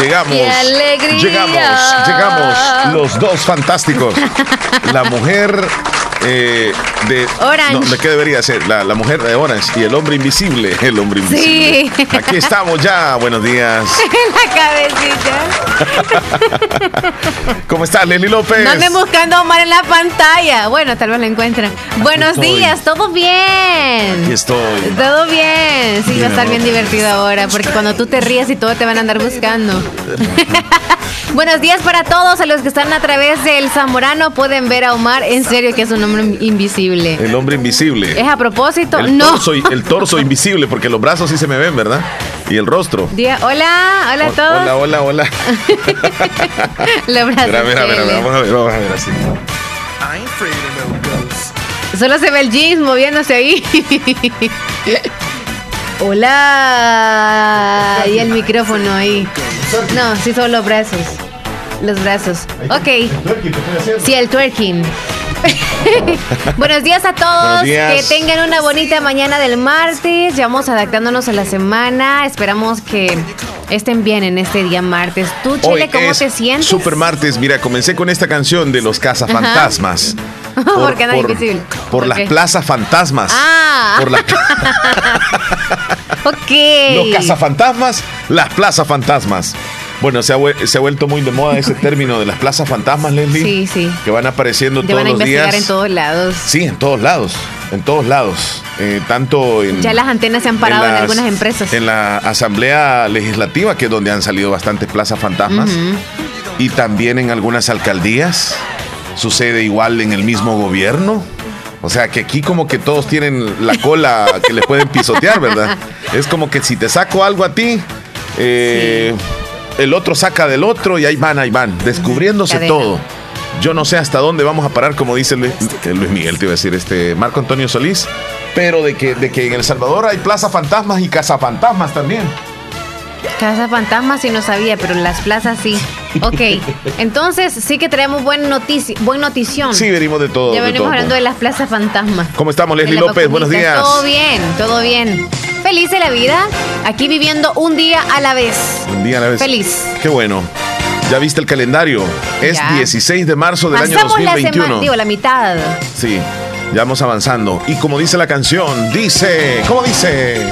Llegamos. ¡Qué alegría! Llegamos, llegamos. Los dos fantásticos. La mujer eh, de. Orange. No, ¿de qué debería ser? La, la mujer de Orange y el hombre invisible. El hombre invisible. Sí. Aquí estamos ya. Buenos días. la cabecita. ¿Cómo estás, Leslie López? No anden buscando a Omar en la pantalla. Bueno, tal vez lo encuentran. Buenos estoy. días, ¿todo bien? Aquí estoy. Todo bien. Sí, va a estar bien divertido ahora, porque cuando tú te ríes y todo te van a andar buscando. Buenos días para todos, a los que están a través del Zamorano pueden ver a Omar, en serio que es un hombre invisible. El hombre invisible. ¿Es a propósito? El no. torso, el torso invisible, porque los brazos sí se me ven, ¿verdad? Y el rostro. Día- hola, hola a todos. Hola, hola, hola. Los brazos Mira, mira, mira, chévere. vamos a ver, vamos a ver así. Solo se ve el jeans moviéndose ahí. Hola. Y el micrófono ahí. No, sí son los brazos. Los brazos. Ok. Sí, el twerking. Buenos días a todos. Días. Que tengan una bonita mañana del martes. Ya vamos adaptándonos a la semana. Esperamos que estén bien en este día martes. ¿Tú, Hoy Chile, cómo es te sientes? Super martes. Mira, comencé con esta canción de los cazafantasmas. ¿Por qué andas invisible? Por ¿Por las plazas fantasmas. Ah. Por las Ok. los cazafantasmas, las plazas fantasmas. Bueno, se ha, vuel- se ha vuelto muy de moda ese término de las plazas fantasmas, Leslie. Sí, sí. Que van apareciendo Te todos van a los días. en todos lados. Sí, en todos lados. En todos lados. Eh, tanto en. Ya las antenas se han parado en, las- algunas empresas. En la Asamblea Legislativa, que es donde han salido bastantes plazas fantasmas. Y también en algunas alcaldías. Sucede igual en el mismo gobierno. O sea que aquí como que todos tienen la cola que les pueden pisotear, ¿verdad? Es como que si te saco algo a ti, eh, el otro saca del otro y ahí van, ahí van, descubriéndose Cadena. todo. Yo no sé hasta dónde vamos a parar, como dice Luis, eh, Luis Miguel, te iba a decir, este Marco Antonio Solís, pero de que, de que en El Salvador hay plaza fantasmas y casa fantasmas también. Casa Fantasma sí no sabía, pero las plazas sí. Ok, entonces sí que traemos buen, notici buen notición. Sí, venimos de todo. ya de venimos todo. hablando de las plazas fantasmas. ¿Cómo estamos, Leslie López? Buenos días. Todo bien, todo bien. Feliz de la vida, aquí viviendo un día a la vez. Un día a la vez. Feliz. Qué bueno. ¿Ya viste el calendario? Es Ya. 16 de marzo del año Pasamos la 2021. semana, digo, la mitad. Sí, ya vamos avanzando. Y como dice la canción, dice, ¿cómo dice?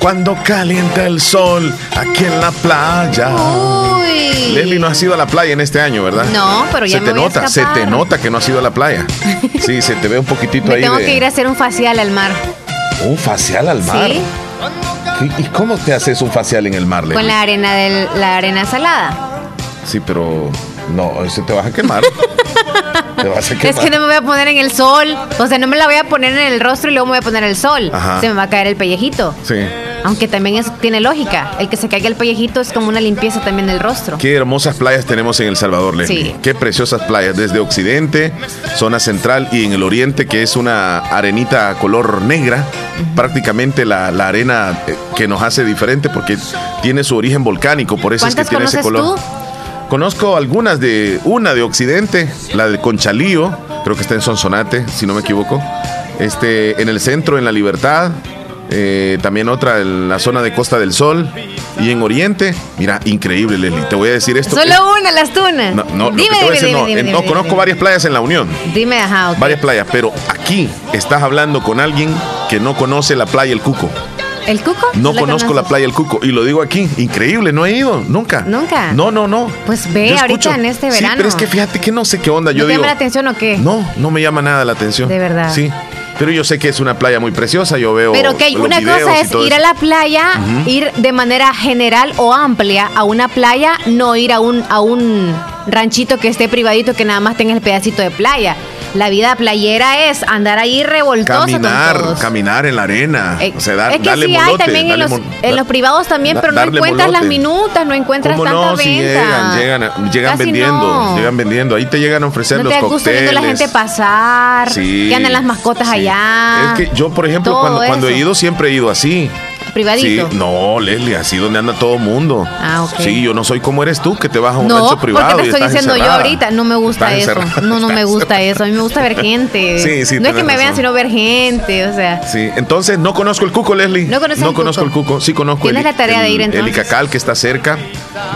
Cuando calienta el sol aquí en la playa. Uy. Leslie no has ido a la playa en este año, ¿verdad? No, pero ya se me te voy a nota, se te nota que no has ido a la playa. Sí, se te ve un poquitito Me ahí tengo de que ir a hacer un facial al mar. un facial al mar. Sí. ¿Qué- ¿Y cómo te haces un facial en el mar? Con la arena del, la arena salada. Sí, pero no, eso te vas a quemar. te vas a quemar. Es que no me voy a poner en el sol. O sea, no me la voy a poner en el rostro y luego me voy a poner el sol. Ajá. Se me va a caer el pellejito. Sí. Aunque también eso tiene lógica. El que se caiga el pellejito es como una limpieza también del rostro. Qué hermosas playas tenemos en El Salvador, Leslie. Sí. Qué preciosas playas, desde Occidente, zona central y en el Oriente, que es una arenita color negra. Prácticamente la, la arena eh, que nos hace diferente porque tiene su origen volcánico, por eso es que ¿Cuántas tiene ese color. tú? Conozco algunas de, una de Occidente, la de Conchalío, creo que está en Sonsonate, si no me equivoco. Este, en el centro, en La Libertad, eh, también otra en la zona de Costa del Sol. Y en Oriente, mira, increíble, Leslie. Te voy a decir esto. Solo una, las tunas. No, no, dime, dime, decir, dime, no, dime, en- no, conozco varias playas en la Unión, Dime, ajá, ok. varias playas, pero aquí estás hablando con alguien que no conoce la playa El Cuco. ¿El cuco? No ¿La conozco la playa El Cuco y lo digo aquí, increíble, no he ido, nunca. ¿Nunca? No, no, no. Pues ve Yo ahorita en este Sí, verano. pero es que fíjate que no sé qué onda. ¿No Yo te digo, llama la atención o qué? no, no me llama nada la atención. De verdad. Sí, pero yo sé que es una playa muy preciosa. Yo veo. Pero que los una cosa es ir a la playa, ir de manera general o amplia a una playa, no ir a un, a un ranchito que esté privadito que nada más tenga el pedacito de playa. La vida playera es andar ahí revoltoso con Caminar, todos. caminar en la arena. Eh, o sea, dar- es que darle sí hay también en los, en los privados también, da- pero no encuentras las minutas, no encuentras ¿Cómo tanta no? Si venta. llegan, llegan, llegan vendiendo, no. llegan vendiendo. Ahí te llegan a ofrecer No los te gusto cócteles. la gente pasar, Sí, que andan las mascotas sí. allá. Es que yo, por ejemplo, cuando, cuando he ido, siempre he ido así. Privadito. Sí, no, Leslie, así donde anda todo mundo. Ah, ok. Sí, yo no soy como eres tú, que te vas a un no, rancho privado. porque te estoy diciendo yo ahorita, no me gusta Estás eso. No, no me gusta eso. A mí me gusta ver gente. Sí, sí, No es que me vean, sino ver gente, o sea. Sí, entonces no conozco el Cuco, Leslie. No conoces el conozco Cuco. el Cuco, sí conozco Tienes el, la tarea de el- ir, El entonces. Icacal, que está cerca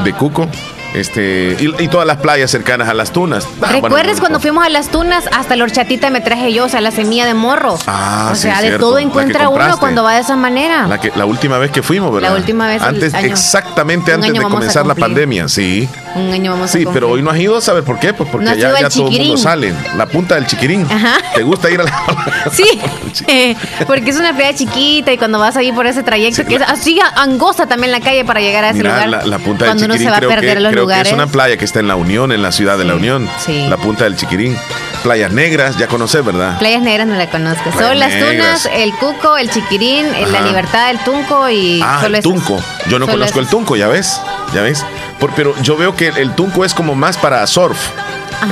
de Cuco. Este, y, y todas las playas cercanas a las tunas. Ah, bueno, ¿Recuerdas no, cuando fuimos a las tunas? Hasta la horchatita me traje yo, o sea, la semilla de morro. Ah, o sí, sea, de cierto. todo encuentra uno cuando va de esa manera. La, que, la última vez que fuimos, ¿verdad? La última vez Antes, año. exactamente antes de a comenzar la pandemia, sí. Un año vamos a Sí, pero hoy no has ido, ¿sabes por qué? Pues porque No ya, ya todo el mundo sale. La punta del chiquirín. Ajá. ¿Te gusta ir a la.? Sí, eh, porque es una playa chiquita y cuando vas ahí por ese trayecto, Sí, que la- es así angosta también la calle para llegar a ese Mira, lugar. la, la punta cuando del uno se va a creo, perder que, los creo que es una playa que está en la Unión, en la ciudad de la Unión. sí. La punta del Chiquirín. Playas Negras, ya conoces, ¿verdad? Playas Negras no la conozco. Playas Solo las Negras. Tunas, el Cuco, el Chiquirín, el La. Libertad, el Tunco y Ah, solo el esos. Tunco. Yo no Solo conozco el. Tunco, ya ves. Ya ves. Por- pero yo veo que el Tunco es como más para surf.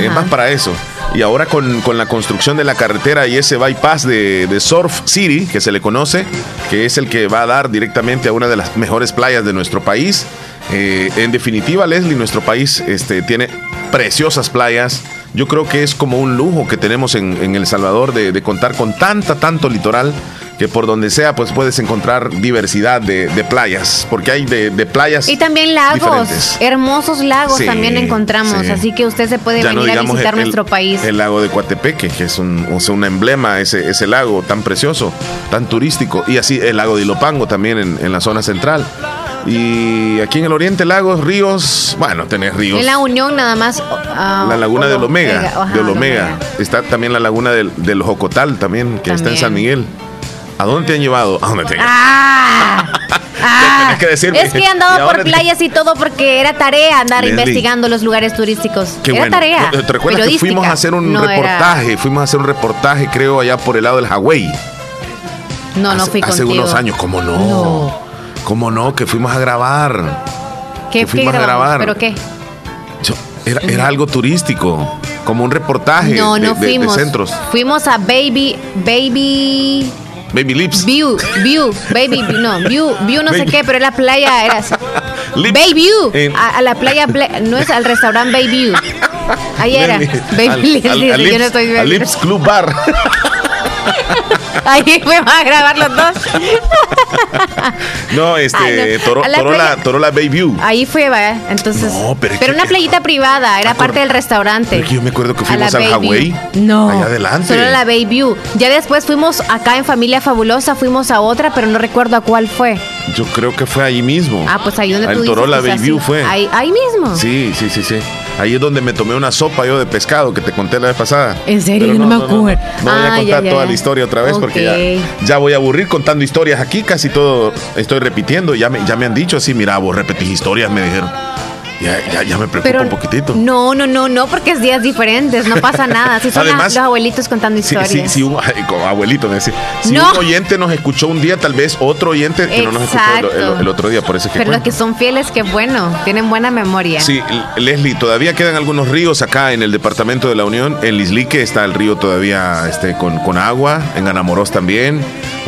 Es más para eso. Y ahora con, con la construcción de la carretera y ese bypass de, de Surf City, que se le conoce, que es el que va a dar directamente a una de las mejores playas de nuestro país. Eh, en definitiva, Leslie, nuestro país este, tiene preciosas playas. Yo creo que es como un lujo que tenemos en, en El Salvador de, de contar con tanta, tanto litoral que por donde sea pues puedes encontrar diversidad de, de playas, porque hay de, de playas Y también lagos, diferentes. hermosos lagos Sí, también encontramos, sí. así que usted se puede Ya no venir a visitar el- nuestro país. El lago de Coatepeque, que es un, o sea, un emblema, ese, ese lago tan precioso, tan turístico. Y así el lago de Ilopango también en, en la zona central. Y aquí en el oriente, lagos, ríos, bueno, tenés ríos. en la Unión nada más. ah, La laguna del Omega, ajá, del Omega. Omega. Está también la laguna del, del Jocotal también, que está en. San Miguel. ¿A dónde te han llevado? ¿A dónde te han llevado? ¡Ah! Ah, que decirme. Es que he ¿Y andado por te- playas y todo porque era tarea andar Leslie. investigando los lugares turísticos. Qué era bueno. tarea. ¿Te recuerdas que fuimos a hacer un era- reportaje? Fuimos a hacer un reportaje, creo, allá por el lado del Hawái. No, no hace, fui hace contigo. unos años, ¿cómo no? No. ¿Cómo no? Que fuimos a grabar. ¿Qué, que fuimos qué a grabar. ¿Pero qué? Era, era algo turístico, como un reportaje No, de, no de- de fuimos. centros. Fuimos a Baby, Baby Baby Lips. View, View, Baby, no, View, View no sé qué, pero era playa, era así. En- a, a la playa, no es al restaurante Baby View. Ahí era, Baby Lips, yo no estoy. Lips Club Bar. Ahí fuimos a grabar los dos. no, este, Ay, no. Toro- la Torola, playa- Torola Bay View. Ahí fue, va, entonces. No, pero que- una playita privada, era Acor- parte del restaurante. Pero yo me acuerdo que fuimos al. View. No. Allá adelante. Solo la Bay View. Ya después fuimos acá en Familia Fabulosa, fuimos a otra, pero no recuerdo a cuál fue. Yo creo que fue ahí mismo. Ah, pues ahí donde Al tú. Torola quizás Bay View sí. fue. Ahí, ahí mismo. Sí, sí, sí, sí. Ahí es donde me tomé una sopa yo de pescado que te conté la vez pasada. ¿En serio? Pero No me acuerdo. No, voy a contar ya, toda ya. la historia otra vez porque ya, ya voy a aburrir contando historias aquí. Casi todo estoy repitiendo. Ya me, ya me han dicho así, mira, vos repetís historias, me dijeron. Ya, ya, ya me preocupa Pero un poquitito. no, no, no, no, porque es días diferentes, no pasa nada. Si son Además- los abuelitos contando Sí, historias. sí, sí, un, abuelito decía. Si No. un oyente nos escuchó un día, tal vez otro oyente que no nos escuchó el, el- Exacto. el otro día, por eso es que Pero los que son fieles, qué bueno, tienen buena memoria. Sí, Leslie, todavía quedan algunos ríos acá en el departamento de la Unión. En Lislique está el río todavía este, con, con agua, en Anamorós también,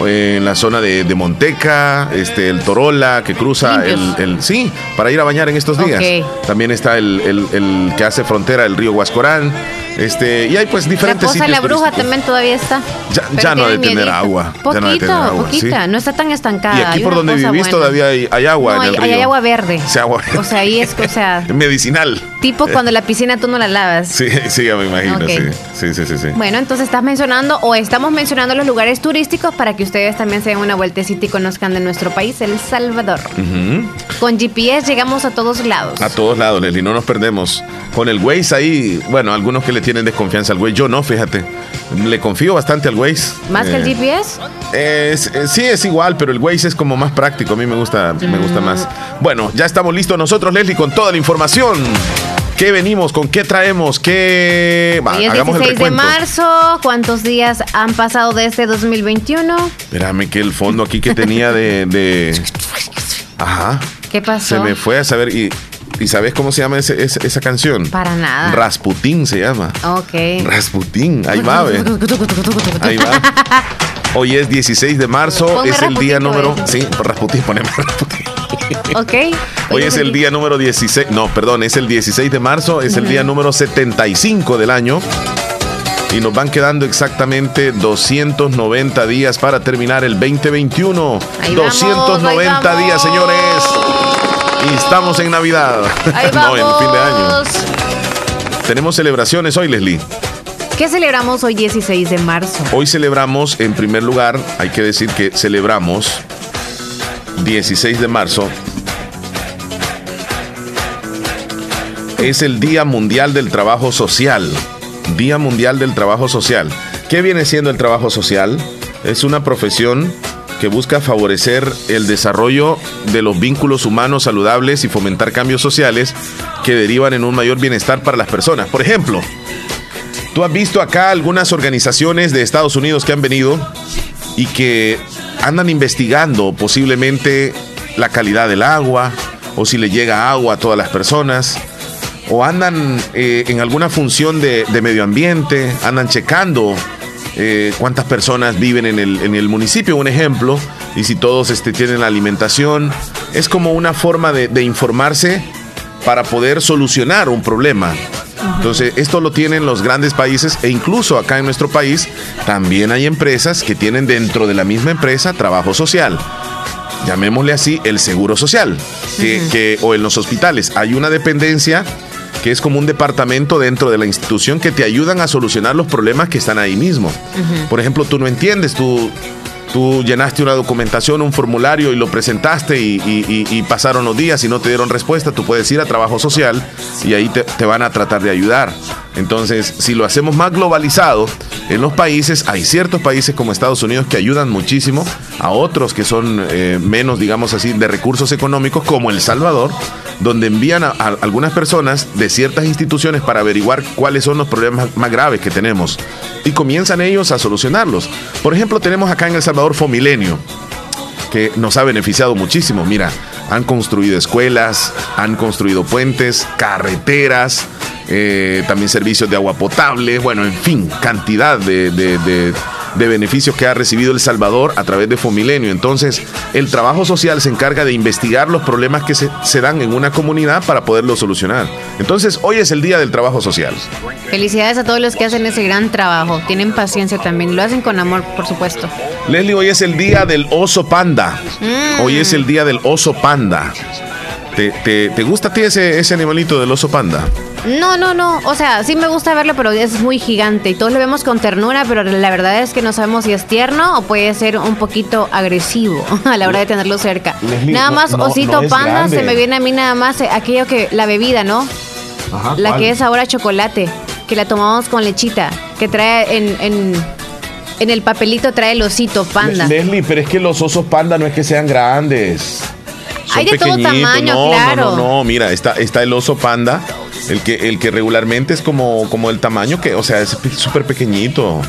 eh, en la zona de, de Monteca, este, el Torola que cruza el, el- Sí, para ir a bañar en estos días. También está el, el- el que hace frontera, el río Huascorán. Este, y hay pues La diferentes poza de sitios la bruja también todavía está. Ya- ya no ha de tener agua, ya Poquito, no ha de tener agua, poquita, sí. no está tan estancada. Y aquí hay por donde cosa vivís buena. todavía hay, hay agua No, en hay, el hay río. agua verde. Agua O sea, ahí es, o sea, medicinal. Tipo cuando la piscina tú no la lavas. Sí, sí, ya me imagino, sí. Sí, sí, sí, sí. Bueno, entonces estás mencionando o estamos mencionando los lugares turísticos para que ustedes también se den una vueltecita y conozcan de nuestro país, El Salvador. Con GPS llegamos a todos lados. A todos lados, Leslie, no nos perdemos. Con el Waze ahí, bueno, algunos que le tienen desconfianza al Waze, yo no, fíjate. Le confío bastante al Waze. ¿Más que el Eh, GPS? es- eh, sí, es igual, pero el Waze es como más práctico. A mí me gusta, me gusta más. Bueno, ya estamos listos nosotros, Leslie, con toda la información. ¿Qué venimos? ¿Con qué traemos? ¿Qué...? Va, el 16 de marzo. ¿Cuántos días han pasado de este 2021? Espérame que el fondo aquí que tenía de... de- Ajá. ¿Qué pasó? Se me fue a saber... ¿Y, y sabes cómo se llama ese- esa canción? Para nada. Rasputín se llama. Ok. Rasputín, ahí va, ve. Ahí va. Hoy es 16 de marzo, es el día número. Sí, Rasputín, poneme Rasputín. Ok. Hoy es el día número 16, no, perdón, es el 16 de marzo, es el día número 75 del año. Y nos van quedando exactamente 290 días para terminar el 2021. 290 días, señores. Y estamos en Navidad. no, en fin de año. Tenemos celebraciones hoy, Leslie. ¿Qué celebramos hoy 16 de marzo? Hoy celebramos, en primer lugar, hay que decir que celebramos 16 de marzo. Es el Día Mundial del Trabajo Social. Día Mundial del Trabajo Social. ¿Qué viene siendo el trabajo social? Es una profesión que busca favorecer el desarrollo de los vínculos humanos saludables y fomentar cambios sociales que derivan en un mayor bienestar para las personas. Por ejemplo, tú has visto acá algunas organizaciones de Estados Unidos que han venido y que andan investigando posiblemente la calidad del agua o si le llega agua a todas las personas o andan eh, en alguna función de, medio ambiente, andan checando eh, cuántas personas viven en el, en el, municipio, un ejemplo, y si todos este, tienen la alimentación. Es como una forma de, informarse para poder solucionar un problema. Entonces, esto lo tienen los grandes países e incluso acá en nuestro país también hay empresas que tienen dentro de la misma empresa trabajo social. Llamémosle así el seguro social, que, o en los hospitales hay una dependencia que es como un departamento dentro de la institución que te ayudan a solucionar los problemas que están ahí mismo. Por ejemplo, tú no entiendes, tú, tú llenaste una documentación, un formulario y lo presentaste y, pasaron los días y no te dieron respuesta, tú puedes ir a trabajo social y ahí te, van a tratar de ayudar. Entonces, si lo hacemos más globalizado, en los países hay ciertos países como Estados Unidos que ayudan muchísimo, a otros que son eh, menos, digamos así, de recursos económicos, como El Salvador, donde envían a, algunas personas de ciertas instituciones para averiguar cuáles son los problemas más graves que tenemos y comienzan ellos a solucionarlos. Por ejemplo, tenemos acá en El Salvador Fomilenio, que nos ha beneficiado muchísimo. Mira, han construido escuelas, han construido puentes, carreteras, eh, también servicios de agua potable, bueno, en fin, cantidad de de beneficios que ha recibido El Salvador a través de Fomilenio. Entonces, el trabajo social se encarga de investigar los problemas que se, dan en una comunidad para poderlos solucionar. Entonces, hoy es el Día del Trabajo Social. Felicidades a todos los que hacen ese gran trabajo. Tienen paciencia también. Lo hacen con amor, por supuesto. Leslie, hoy es el Día del Oso Panda. Mm. Hoy es el Día del Oso Panda. ¿Te, gusta a ti ese, ese animalito del oso panda? No, no, no. O sea, sí me gusta verlo, pero es muy gigante y todos lo vemos con ternura, pero la verdad es que no sabemos si es tierno o puede ser un poquito agresivo a la hora de tenerlo cerca. nada más osito panda, se me viene a mí nada más aquello que la bebida, ¿no? Ajá, la que es ahora chocolate, que la tomamos con lechita, que trae en, en, en el papelito trae el osito panda. Leslie, pero es que los osos panda no es que sean grandes. Hay de todo tamaño, no, claro. No, no, no, mira, está, está el oso panda el que, el que regularmente es como, como el tamaño que, o sea, es súper pequeñito.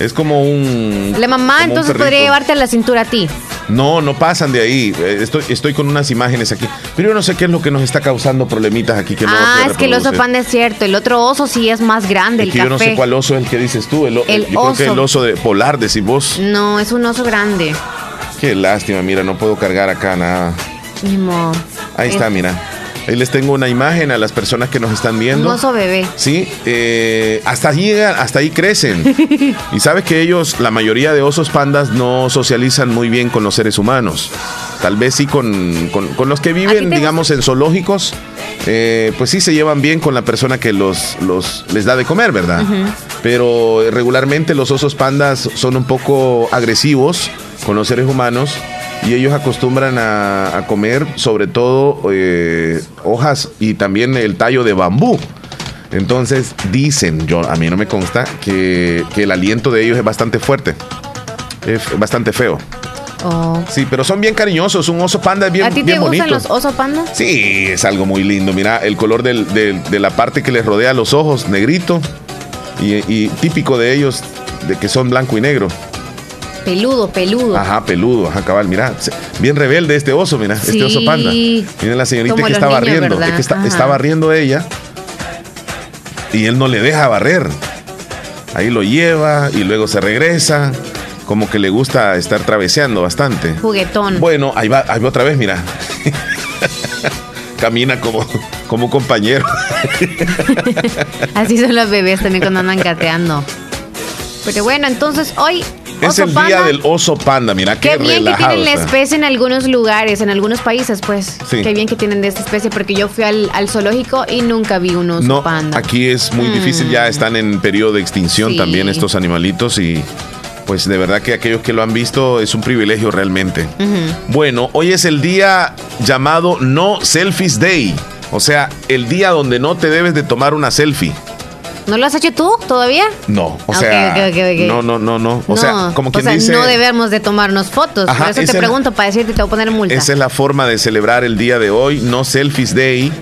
Es como un. La mamá entonces podría llevarte a la cintura a ti. No, no pasan de ahí. Eh, estoy, estoy con unas imágenes aquí. Pero yo no sé qué es lo que nos está causando problemitas aquí. Que ah, es que el oso panda es cierto. El otro oso sí es más grande. el yo no sé cuál oso es el que dices tú. El, el yo oso. creo que el oso de polar, decís vos. No, es un oso grande. Qué lástima, mira, no puedo cargar acá nada. Ahí está, mira. Ahí les tengo una imagen a las personas que nos están viendo. Un oso bebé. Sí, eh, hasta allí, hasta ahí crecen. y sabes que ellos, la mayoría de osos pandas, no socializan muy bien con los seres humanos. Tal vez sí con, los que viven, digamos, en zoológicos, eh, pues sí se llevan bien con la persona que los, los les da de comer, ¿verdad? Pero regularmente los osos pandas son un poco agresivos con los seres humanos y ellos acostumbran a, comer sobre todo eh, hojas y también el tallo de bambú. Entonces dicen, yo a mí no me consta, que, el aliento de ellos es bastante fuerte, es bastante feo. Oh. Sí, pero son bien cariñosos. Un oso panda es bien, ¿A ti te gustan los osos panda? Sí, es algo muy lindo. Mira, el color de la parte que les rodea los ojos, negrito. Y, y, típico de ellos, de que son blanco y negro. Peludo, peludo. Ajá, peludo, ajá, cabal. Mira, bien rebelde este oso, mira, este oso panda. Mira la señorita que está barriendo, es que está, está, barriendo ella y él no le deja barrer. Ahí lo lleva y luego se regresa. como que le gusta estar traveseando bastante. Juguetón. Bueno, ahí va, ahí va otra vez, mira. Camina como, como un compañero. Así son los bebés también cuando andan gateando. Pero bueno, entonces hoy es el día del oso panda, mira qué, qué bien que tienen la especie en algunos lugares, en algunos países, pues. Qué bien que tienen de esta especie, porque yo fui al, zoológico y nunca vi un oso no, panda. Aquí es muy difícil, ya mm. están en periodo de extinción también estos animalitos y pues de verdad que aquellos que lo han visto es un privilegio realmente. Bueno, hoy es el día llamado No Selfies Day, o sea, el día donde no te debes de tomar una selfie. ¿No lo has hecho tú todavía? No, o sea, no, no, no, no, o sea, como quien o sea, dice, no debemos de tomarnos fotos, por eso te pregunto para decirte te voy a poner multa. Esa es la forma de celebrar el día de hoy, no Selfies Day.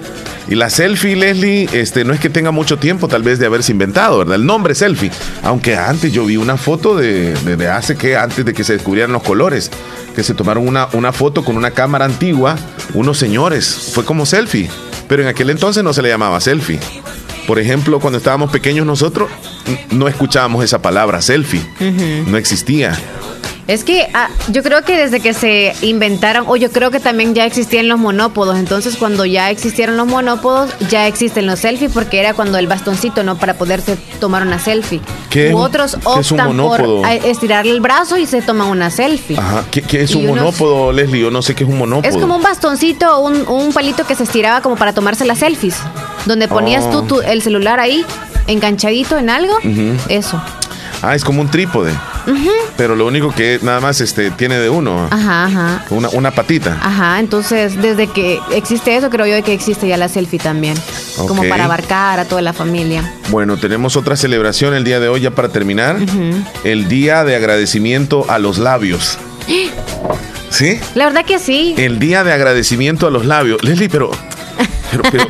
Y la selfie, Leslie, este, no es que tenga mucho tiempo tal vez de haberse inventado, ¿verdad? El nombre selfie. Aunque antes yo vi una foto de, de, hace que, antes de que se descubrieran los colores, que se tomaron una, una foto con una cámara antigua, unos señores, fue como selfie. Pero en aquel entonces no se le llamaba selfie. Por ejemplo, cuando estábamos pequeños nosotros no escuchábamos esa palabra selfie. No existía. Es que ah, yo creo que desde que se inventaron, o yo creo que también ya existían los monópodos, entonces cuando ya existieron los monópodos, ya existen los selfies, porque era cuando el bastoncito, ¿no? Para poderse tomar una selfie. ¿Qué, U otros optan por estirarle el brazo y se toman una selfie. Ajá. ¿Qué, es un monópodo, Leslie? Yo no sé qué es un monópodo. Es como un bastoncito, un, un palito que se estiraba como para tomarse las selfies, donde ponías tú, oh. el celular ahí enganchadito en algo, eso. Ah, es como un trípode. Pero lo único que nada más este, tiene de uno. Ajá, ajá. Una, una patita. Ajá, entonces desde que existe eso, creo yo que existe ya la selfie también. Como para abarcar a toda la familia. Bueno, tenemos otra celebración el día de hoy ya para terminar. El día de agradecimiento a los labios. ¿Sí? La verdad que sí. El día de agradecimiento a los labios. Leslie, pero pero,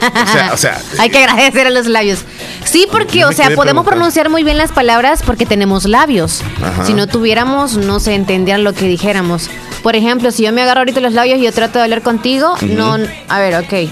o, sea, Hay que agradecer a los labios. Sí, porque, o sea, podemos pronunciar muy bien las palabras porque tenemos labios. Si no tuviéramos, no se entendían lo que dijéramos. Por ejemplo, si yo me agarro ahorita los labios y yo trato de hablar contigo, no. A ver, ok.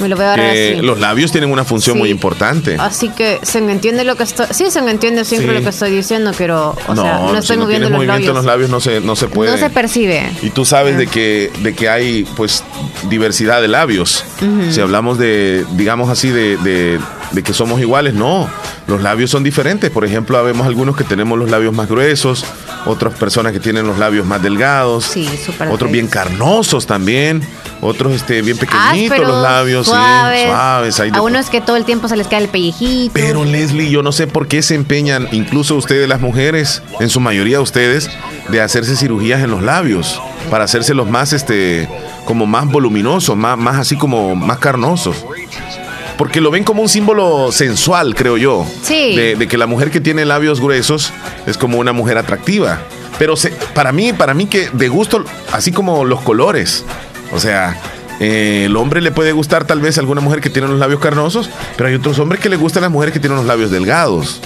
Me lo voy a así. Los labios tienen una función muy importante. Así que se me entiende lo que estoy. Sí, se me entiende siempre lo que estoy diciendo, pero. O no, sea, no estoy moviendo los movimiento en los labios no se, no se puede. No se percibe. Y tú sabes de, que, de que hay, pues, diversidad de labios. Si hablamos de, digamos así, de, de, de, que somos iguales, no. Los labios son diferentes. Por ejemplo, vemos algunos que tenemos los labios más gruesos, otras personas que tienen los labios más delgados, sí, otros bien carnosos también otros este, bien pequeñitos los labios, suaves. suaves a uno es que todo el tiempo se les cae el pellejito. Pero Leslie, yo no sé por qué se empeñan, incluso ustedes las mujeres, en su mayoría ustedes, de hacerse cirugías en los labios, para hacérselos más, este, como más voluminosos, más, más así como más carnosos. Porque lo ven como un símbolo sensual, creo yo. Sí. De, que la mujer que tiene labios gruesos es como una mujer atractiva. Pero para mí, para mí que de gusto, así como los colores. O sea, eh, el hombre le puede gustar tal vez a alguna mujer que tiene los labios carnosos, pero hay otros hombres que le gustan a las mujeres que tienen los labios delgados.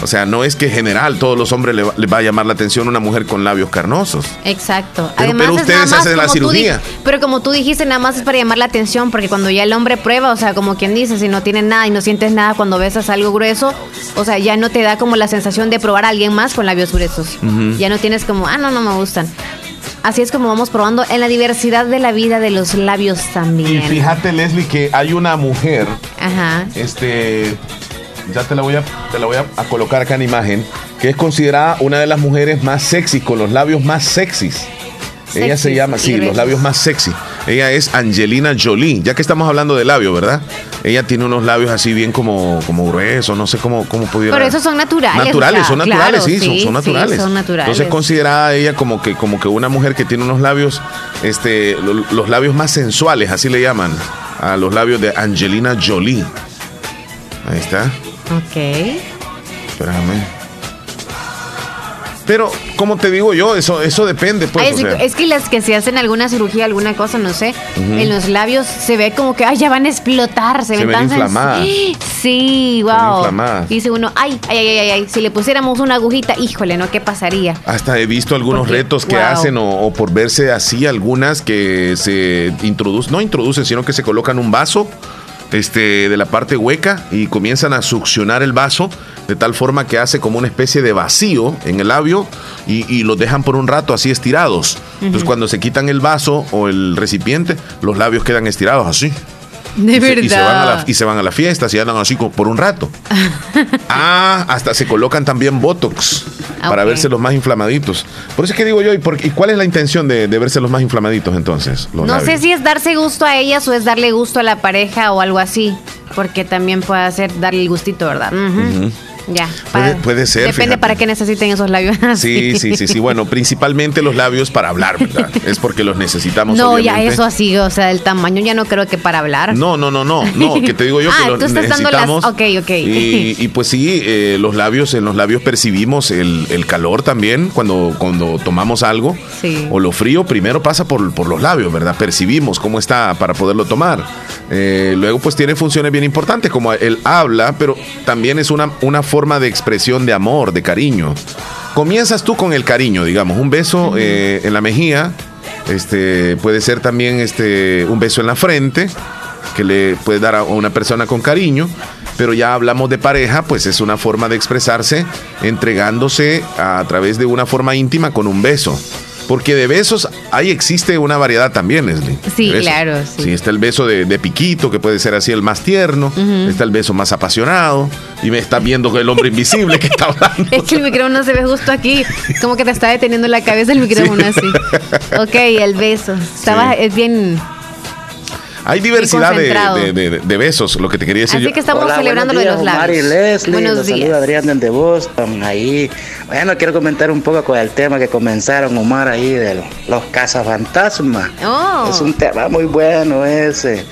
O sea, no es que en general todos los hombres le va, a llamar la atención una mujer con labios carnosos. Exacto. Pero, Además, ustedes hacen la cirugía. pero como tú dijiste, nada más es para llamar la atención, porque cuando ya el hombre prueba, o sea, como quien dice, si no tienes nada y no sientes nada cuando besas algo grueso, o sea, ya no te da como la sensación de probar a alguien más con labios gruesos. Ya no tienes como, ah, no, no me gustan. Así es como vamos probando en la diversidad de la vida de los labios también. Y fíjate, Leslie, que hay una mujer. Ajá. Este. Ya te la voy a, te la voy a, colocar acá en imagen. Que es considerada una de las mujeres más sexy, con los labios más sexys. Ella se llama, sí, los labios más sexy. Ella es Angelina Jolie, ya que estamos hablando de labios, ¿verdad? Ella tiene unos labios así bien como, como gruesos, no sé cómo, cómo pudiera. Pero esos son naturales. Naturales, son naturales, sí, son, naturales. son naturales. Entonces considerada ella como que, como que una mujer que tiene unos labios, este, los labios más sensuales, así le llaman, a los labios de Angelina Jolie. Ahí está. Ok. Espérame. Pero, como te digo yo, eso, eso depende. Pues, es, que las que se hacen alguna cirugía, alguna cosa, no sé, en los labios se ve como que, ay, ya van a explotar, se, ven, tan inflamadas. Sí, wow. Dice uno, ay, ay, ay, ay, ay, si le pusiéramos una agujita, híjole, ¿no? ¿Qué pasaría? Hasta he visto algunos retos que hacen o, por verse así, algunas que se introducen, no introducen, sino que se colocan un vaso este, de la parte hueca y comienzan a succionar el vaso de tal forma que hace como una especie de vacío en el labio y, y los dejan por un rato así estirados. Entonces cuando se quitan el vaso o el recipiente, los labios quedan estirados así. De y se- verdad. y, se van a la, y se van a la fiesta, se andan así por un rato. ah, hasta se colocan también Botox Ah, para verse los más inflamaditos. Por eso es que digo yo, ¿y, por- y cuál es la intención de, de verse los más inflamaditos entonces? No sé si es darse gusto a ellas o es darle gusto a la pareja o algo así. Porque también puede ser darle el gustito, ¿verdad? Ujú. Ya. Puede- puede ser, Depende fíjate. para qué necesiten esos labios. Sí, sí, sí, sí. Bueno, principalmente los labios para hablar, ¿verdad? Es porque los necesitamos. No, ya eso así, o sea, el tamaño ya no creo que para hablar. No, no, no, no, no, que te digo yo que Ah, los tú estás dando las- ok, ok. Y, y pues sí, eh, los labios, en los labios percibimos el, el calor también cuando, cuando tomamos algo. Sí. O lo frío primero pasa por, por los labios, ¿verdad? Percibimos cómo está para poderlo tomar. Eh, luego pues tiene funciones bien importantes como el habla, pero también es una, una forma de expresión de amor, de cariño. Comienzas tú con el cariño, digamos, un beso eh, en la mejilla, este puede ser también este un beso en la frente que le puede dar a una persona con cariño, pero ya hablamos de pareja, pues es una forma de expresarse entregándose a, través de una forma íntima con un beso. Porque de besos ahí existe una variedad también, Leslie. Sí, claro, sí. está el beso de, de piquito, que puede ser así el más tierno. Está el beso más apasionado. Y me está viendo el hombre invisible que está hablando. Es que el micrófono se ve justo aquí, como que te está deteniendo la cabeza el micrófono así. Ok, el beso. Estaba, Sí. es bien. Hay diversidad de, de- de- de besos, lo que te quería decir Así yo. que estamos Hola, celebrando lo buenos de los días, labios. Leslie, Buenos los días. saluda Adrián desde Boston, ahí. Bueno, quiero comentar un poco con el tema que comenzaron, Omar, ahí de los cazafantasmas. Oh. Es un tema muy bueno ese,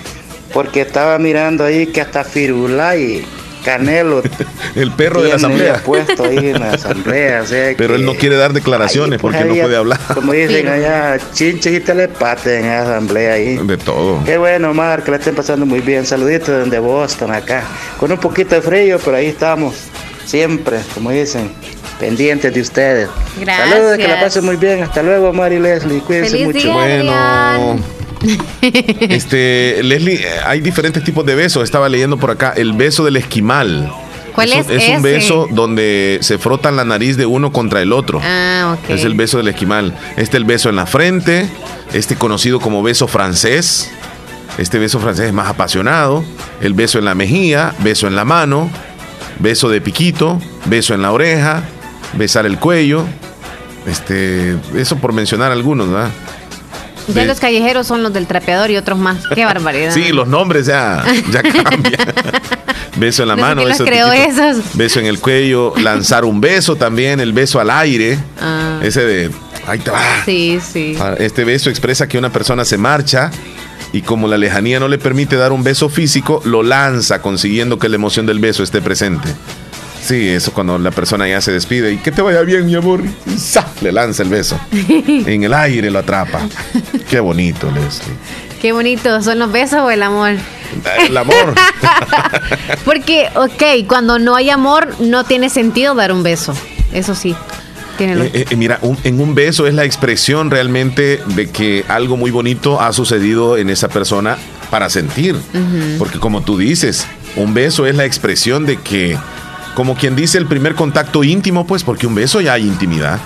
porque estaba mirando ahí que hasta Firulá y Canelo El perro de la asamblea. puesto ahí en la asamblea. o sea Pero que él no quiere dar declaraciones pues, porque no puede hablar. Como dicen allá, chinches y telepates en la asamblea ahí. De todo. Qué bueno, Omar, que la estén pasando muy bien. Saluditos desde Boston acá. Con un poquito de frío, pero ahí estamos. Siempre, como dicen, pendientes de ustedes. Gracias. Saludos, que la pasen muy bien. Hasta luego, Omar y Leslie. Cuídense Feliz mucho. día. Bueno, Adrián. este, Leslie, eh, hay diferentes tipos de besos. Estaba leyendo por acá el beso del esquimal. ¿Cuál un- es un ese? beso donde se frotan la nariz de uno contra el otro. Ah, ok. Es el beso del esquimal. Este el beso en la frente, este conocido como beso francés. Este beso francés es más apasionado. El beso en la mejilla, beso en la mano, beso de piquito, beso en la oreja, besar el cuello. Este, eso por mencionar algunos, ¿verdad? Ya de- los callejeros son los del trapeador y otros más. Qué barbaridad. Sí, los nombres ya, ya cambian. beso en la No sé mano, quién beso, creó esos. beso en el cuello, lanzar un beso también, el beso al aire. Ah. Ese de, ahí te va. Sí, sí. Ah, Este beso expresa que una persona se marcha y como la lejanía no le permite dar un beso físico, lo lanza consiguiendo que la emoción del beso esté presente. Sí, eso cuando la persona ya se despide y que te vaya bien, mi amor, y ¡za! le lanza el beso. en el aire lo atrapa. Qué bonito, Leslie. Qué bonito. ¿Son los besos o el amor? El amor. Porque, ok, cuando no hay amor, no tiene sentido dar un beso. Eso sí. Eh, eh, mira, un- en un beso es la expresión realmente de que algo muy bonito ha sucedido en esa persona para sentir. Porque como tú dices, un beso es la expresión de que, como quien dice, el primer contacto íntimo, pues porque un beso ya hay intimidad.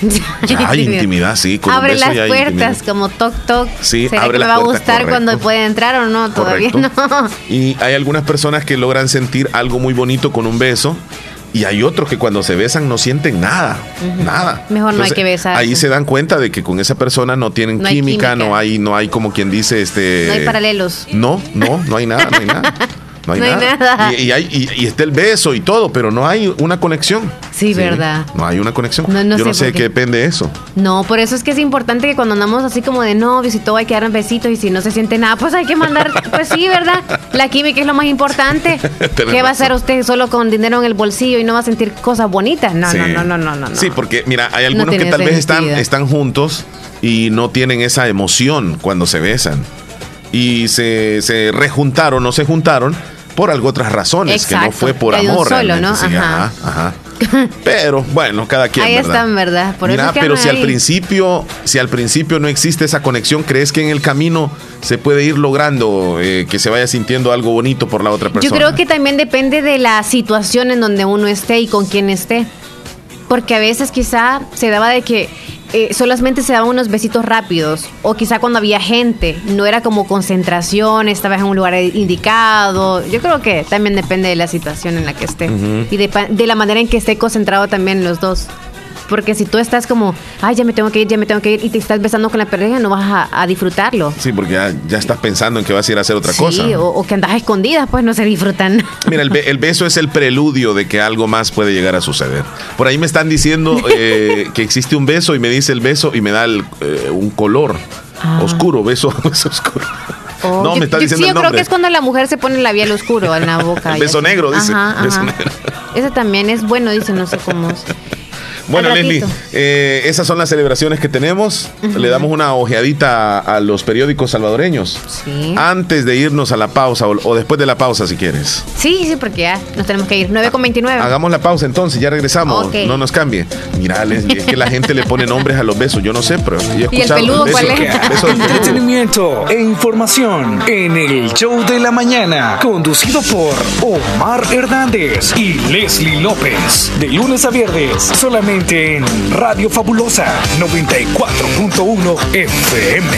Ya hay intimidad, sí. Con un Abre beso las ya hay puertas intimidad. como toc toc. Sí, ¿Será abre que me va a gustar correcto. cuando puede entrar o no? Todavía Correcto. no. Y hay algunas personas que logran sentir algo muy bonito con un beso. Y hay otros que cuando se besan no sienten nada, nada. Mejor no hay que besarse. Ahí se dan cuenta de que con esa persona no tienen No hay química, química. no hay, no hay como quien dice, este. No hay paralelos. No, no, no hay nada, no hay nada. No hay No hay nada. Y, y hay- y- y está el beso y todo, pero no hay una conexión. Sí, verdad. No hay una conexión. No, no Yo no sé sé por qué depende de eso. No, por eso es que es importante que cuando andamos así como de novios y todo hay que dar besitos y si no se siente nada, pues hay que mandar, pues sí, ¿verdad? La química es lo más importante. ¿Qué va a hacer usted solo con dinero en el bolsillo y no va a sentir cosas bonitas? No, Sí. no, no, no, no, no, no. Sí, porque mira, hay algunos que tal vez están, están juntos y no tienen esa emoción cuando se besan. Y se, se rejuntaron, no se juntaron por algo otras razones, que no fue por amor. solo, ¿no? sí, Ajá. ajá, ajá. Pero bueno, cada quien. Ahí están, ¿verdad? Por Mira, pero si al principio, si al principio no existe esa conexión, ¿crees que en el camino se puede ir logrando eh, que se vaya sintiendo algo bonito por la otra persona? Yo creo que también depende de la situación en donde uno esté y con quién esté. Porque a veces quizá se daba de que eh, solamente se daban unos besitos rápidos, o quizá cuando había gente, no era como concentración, estabas en un lugar indicado. Yo creo que también depende de la situación en la que esté y de, la manera en que esté concentrado también los dos. Porque si tú estás como, ay, ya me tengo que ir, ya me tengo que ir, y te estás besando con la pareja, no vas a, disfrutarlo. Sí, porque ya, estás pensando en que vas a ir a hacer otra cosa. Sí, o, que andas escondidas, pues no se disfrutan. Mira, el, beso es el preludio de que algo más puede llegar a suceder. Por ahí me están diciendo eh, que existe un beso y me dice el beso y me da eh, un color ah. oscuro, beso, oscuro. Oh, no, me está diciendo. Sí, yo creo que es cuando la mujer se pone el labial oscuro en la boca. beso negro, dice. Beso negro. Ese también es bueno, dice, no sé cómo. Bueno, Leslie, eh, esas son las celebraciones que tenemos. Le damos una ojeadita a los periódicos salvadoreños. Sí. Antes de irnos a la pausa o, después de la pausa, si quieres. Sí, sí, porque ya nos tenemos que ir. 9 con 29. Hagamos la pausa entonces, ya regresamos. No nos cambie. Mira, Leslie, es que la gente le pone nombres a los besos. Yo no sé, pero ¿Y el peludo cuál es? Entretenimiento e información en el show de la mañana. Conducido por Omar Hernández y Leslie López. De lunes a viernes, solamente en Radio Fabulosa 94.1 FM.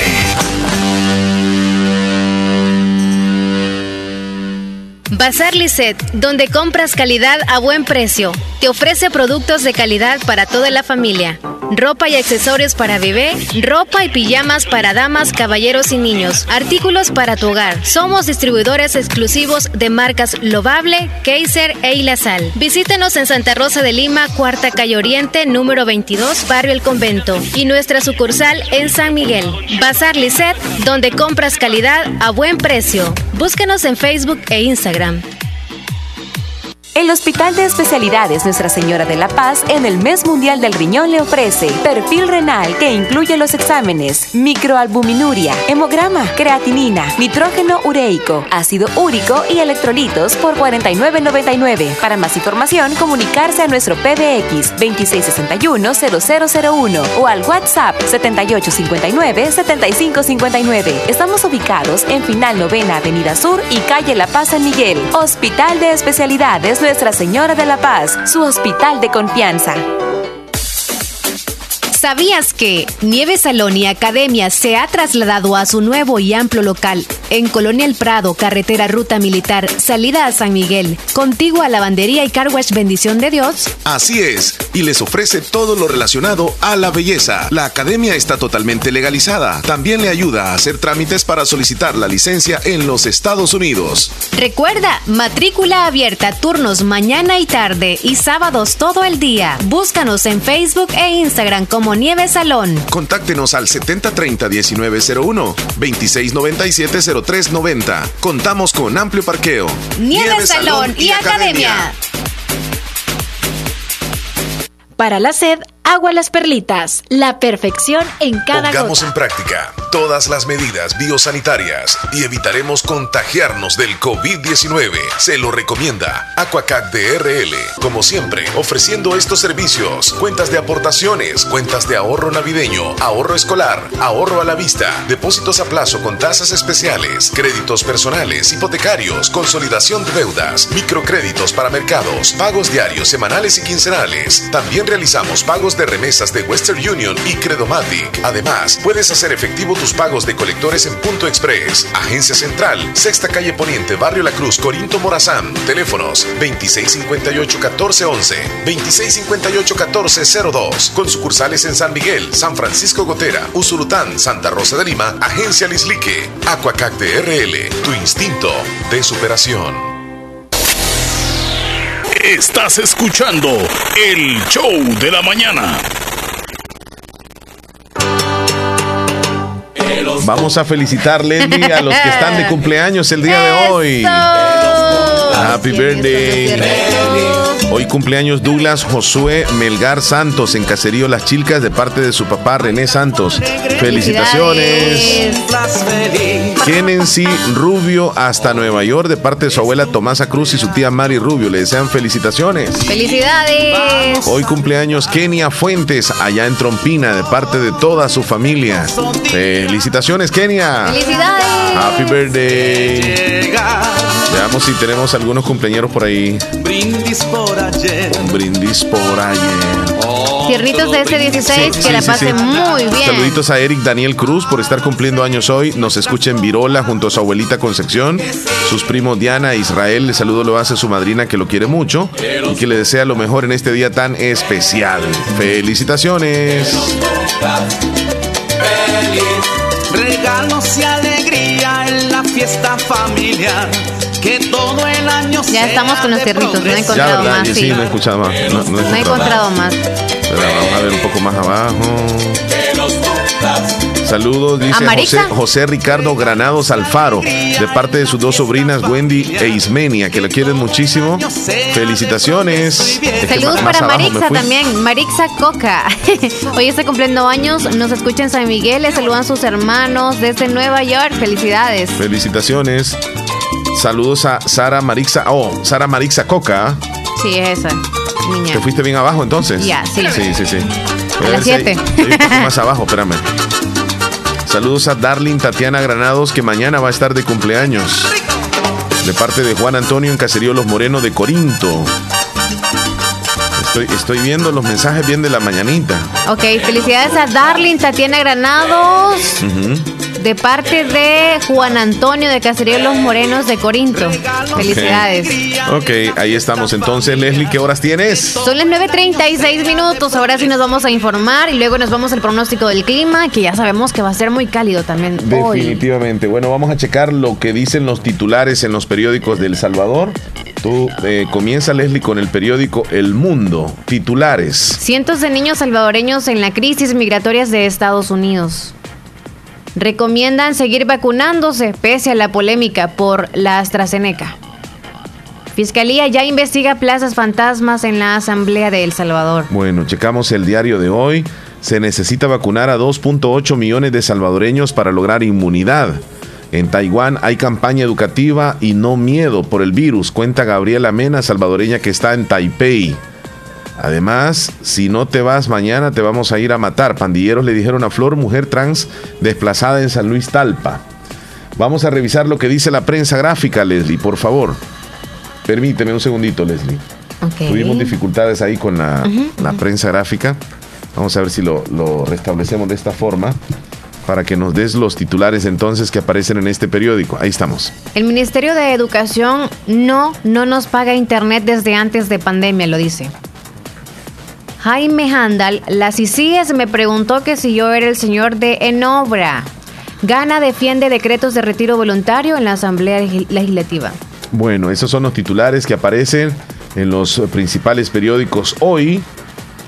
Bazar Lisset, donde compras calidad a buen precio. Te ofrece productos de calidad para toda la familia ropa y accesorios para bebé, ropa y pijamas para damas, caballeros y niños, artículos para tu hogar. Somos distribuidores exclusivos de marcas Lovable, Kaiser e Ilazal. Visítenos en Santa Rosa de Lima, Cuarta Calle Oriente, número 22, Barrio El Convento, y nuestra sucursal en San Miguel. Bazar Lisset, donde compras calidad a buen precio. Búscanos en Facebook e Instagram. El Hospital de Especialidades Nuestra Señora de la Paz en el Mes Mundial del Riñón le ofrece perfil renal que incluye los exámenes microalbuminuria, hemograma, creatinina, nitrógeno ureico, ácido úrico y electrolitos por 49.99. Para más información, comunicarse a nuestro PBX 2661-0001 o al WhatsApp 7859-7559. Estamos ubicados en Final Novena Avenida Sur y Calle La Paz San Miguel. Hospital de Especialidades nuestra Señora de la Paz, su hospital de confianza. ¿Sabías que Nieve Salón y Academia se ha trasladado a su nuevo y amplio local en Colonia El Prado, carretera Ruta Militar, salida a San Miguel, contigo a Lavandería y Carwash Bendición de Dios? Así es, y les ofrece todo lo relacionado a la belleza. La academia está totalmente legalizada. También le ayuda a hacer trámites para solicitar la licencia en los Estados Unidos. Recuerda, matrícula abierta, turnos mañana y tarde y sábados todo el día. Búscanos en Facebook e Instagram como Nieve Salón. Contáctenos al 7030-1901, 2697-0390. Contamos con amplio parqueo. Nieve, Salón, y, Academia. Para la sed, Agua Las Perlitas, la perfección en cada Pongamos en práctica todas las medidas biosanitarias y evitaremos contagiarnos del COVID-19. Se lo recomienda Aquacac DRL. Como siempre, ofreciendo estos servicios: cuentas de aportaciones, cuentas de ahorro navideño, ahorro escolar, ahorro a la vista, depósitos a plazo con tasas especiales, créditos personales, hipotecarios, consolidación de deudas, microcréditos para mercados, pagos diarios, semanales y quincenales. También realizamos pagos de remesas de Western Union y Credomatic. Además, puedes hacer efectivo tus pagos de colectores en Punto Express, Agencia Central, Sexta Calle Poniente, Barrio La Cruz, Corinto Morazán. Teléfonos 2658-1411, 2658-1402. Con sucursales en San Miguel, San Francisco Gotera, Usurután, Santa Rosa de Lima, Agencia Lislique, Aquacac RL, tu instinto de superación. Estás escuchando el show de la mañana. Vamos a felicitar, Leslie, a los que están de cumpleaños el día de hoy. Happy birthday. Hoy cumpleaños Douglas Josué Melgar Santos en Caserío Las Chilcas de parte de su papá René Santos. Felicitaciones. Kennency Rubio hasta Nueva York de parte de su abuela Tomasa Cruz y su tía Mari Rubio. Le desean felicitaciones. Felicidades. Hoy cumpleaños Kenia Fuentes allá en Trompina de parte de toda su familia. Felicitaciones Kenia. Felicidades. Happy birthday. Veamos si tenemos algunos cumpleaños por ahí. Brindis por ayer. brindis por ayer. Tiernitos de este 16, que la pasen muy bien. Saluditos a Eric Daniel Cruz por estar cumpliendo años hoy. Nos escucha en Virola junto a su abuelita Concepción. Sus primos Diana e Israel. Le saludo lo hace su madrina que lo quiere mucho y que le desea lo mejor en este día tan especial. Felicitaciones. Regalos y alegría en la fiesta familiar. Que todo el año Ya estamos con los tiernitos, no he encontrado más. Sí, Sí. no he escuchado más. No, no he No he encontrado más. Pero vamos a ver un poco más abajo. Saludos, dice ¿A José, Ricardo Granados Alfaro, de parte de sus dos sobrinas, Wendy e Ismenia, que la quieren muchísimo. Felicitaciones. Saludos para Marixa también, Marixa Coca. Hoy está cumpliendo años, nos escucha en San Miguel, le saludan sus hermanos desde Nueva York. Felicidades. Felicitaciones. Saludos a Sara Marixa. Oh, Sara Marixa Coca. Sí, es esa, niña. ¿Te fuiste bien abajo entonces? Ya, sí. Sí, sí, sí. A las si hay- siete. hay un poco más abajo, espérame. Saludos a Darling Tatiana Granados, que mañana va a estar de cumpleaños. De parte de Juan Antonio en Caserío Los Morenos de Corinto. Estoy, estoy viendo los mensajes bien de la mañanita. Ok, felicidades a Darling Tatiana Granados. De parte de Juan Antonio de Caserío Los Morenos de Corinto. Felicidades. Ok, ahí estamos. Entonces, Leslie, ¿qué horas tienes? Son las 9.36 minutos, ahora sí nos vamos a informar y luego nos vamos al pronóstico del clima, que ya sabemos que va a ser muy cálido también hoy. Definitivamente. Bueno, vamos a checar lo que dicen los titulares en los periódicos de El Salvador. Tú eh, comienza, Leslie, con el periódico El Mundo. Titulares. Cientos de niños salvadoreños en la crisis migratorias de Estados Unidos. Recomiendan seguir vacunándose pese a la polémica por la AstraZeneca. Fiscalía ya investiga plazas fantasmas en la Asamblea de El Salvador. Bueno, checamos el diario de hoy. Se necesita vacunar a 2.8 millones de salvadoreños para lograr inmunidad. En Taiwán hay campaña educativa y no miedo por el virus, cuenta Gabriela Mena, salvadoreña que está en Taipei. Además, si no te vas mañana te vamos a ir a matar. Pandilleros le dijeron a Flor, mujer trans desplazada en San Luis Talpa. Vamos a revisar lo que dice la prensa gráfica, Leslie, por favor. Permíteme un segundito, Leslie. Tuvimos dificultades ahí con la prensa gráfica. Vamos a ver si lo, lo restablecemos de esta forma para que nos des los titulares entonces que aparecen en este periódico. Ahí estamos. El Ministerio de Educación no, no nos paga internet desde antes de pandemia, lo dice. Jaime Handal, las ICIES me preguntó que si yo era el señor de Enobra. Gana defiende decretos de retiro voluntario en la Asamblea Legis- Legislativa. Bueno, esos son los titulares que aparecen en los principales periódicos hoy.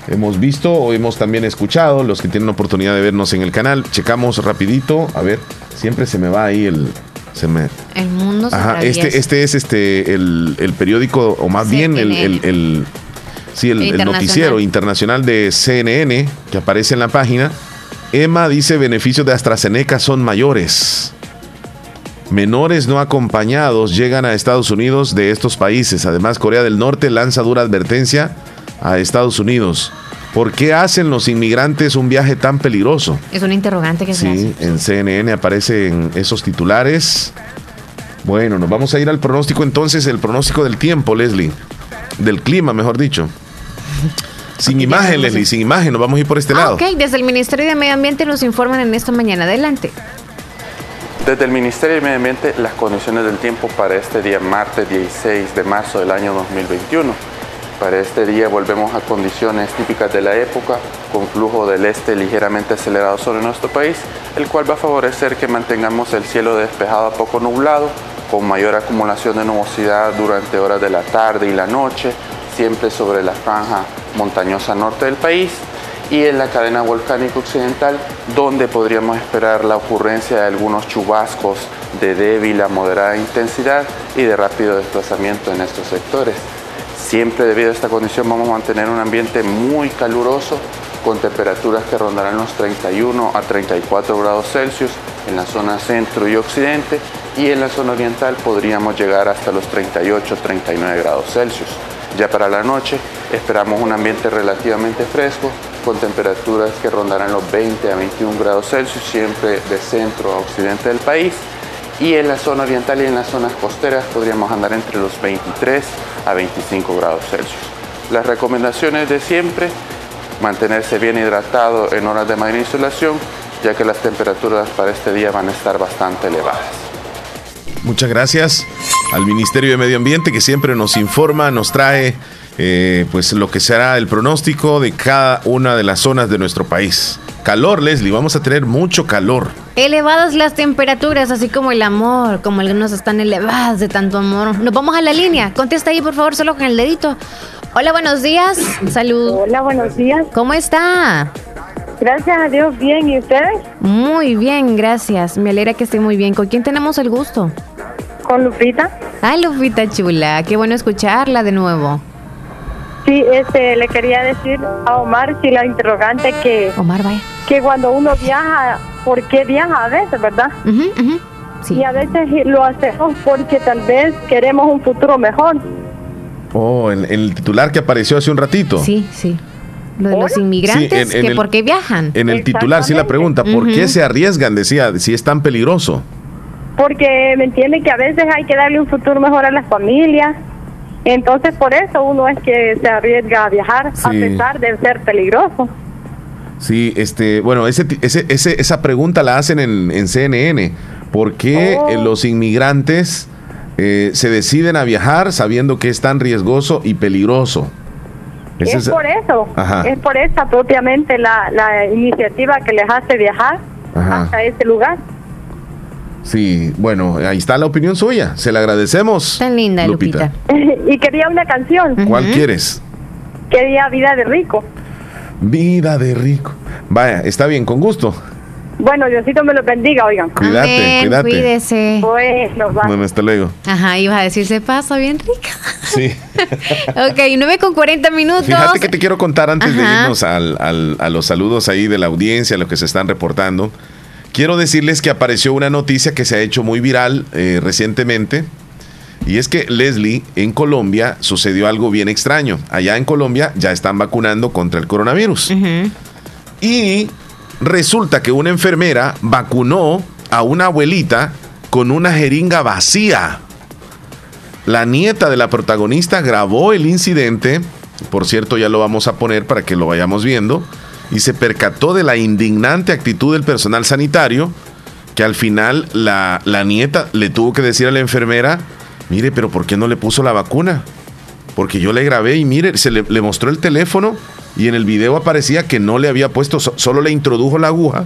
Hemos visto o hemos también escuchado, los que tienen oportunidad de vernos en el canal. Checamos rapidito, a ver, siempre se me va ahí el... Se me, El mundo se Ajá, este, este es este el, el periódico, o más bien el, el, el- sí, el- noticiero internacional de CNN que aparece en la página. Emma dice beneficios de AstraZeneca son mayores. Menores no acompañados llegan a Estados Unidos de estos países. Además, Corea del Norte lanza dura advertencia a Estados Unidos. ¿Por qué hacen los inmigrantes un viaje tan peligroso? Es un interrogante que se Sí, hace. en CNN aparecen esos titulares. Bueno, nos vamos a ir al pronóstico entonces, el pronóstico del tiempo, Leslie. Del clima, mejor dicho. Sin imagen, Leslie, sin imagen, nos vamos a ir por este Ah, lado. ok, desde el Ministerio de Medio Ambiente nos informan en esta mañana. Adelante. Desde el Ministerio de Medio Ambiente, las condiciones del tiempo para este día martes 16 de marzo del año 2021. Para este día volvemos a condiciones típicas de la época, con flujo del este ligeramente acelerado sobre nuestro país, el cual va a favorecer que mantengamos el cielo despejado a poco nublado, con mayor acumulación de nubosidad durante horas de la tarde y la noche, siempre sobre la franja montañosa norte del país y en la cadena volcánica occidental, donde podríamos esperar la ocurrencia de algunos chubascos de débil a moderada intensidad y de rápido desplazamiento en estos sectores. Siempre debido a esta condición vamos a mantener un ambiente muy caluroso con temperaturas que rondarán los 31 a 34 grados Celsius en la zona centro y occidente y en la zona oriental podríamos llegar hasta los 38-39 grados Celsius. Ya para la noche esperamos un ambiente relativamente fresco con temperaturas que rondarán los 20 a 21 grados Celsius siempre de centro a occidente del país y en la zona oriental y en las zonas costeras podríamos andar entre los 23 a 25 grados Celsius. Las recomendaciones de siempre, mantenerse bien hidratado en horas de mayor insolación, ya que las temperaturas para este día van a estar bastante elevadas. Muchas gracias al Ministerio de Medio Ambiente que siempre nos informa, nos trae eh, pues lo que será el pronóstico de cada una de las zonas de nuestro país. Calor, Leslie, vamos a tener mucho calor. Elevadas las temperaturas, así como el amor, como algunos están elevadas de tanto amor. Nos vamos a la línea. Contesta ahí, por favor, solo con el dedito. Hola, buenos días. Salud. Hola, buenos días. ¿Cómo está? Gracias a Dios, bien. ¿Y ustedes? Muy bien, gracias. Me alegra que esté muy bien. ¿Con quién tenemos el gusto? Con Lupita. Ay, Lupita chula. Qué bueno escucharla de nuevo. Sí, este, le quería decir a Omar, si la interrogante que... Omar, vaya. Que cuando uno viaja, ¿por qué viaja a veces, verdad? Sí. Y a veces lo hacemos porque tal vez queremos un futuro mejor. Oh, en, el titular que apareció hace un ratito. Sí, sí. Lo de los inmigrantes, que por qué viajan. En el titular sí la pregunta, ¿por qué se arriesgan? Decía, si es tan peligroso. Porque me entiende que a veces hay que darle un futuro mejor a las familias. Entonces por eso uno es que se arriesga a viajar a pesar de ser peligroso. Sí, este, bueno, ese, ese, esa pregunta la hacen en, CNN. ¿Por qué eh, oh. los inmigrantes eh, se deciden a viajar sabiendo que es tan riesgoso y peligroso? Es, por eso, es por esa propiamente la, la iniciativa que les hace viajar hasta ese lugar. Sí, bueno, ahí está la opinión suya. Se le agradecemos. Tan linda, Lupita. y quería una canción. ¿Cuál quieres? Quería Vida de Rico. Vida de Rico. Vaya, está bien, con gusto. Bueno, Diosito me lo bendiga, oigan. Cuídate, cuídate. Cuídese. Bueno, va. Bueno, hasta luego. Ajá, ibas a decir, se pasa bien rica. Sí. ok, 9 con 40 minutos. Fíjate que te quiero contar antes de irnos al, al, a los saludos ahí de la audiencia, a los que se están reportando. Quiero decirles que apareció una noticia que se ha hecho muy viral eh, recientemente. Y es que Leslie, en Colombia sucedió algo bien extraño. Allá en Colombia ya están vacunando contra el coronavirus. Y resulta que una enfermera vacunó a una abuelita con una jeringa vacía. La nieta de la protagonista grabó el incidente. Por cierto, ya lo vamos a poner para que lo vayamos viendo y se percató de la indignante actitud del personal sanitario que al final la, nieta le tuvo que decir a la enfermera, mire, pero ¿por qué no le puso la vacuna? Porque yo le grabé y mire, se le, mostró el teléfono y en el video aparecía que no le había puesto, solo le introdujo la aguja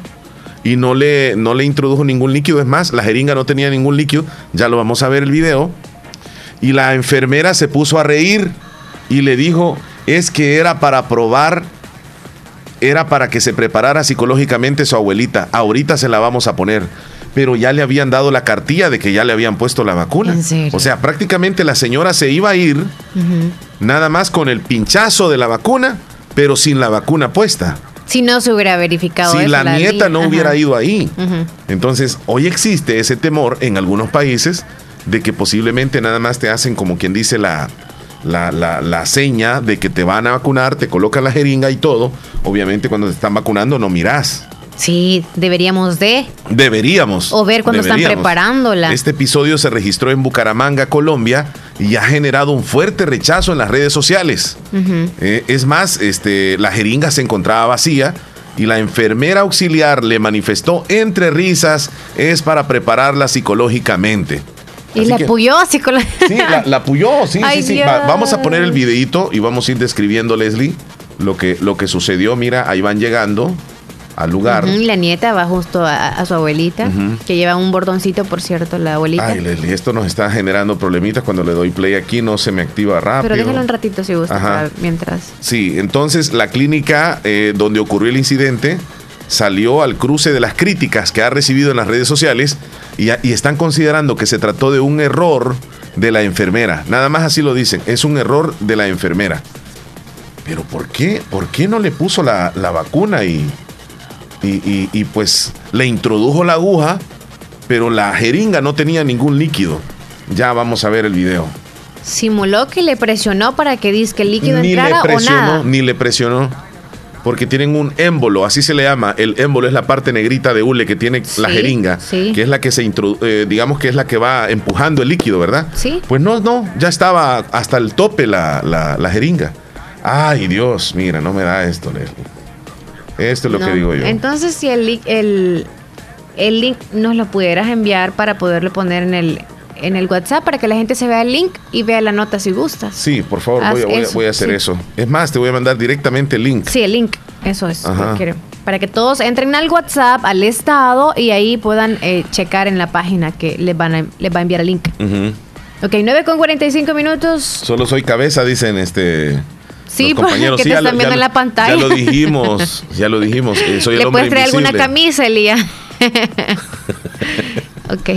y no le, no le introdujo ningún líquido. Es más, la jeringa no tenía ningún líquido, ya lo vamos a ver el video. Y la enfermera se puso a reír y le dijo, es que era para probar era para que se preparara psicológicamente su abuelita. Ahorita se la vamos a poner. Pero ya le habían dado la cartilla de que ya le habían puesto la vacuna. O sea, prácticamente la señora se iba a ir nada más con el pinchazo de la vacuna, pero sin la vacuna puesta. Si no se hubiera verificado. Si la, nieta no hubiera ido ahí. Entonces, hoy existe ese temor en algunos países de que posiblemente nada más te hacen como quien dice la, la, la, la, seña de que te van a vacunar, te colocan la jeringa y todo. Obviamente cuando te están vacunando no mirás. Sí, deberíamos de. Deberíamos. O ver cuando están preparándola. Este episodio se registró en Bucaramanga, Colombia, y ha generado un fuerte rechazo en las redes sociales. Eh, es más, este, la jeringa se encontraba vacía y la enfermera auxiliar le manifestó entre risas es para prepararla psicológicamente. Y la con la... Sí, la, apoyó, sí, sí, sí. vamos a poner el videito y vamos a ir describiendo, Leslie, lo que, lo que sucedió. Mira, ahí van llegando al lugar. la nieta va justo a, su abuelita, que lleva un bordoncito, por cierto, la abuelita. Ay, Leslie, esto nos está generando problemitas. Cuando le doy play aquí no se me activa rápido. Pero déjalo un ratito si gusta, mientras. Sí, entonces la clínica eh, donde ocurrió el incidente salió al cruce de las críticas que ha recibido en las redes sociales y, y están considerando que se trató de un error de la enfermera. Nada más así lo dicen, es un error de la enfermera. Pero ¿por qué? ¿Por qué no le puso la, la vacuna y, y, y- y, pues le introdujo la aguja, pero la jeringa no tenía ningún líquido? Ya vamos a ver el video. Simuló que le presionó para que disque el líquido Ni le o presionó, nada. ni le presionó. Porque tienen un émbolo, así se le llama. El émbolo es la parte negrita de hule que tiene la jeringa, sí. que es la que se introduce, digamos que es la que va empujando el líquido, ¿verdad? Sí. Pues no, no, ya estaba hasta el tope la, la- la jeringa. Ay, Dios, mira, no me da esto, Leslie. Esto es lo No. que digo yo. Entonces, si el, el, el link nos lo pudieras enviar para poderlo poner en el, en el WhatsApp para que la gente se vea el link y vea la nota si gustas. Sí, por favor, voy, a- voy a- eso, voy a hacer sí. eso. Es más, te voy a mandar directamente el link. Sí, el link, eso es. Ajá. Para que todos entren al WhatsApp, al estado y ahí puedan eh, checar en la página que les, van a, les va a enviar el link. Ujú. Ok, 9 con 45 minutos. Solo soy cabeza, dicen este. Sí, los compañeros. porque te ya están lo- viendo en la pantalla. Ya lo dijimos, ya lo dijimos. eh, soy el ¿Le hombre puedes traer alguna invisible. camisa, Elía? ok.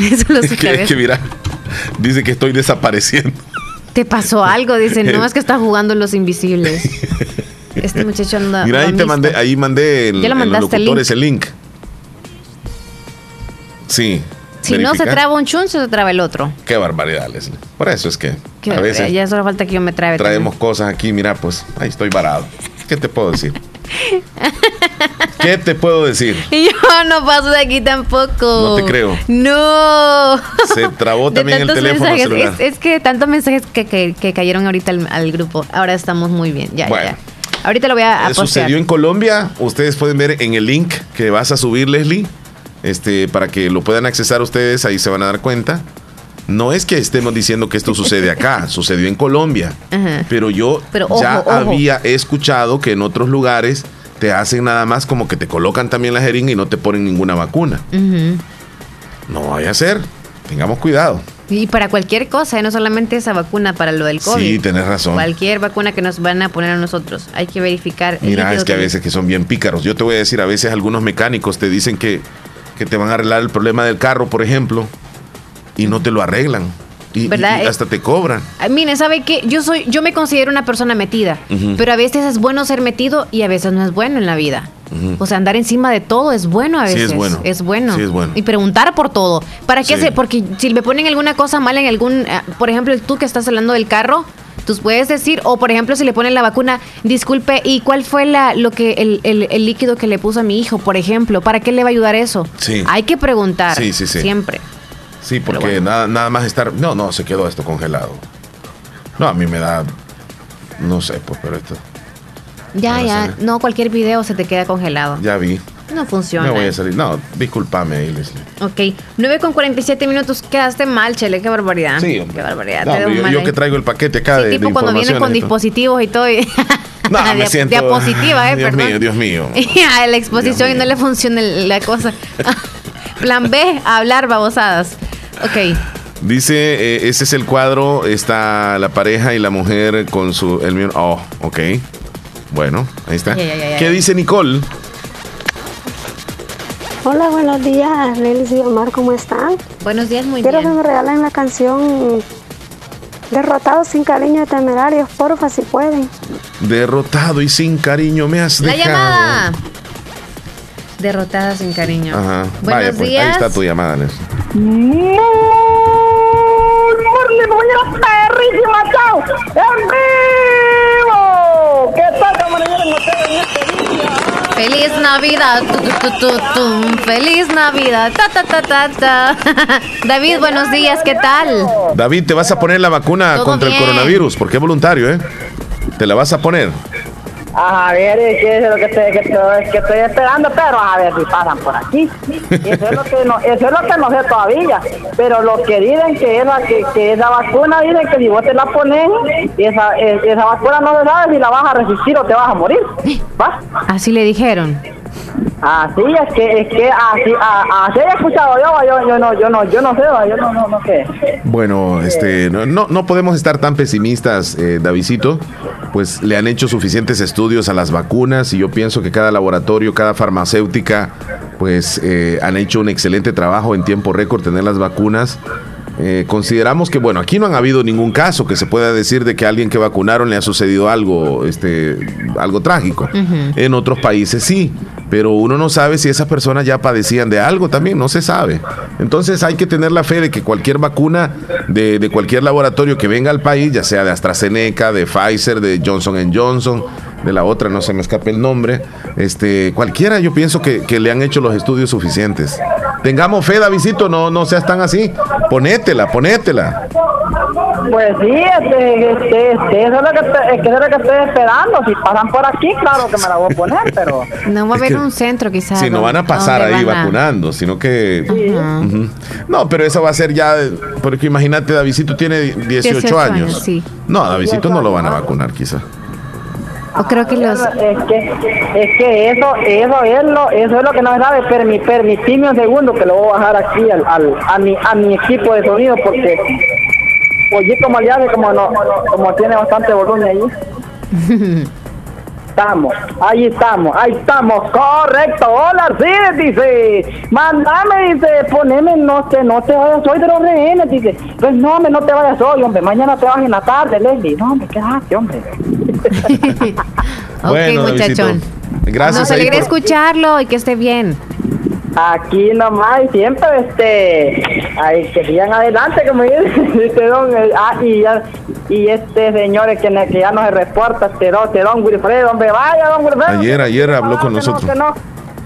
Eso lo sé que, es que mira, dice que estoy desapareciendo. ¿Te pasó algo? Dicen, no, es que está jugando los invisibles. Este muchacho anda. Mira, ahí te mandé, ahí mandé el, Ya lo en los mandaste el locutores el link. Sí. Si no se traba un chuncho, se traba el otro. Qué barbaridad, Leslie. Por eso es que Que a veces ya solo falta que yo me trabe. traemos cosas aquí. Mira, pues ahí estoy varado. ¿Qué te puedo decir? ¿Qué te puedo decir? Yo no paso de aquí tampoco. No te creo. No. Se trabó también el teléfono mensajes. celular. Es, es que tantos mensajes que, que- que cayeron ahorita al, al grupo. Ahora estamos muy bien. Ya, Bueno. ya. Ahorita lo voy a, a. Sucedió en Colombia. Ustedes pueden ver en el link que vas a subir, Leslie. Este, para que lo puedan accesar ustedes, ahí se van a dar cuenta. No es que estemos diciendo que esto sucede acá, sucedió en Colombia. Ajá. Pero yo Pero ojo, ya ojo. había escuchado que en otros lugares te hacen nada más como que te colocan también la jeringa y no te ponen ninguna vacuna. No vaya a ser. Tengamos cuidado. Y para cualquier cosa, ¿eh? no solamente esa vacuna para lo del COVID. Sí, tenés razón. Cualquier vacuna que nos van a poner a nosotros. Hay que verificar. Mira, es que a veces que son bien pícaros. Yo te voy a decir, a veces algunos mecánicos te dicen que, que te van a arreglar el problema del carro, por ejemplo, y no te lo arreglan. Y, y- ¿Verdad? y hasta te cobran. Mire, ¿sabe qué? Yo soy, yo me considero una persona metida, pero a veces es bueno ser metido y a veces no es bueno en la vida. O sea, andar encima de todo es bueno a Sí, veces. es bueno. Es bueno. Sí, es bueno. Y preguntar por todo. ¿Para qué Sí. hacer? Porque si me ponen alguna cosa mala en algún, ah, por ejemplo, tú que estás hablando del carro, tú puedes decir, o por ejemplo, si le ponen la vacuna, disculpe, ¿y cuál fue la, lo que el, el- el líquido que le puso a mi hijo, por ejemplo? ¿Para qué le va a ayudar eso? Sí. Hay que preguntar. Sí, sí, sí. Siempre. Sí, porque nada, nada más estar. No, no, se quedó esto congelado. No, a mí me da. No sé, pues, pero esto. Ya, ya. No, cualquier video se te queda congelado. Ya vi. No funciona. Me voy a salir. No, discúlpame ahí, Leslie. Ok, 9 con 47 minutos. Quedaste mal, Chele. Qué barbaridad. Sí, hombre. Qué barbaridad. No, te yo, que traigo el paquete acá de, tipo de cuando viene con y dispositivos y todo. y- No, me Dia- siento- Diapositiva, eh, Dios perdón. mío, Dios mío. Ya, la exposición y no le funciona la cosa. Plan B, hablar babosadas. Ok. Dice, eh, ese es el cuadro, está la pareja y la mujer con su... El mío, oh, ok. Bueno, ahí está. ¿Qué dice Nicole? Hola, buenos días, Lelis y Omar, ¿cómo están? Buenos días, muy Quiero bien. que me regalen la canción Derrotados sin cariño de temerarios, porfa, si pueden. Derrotado y sin cariño me has La dejado. llamada. Derrotada sin cariño. Ajá. Buenos Vaya, pues, ahí días. está tu llamada, Nes. ¡Morle, voy a la perrísima chao! ¡En vivo! ¿Qué tal, camareros? en ustedes en este día? Feliz Navidad. Tu. Feliz Navidad. Ta, ta, ta, ta, ta. David, buenos días. ¿Qué tal? David, te vas a poner la vacuna contra bien. el coronavirus, porque es voluntario, ¿eh? Te la vas a poner. A ver, es que es lo que estoy, que estoy, esperando, pero a ver si pasan por aquí. Eso es lo que no, eso es lo que no sé todavía. Pero lo que dicen que esa, que, que esa vacuna, dicen que si vos te la pones, esa, eh, esa vacuna no se sabe si la vas a resistir o te vas a morir. ¿Va? Así le dijeron. Así es que, es que así, así he escuchado. Yo, yo, yo no, yo no, yo no sé, yo no, no, no sé. Bueno, este, no, no podemos estar tan pesimistas, eh, Davidito, pues le han hecho suficientes estudios a las vacunas y yo pienso que cada laboratorio, cada farmacéutica, pues eh, han hecho un excelente trabajo en tiempo récord tener las vacunas. Eh, consideramos que, bueno, aquí no han habido ningún caso que se pueda decir de que a alguien que vacunaron le ha sucedido algo, este, algo trágico. En otros países sí, pero uno no sabe si esas personas ya padecían de algo también, no se sabe. Entonces hay que tener la fe de que cualquier vacuna de, de cualquier laboratorio que venga al país, ya sea de AstraZeneca, de Pfizer, de Johnson Johnson, de la otra, no se me escape el nombre, este, cualquiera yo pienso que, que le han hecho los estudios suficientes. Tengamos fe, Davidito, no, no seas tan así. Ponétela, ponétela. Pues sí, este, este, este, eso es lo que, es que, es lo que estoy esperando. Si pasan por aquí, claro que me la voy a poner, pero... No va a haber un centro quizás. Si no van a pasar ahí vacunando, sino que... No, pero eso va a ser ya... Porque imagínate, Davidito tiene 18, años. sí. No, Davidito no lo van a vacunar quizás. O creo que los... Es que, es que eso, eso es lo, eso es lo que no sabe. Permi, permitime un segundo que lo voy a bajar aquí al, al, a, mi, a mi equipo de sonido porque oye como ya como no, como tiene bastante volumen ahí. estamos, ahí estamos, ahí estamos, correcto. Hola, sí, dice, mandame, dice, poneme, no te, no te vayas hoy de los rehenes, dice, pues no, hombre, no te vayas hoy, hombre, mañana te vas en la tarde, Leslie, no, hombre, quédate, hombre. ok, muchachón. Gracias. Nos alegra escucharlo y que esté bien. Aquí nomás y siempre este ahí que sigan adelante como dice don eh, ah, y, ya, y este señor que, que ya no se reporta este don, este don Wilfredo hombre vaya don Wilfredo ayer ayer habló con nosotros que no,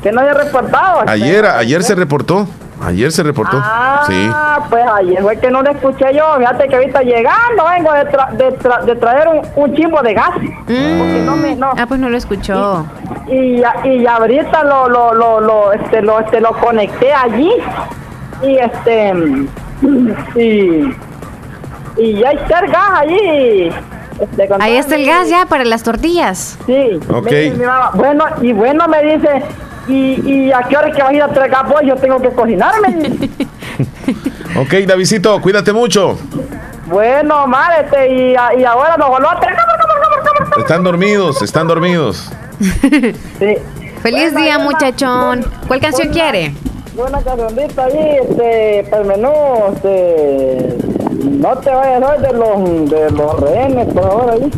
que no haya reportado este, ayer ayer se reportó Ayer se reportó. Ah, sí. pues ayer fue que no le escuché yo. Fíjate que ahorita llegando vengo de, de, traer un, un, chimbo de gas. Mm. Ah, pues no lo escuchó. Y, y, ahorita lo, lo, lo, lo, este, lo, este, lo conecté allí. Y este. Y. Y ya está el gas allí. Este, Ahí está el gas ya para las tortillas. Sí. Ok. bueno, y bueno, me dice, ¿Y, ¿Y, a qué hora que vas a ir a tragar pues Yo tengo que cocinarme. ok, Davidito, cuídate mucho. Bueno, madre, y, y ahora nos volvemos a Están dormidos, están dormidos. sí. Feliz día, muchachón. ¿Cuál canción quiere? Buena cancioncita ahí, este, para el menú, este, no te vayas hoy de los, de los rehenes, por favor, ahí.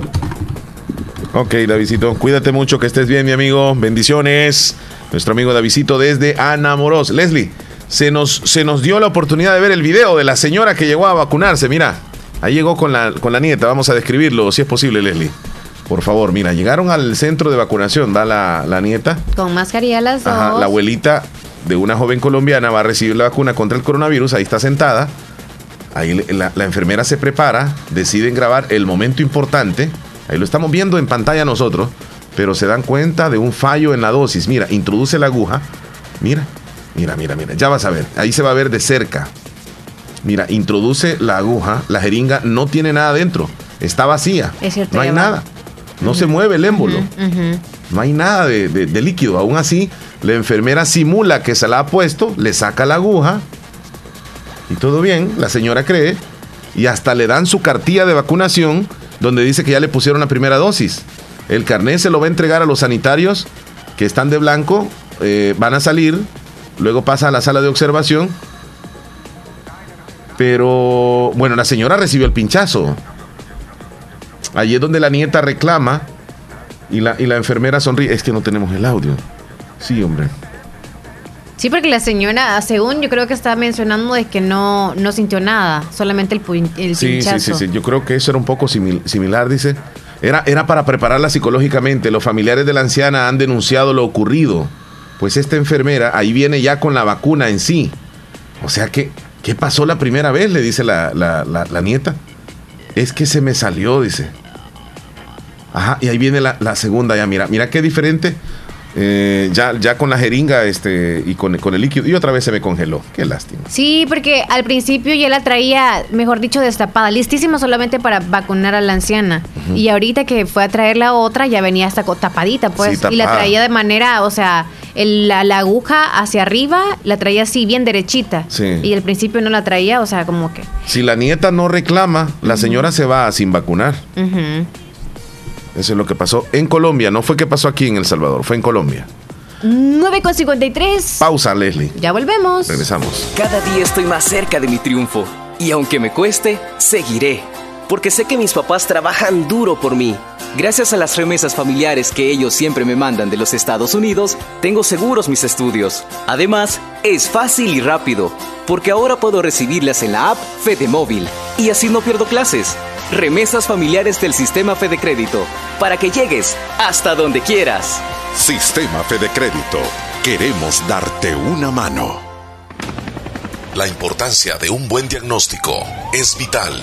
Ok, Davidito, cuídate mucho, que estés bien, mi amigo. Bendiciones. Nuestro amigo Davidito desde Anamoros. Leslie, se nos, se nos dio la oportunidad de ver el video de la señora que llegó a vacunarse. Mira, ahí llegó con la, con la nieta. Vamos a describirlo, si es posible, Leslie. Por favor, mira, llegaron al centro de vacunación, da la, nieta. Con mascarilla las dos. la abuelita de una joven colombiana va a recibir la vacuna contra el coronavirus, ahí está sentada. Ahí la, la enfermera se prepara, deciden grabar el momento importante. Ahí lo estamos viendo en pantalla nosotros pero se dan cuenta de un fallo en la dosis. Mira, introduce la aguja. Mira, mira, mira, mira. Ya vas a ver. Ahí se va a ver de cerca. Mira, introduce la aguja. La jeringa no tiene nada dentro. Está vacía. Es cierto, no hay nada. No se mueve el émbolo. No hay nada de, de, líquido. Aún así, la enfermera simula que se la ha puesto, le saca la aguja y todo bien. La señora cree y hasta le dan su cartilla de vacunación donde dice que ya le pusieron la primera dosis. El carnet se lo va a entregar a los sanitarios que están de blanco, eh, van a salir, luego pasa a la sala de observación. Pero bueno, la señora recibió el pinchazo. Allí es donde la nieta reclama y la, y la enfermera sonríe. Es que no tenemos el audio. Sí, hombre. Sí, porque la señora, según yo creo que estaba mencionando de que no, no sintió nada, solamente el, el pinchazo. Sí, sí, sí, yo creo que eso era un poco similar, dice. Era, era para prepararla psicológicamente. Los familiares de la anciana han denunciado lo ocurrido. Pues esta enfermera ahí viene ya con la vacuna en sí. O sea que, ¿qué pasó la primera vez? Le dice la, la, nieta. Es que se me salió, dice. Ajá, y ahí viene la, la segunda ya, mira, mira qué diferente. Eh, ya, ya con la jeringa este, y con, con, el líquido y otra vez se me congeló. Qué lástima. Sí, porque al principio ya la traía, mejor dicho, destapada, listísima solamente para vacunar a la anciana. Y ahorita que fue a traer la otra, ya venía hasta tapadita, pues, y la traía de manera, o sea, el- la, la aguja hacia arriba la traía así bien derechita. Sí. Y al principio no la traía, o sea, como que... Si la nieta no reclama, la señora se va sin vacunar. Eso es lo que pasó en Colombia. No fue que pasó aquí en El Salvador, fue en Colombia. 9 con 53. Pausa, Leslie. Ya volvemos. Regresamos. Cada día estoy más cerca de mi triunfo. Y aunque me cueste, seguiré. Porque sé que mis papás trabajan duro por mí. Gracias a las remesas familiares que ellos siempre me mandan de los Estados Unidos, tengo seguros mis estudios. Además, es fácil y rápido, porque ahora puedo recibirlas en la app Fede Móvil. Y así no pierdo clases. Remesas familiares del sistema Fede Crédito, para que llegues hasta donde quieras. Sistema Fede Crédito. Queremos darte una mano. La importancia de un buen diagnóstico es vital.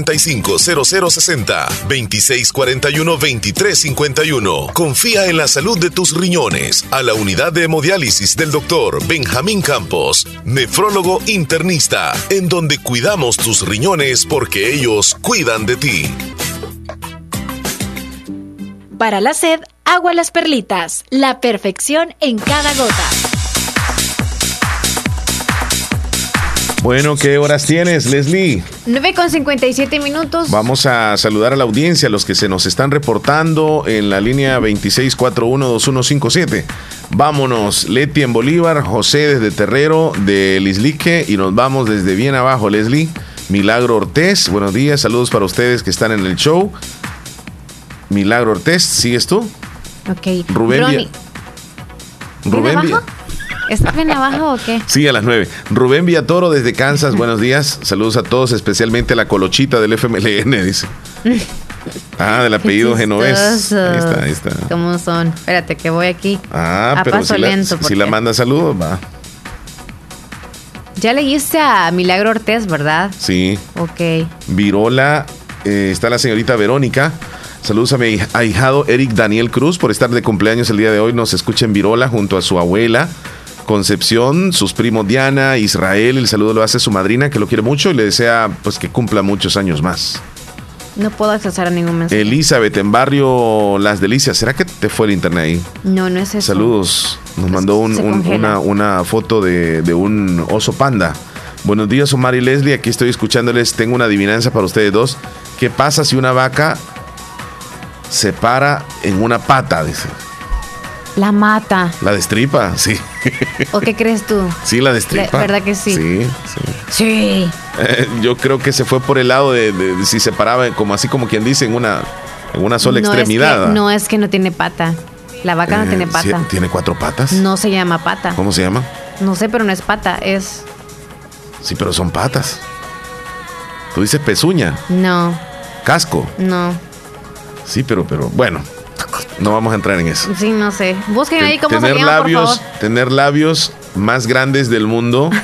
7745-0060, 2641-2351. Confía en la salud de tus riñones a la unidad de hemodiálisis del doctor Benjamín Campos, nefrólogo internista, en donde cuidamos tus riñones porque ellos cuidan de ti. Para la sed, agua las perlitas. La perfección en cada gota. Bueno, ¿qué horas tienes, Leslie? 9 con 57 minutos. Vamos a saludar a la audiencia, a los que se nos están reportando en la línea 26412157. Vámonos, Leti en Bolívar, José desde Terrero, de Lislique, y nos vamos desde bien abajo, Leslie. Milagro Ortez, buenos días, saludos para ustedes que están en el show. Milagro Ortez, ¿sigues tú? Ok. Rubén Ronnie, Villa- ¿bien Rubén Villa- abajo? ¿Estás bien abajo o qué? Sí, a las 9. Rubén Villatoro desde Kansas, buenos días. Saludos a todos, especialmente a la colochita del FMLN, dice. Ah, del apellido genovés. Ahí está, ahí está. ¿Cómo son? Espérate, que voy aquí. Ah, a pero paso si la, lento. si la manda saludos, va. Ya leíste a Milagro Ortez, ¿verdad? Sí. Ok. Virola, eh, está la señorita Verónica. Saludos a mi ahijado Eric Daniel Cruz por estar de cumpleaños el día de hoy. Nos escucha en Virola junto a su abuela Concepción, sus primos Diana, Israel. El saludo lo hace su madrina que lo quiere mucho y le desea pues que cumpla muchos años más. No puedo accesar a ningún mensaje. Elizabeth en barrio Las Delicias. ¿Será que te fue el internet ahí? No, no es eso. Saludos. Nos mandó un- se un- congela. una, una foto de, de un oso panda. Buenos días, Omar y Leslie. Aquí estoy escuchándoles. Tengo una adivinanza para ustedes dos. ¿Qué pasa si una vaca se para en una pata? Dice. La mata. La destripa, sí. ¿O qué crees tú? Sí, la destripa. ¿verdad que sí? Sí, sí. Sí. Eh, yo creo que se fue por el lado de, de- de si se paraba como así como quien dice en una, en una sola no extremidad. Es que, no es que no tiene pata. La vaca no Eh, tiene pata. ¿Tiene cuatro patas? No se llama pata. ¿Cómo se llama? No sé, pero no es pata. Es. Sí, pero son patas. Tú dices pezuña, No, casco. no. Sí, pero, pero bueno, no vamos a entrar en eso. Sí, no sé. Busquen ahí cómo se tener llama, por labios, favor. tener labios más grandes del mundo.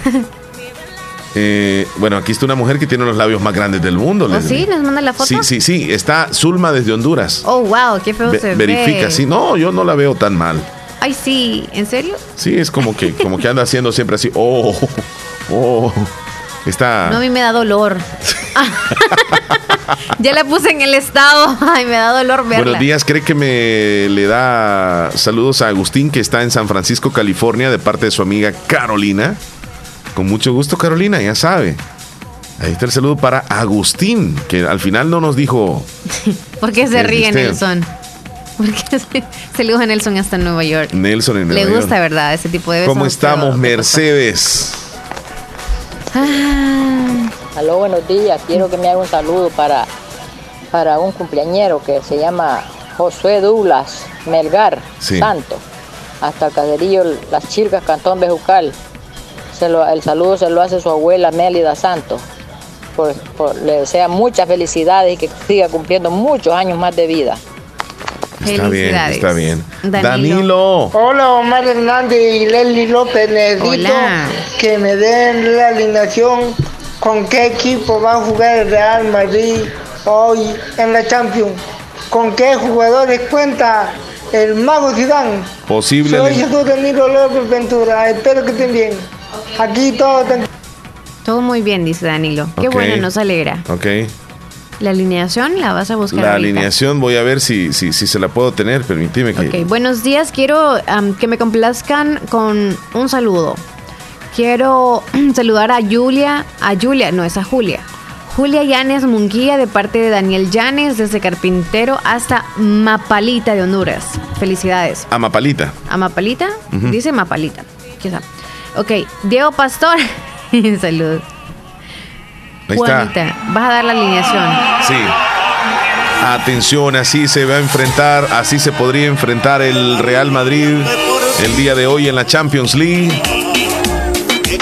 Eh, bueno, aquí está una mujer que tiene los labios más grandes del mundo. ¿O Leslie. Oh, sí? ¿Nos manda la foto? Sí, sí, sí. Está Zulma desde Honduras. Oh, wow, qué feo Ve- se verifica, ve. sí. No, yo no la veo tan mal. Ay, sí. ¿En serio? Sí, es como que, como que anda haciendo siempre así. Oh, oh. Está. No, a mí me da dolor. ya la puse en el estado. Ay, me da dolor verla. Buenos días, cree que me le da saludos a Agustín que está en San Francisco, California, de parte de su amiga Carolina. Con mucho gusto, Carolina, ya sabe. Ahí está el saludo para Agustín, que al final no nos dijo. ¿Por qué se ríe usted. Nelson? Porque se, a Nelson hasta Nueva York. Nelson en Le Nueva gusta, York. ¿verdad? Ese tipo de besos. ¿Cómo estamos, Mercedes? Ah, Aló, buenos días. Quiero que me haga un saludo para, para un cumpleañero que se llama Josué Douglas Melgar Sí. Santo. Hasta el caserío Las Chircas, Cantón Bejucal. Se lo- el saludo se lo hace su abuela Mélida Santo. Por- por- le desea muchas felicidades y que siga cumpliendo muchos años más de vida. Está bien, está bien. Danilo. Danilo. Hola, Omar Hernández y Leslie López. Necesito Hola. que me den la alineación con qué equipo va a jugar el Real Madrid hoy en la Champions. ¿Con qué jugadores cuenta el Mago Zidane? Posible. Soy Jesús Danilo López Ventura. Espero que estén bien. Aquí todo está todo muy bien, dice Danilo. Qué bueno, nos alegra. Ok. La alineación la vas a buscar La ahorita. alineación voy a ver si, si, si se la puedo tener. Permíteme que. Ok, buenos días. Quiero am, que me complazcan con un saludo. Quiero saludar a Julia, a Julia, no es a Julia. Julia Llanes Munguía de parte de Daniel Llanes desde Carpintero hasta Mapalita de Honduras. Felicidades. ¿A Mapalita? Ujú. Dice Mapalita. Ok, Diego Pastor. Saludos. Ahí está. Vas a dar la alineación. Sí. Atención, así se va a enfrentar, así se podría enfrentar el Real Madrid el día de hoy en la Champions League.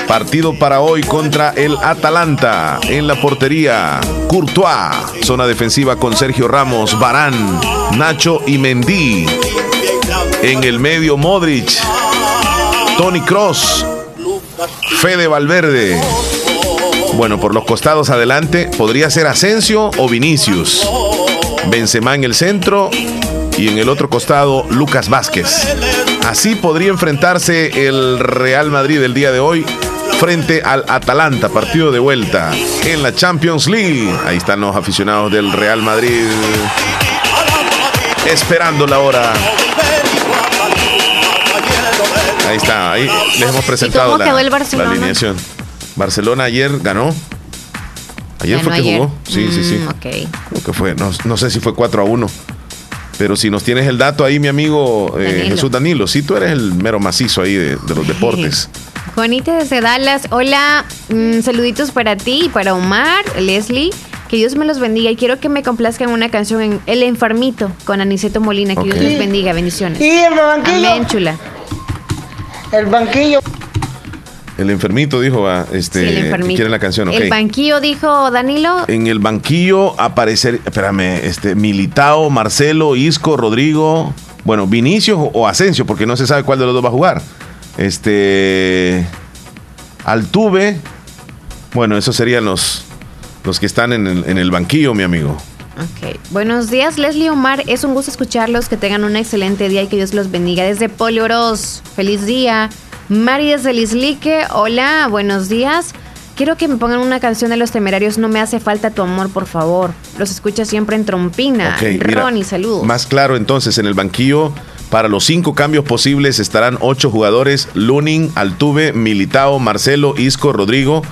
Partido para hoy contra el Atalanta en la portería. Courtois, zona defensiva con Sergio Ramos, Barán, Nacho y Mendy. En el medio Modric, Tony Cross, Fede Valverde. Bueno, por los costados adelante podría ser Asensio o Vinicius. Benzema en el centro y en el otro costado Lucas Vázquez. Así podría enfrentarse el Real Madrid el día de hoy frente al Atalanta, partido de vuelta en la Champions League. Ahí están los aficionados del Real Madrid esperando la hora. Ahí está, ahí les hemos presentado la, alineación. Barcelona ayer ganó. Ayer Ganó fue que ayer. jugó. Sí, sí, sí. Mm, ok. Creo que fue, no, no sé si fue 4 a 1. Pero si nos tienes el dato ahí, mi amigo eh, Danilo. Jesús Danilo, sí, tú eres el mero macizo ahí de, de los deportes. Juanita desde Dallas, hola, mm, saluditos para ti y para Omar, Leslie, que Dios me los bendiga y quiero que me complazcan una canción en El Enfermito con Aniceto Molina, que Dios les bendiga, bendiciones. Y el banquillo. Amén, chula. El banquillo. El enfermito dijo, va, este, Sí, el que enfermito. quiere la canción. El banquillo dijo Danilo, en el banquillo aparecer, espérame, este, Militao, Marcelo, Isco, Rodrigo, bueno, Vinicius o- o Asensio, porque no se sabe cuál de los dos va a jugar. Este, Altuve, bueno, esos serían los, los que están en el, en el banquillo, mi amigo. Ok. Buenos días, Leslie Omar. Es un gusto escucharlos. Que tengan un excelente día y que Dios los bendiga. Desde Polioros, feliz día. Mari desde Lislique, hola, buenos días. Quiero que me pongan una canción de los temerarios. No me hace falta tu amor, por favor. Los escucha siempre en Trompina. Ok, mira, Ronnie, saludos. Más claro, entonces, en el banquillo, para los cinco cambios posibles estarán ocho jugadores: Lunin, Altuve, Militao, Marcelo, Isco, Rodrigo,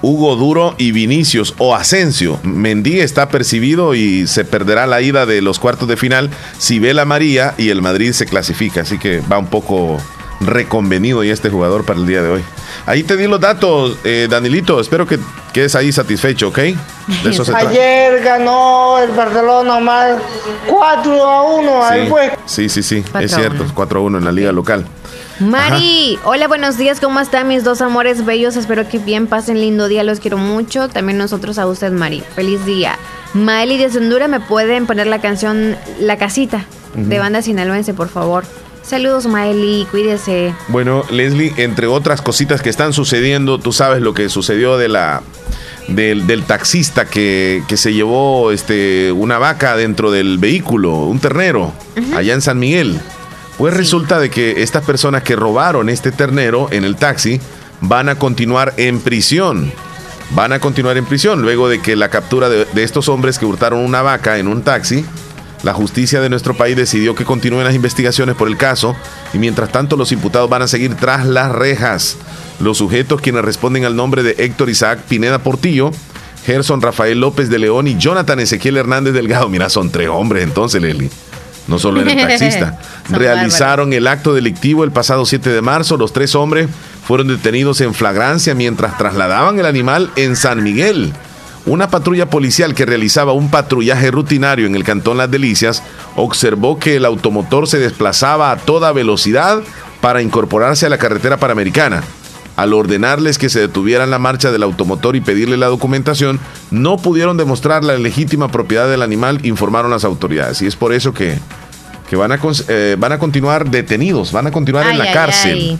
Hugo Duro y Vinicius o Asensio. Mendy está percibido y se perderá la ida de los cuartos de final si ve la María y el Madrid se clasifica. Así que va un poco reconvenido ya este jugador para el día de hoy. Ahí te di los datos, eh, Danilito. Espero que quedes ahí satisfecho, ¿ok? De eso se trata. Ayer ganó el Barcelona más 4 a 1 al Sí, juez. sí, sí, sí, Cuatro es cierto, uno. 4 a 1 en la liga local. Mari, hola, buenos días. ¿Cómo están mis dos amores bellos? Espero que bien pasen lindo día. Los quiero mucho. También nosotros a usted, Mari. Feliz día. Maeli de Honduras, ¿me pueden poner la canción La Casita de. Banda Sinaloense, por favor? Saludos, Maeli. Cuídese. Bueno, Leslie, entre otras cositas que están sucediendo, tú sabes lo que sucedió de la del, del taxista que, que se llevó este una vaca dentro del vehículo, un ternero, allá en San Miguel. Pues resulta de que estas personas que robaron este ternero en el taxi van a continuar en prisión. van a continuar en prisión luego de que la captura de, de estos hombres que hurtaron una vaca en un taxi. La justicia de nuestro país decidió que continúen las investigaciones por el caso y mientras tanto los imputados van a seguir tras las rejas. Los sujetos quienes responden al nombre de Héctor Isaac Pineda Portillo, Gerson Rafael López de León y Jonathan Ezequiel Hernández Delgado. Mira, son tres hombres entonces, Leli. No solo era el taxista. Realizaron el acto delictivo el pasado 7 de marzo. Los tres hombres fueron detenidos en flagrancia mientras trasladaban el animal en San Miguel. Una patrulla policial que realizaba un patrullaje rutinario en el cantón Las Delicias observó que el automotor se desplazaba a toda velocidad para incorporarse a la carretera panamericana. Al ordenarles que se detuvieran la marcha del automotor y pedirle la documentación, no pudieron demostrar la legítima propiedad del animal, informaron las autoridades. Y es por eso que, que van, a, eh, van a continuar detenidos, van a continuar en la ay, cárcel. ay.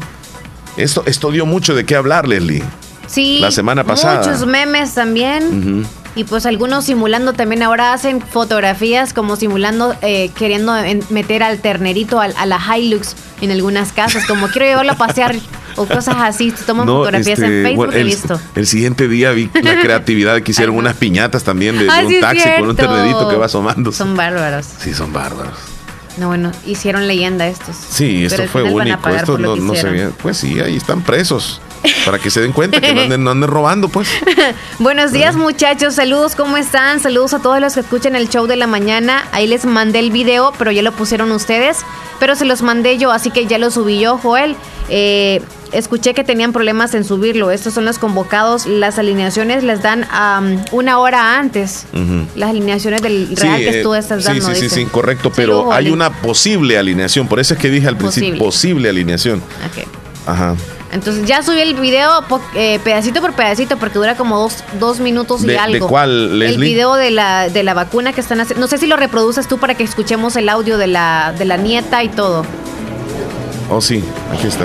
Esto, esto dio mucho de qué hablar, Leslie. Sí. La semana pasada. Muchos memes también. Y pues algunos simulando también. Ahora hacen fotografías como simulando, eh, queriendo en- meter al ternerito al- a, la Hilux en algunas casas. Como quiero llevarlo a pasear o cosas así. Se toman No, fotografías este, en Facebook bueno, y el, listo. el siguiente día vi la creatividad que hicieron unas piñatas también de, de Ah, un sí taxi con un ternerito que va asomando. Son bárbaros. Sí, son bárbaros. No, bueno, hicieron leyenda estos. Sí, esto fue único. Esto no, no se. Pues sí, ahí están presos. Para que se den cuenta que no anden, no anden robando, pues. Buenos días muchachos, saludos, ¿cómo están? Saludos a todos los que escuchan el show de la mañana. Ahí les mandé el video, pero ya lo pusieron ustedes. Pero se los mandé yo, así que ya lo subí yo, Joel. Eh, escuché que tenían problemas en subirlo. Estos son los convocados. Las alineaciones les dan am, una hora antes. Las alineaciones del Sí, real que eh, tú estás sí, dando. sí, sí, sí, correcto, pero hay una posible alineación, por eso es que dije al principio, Posible. posible alineación. Ajá. Entonces ya subí el video eh, pedacito por pedacito porque dura como dos, dos minutos y ¿De- de algo. cuál, El video de la, de la vacuna que están haciendo. No sé si lo reproduces tú para que escuchemos el audio de la, de la nieta y todo. Oh, sí, aquí está.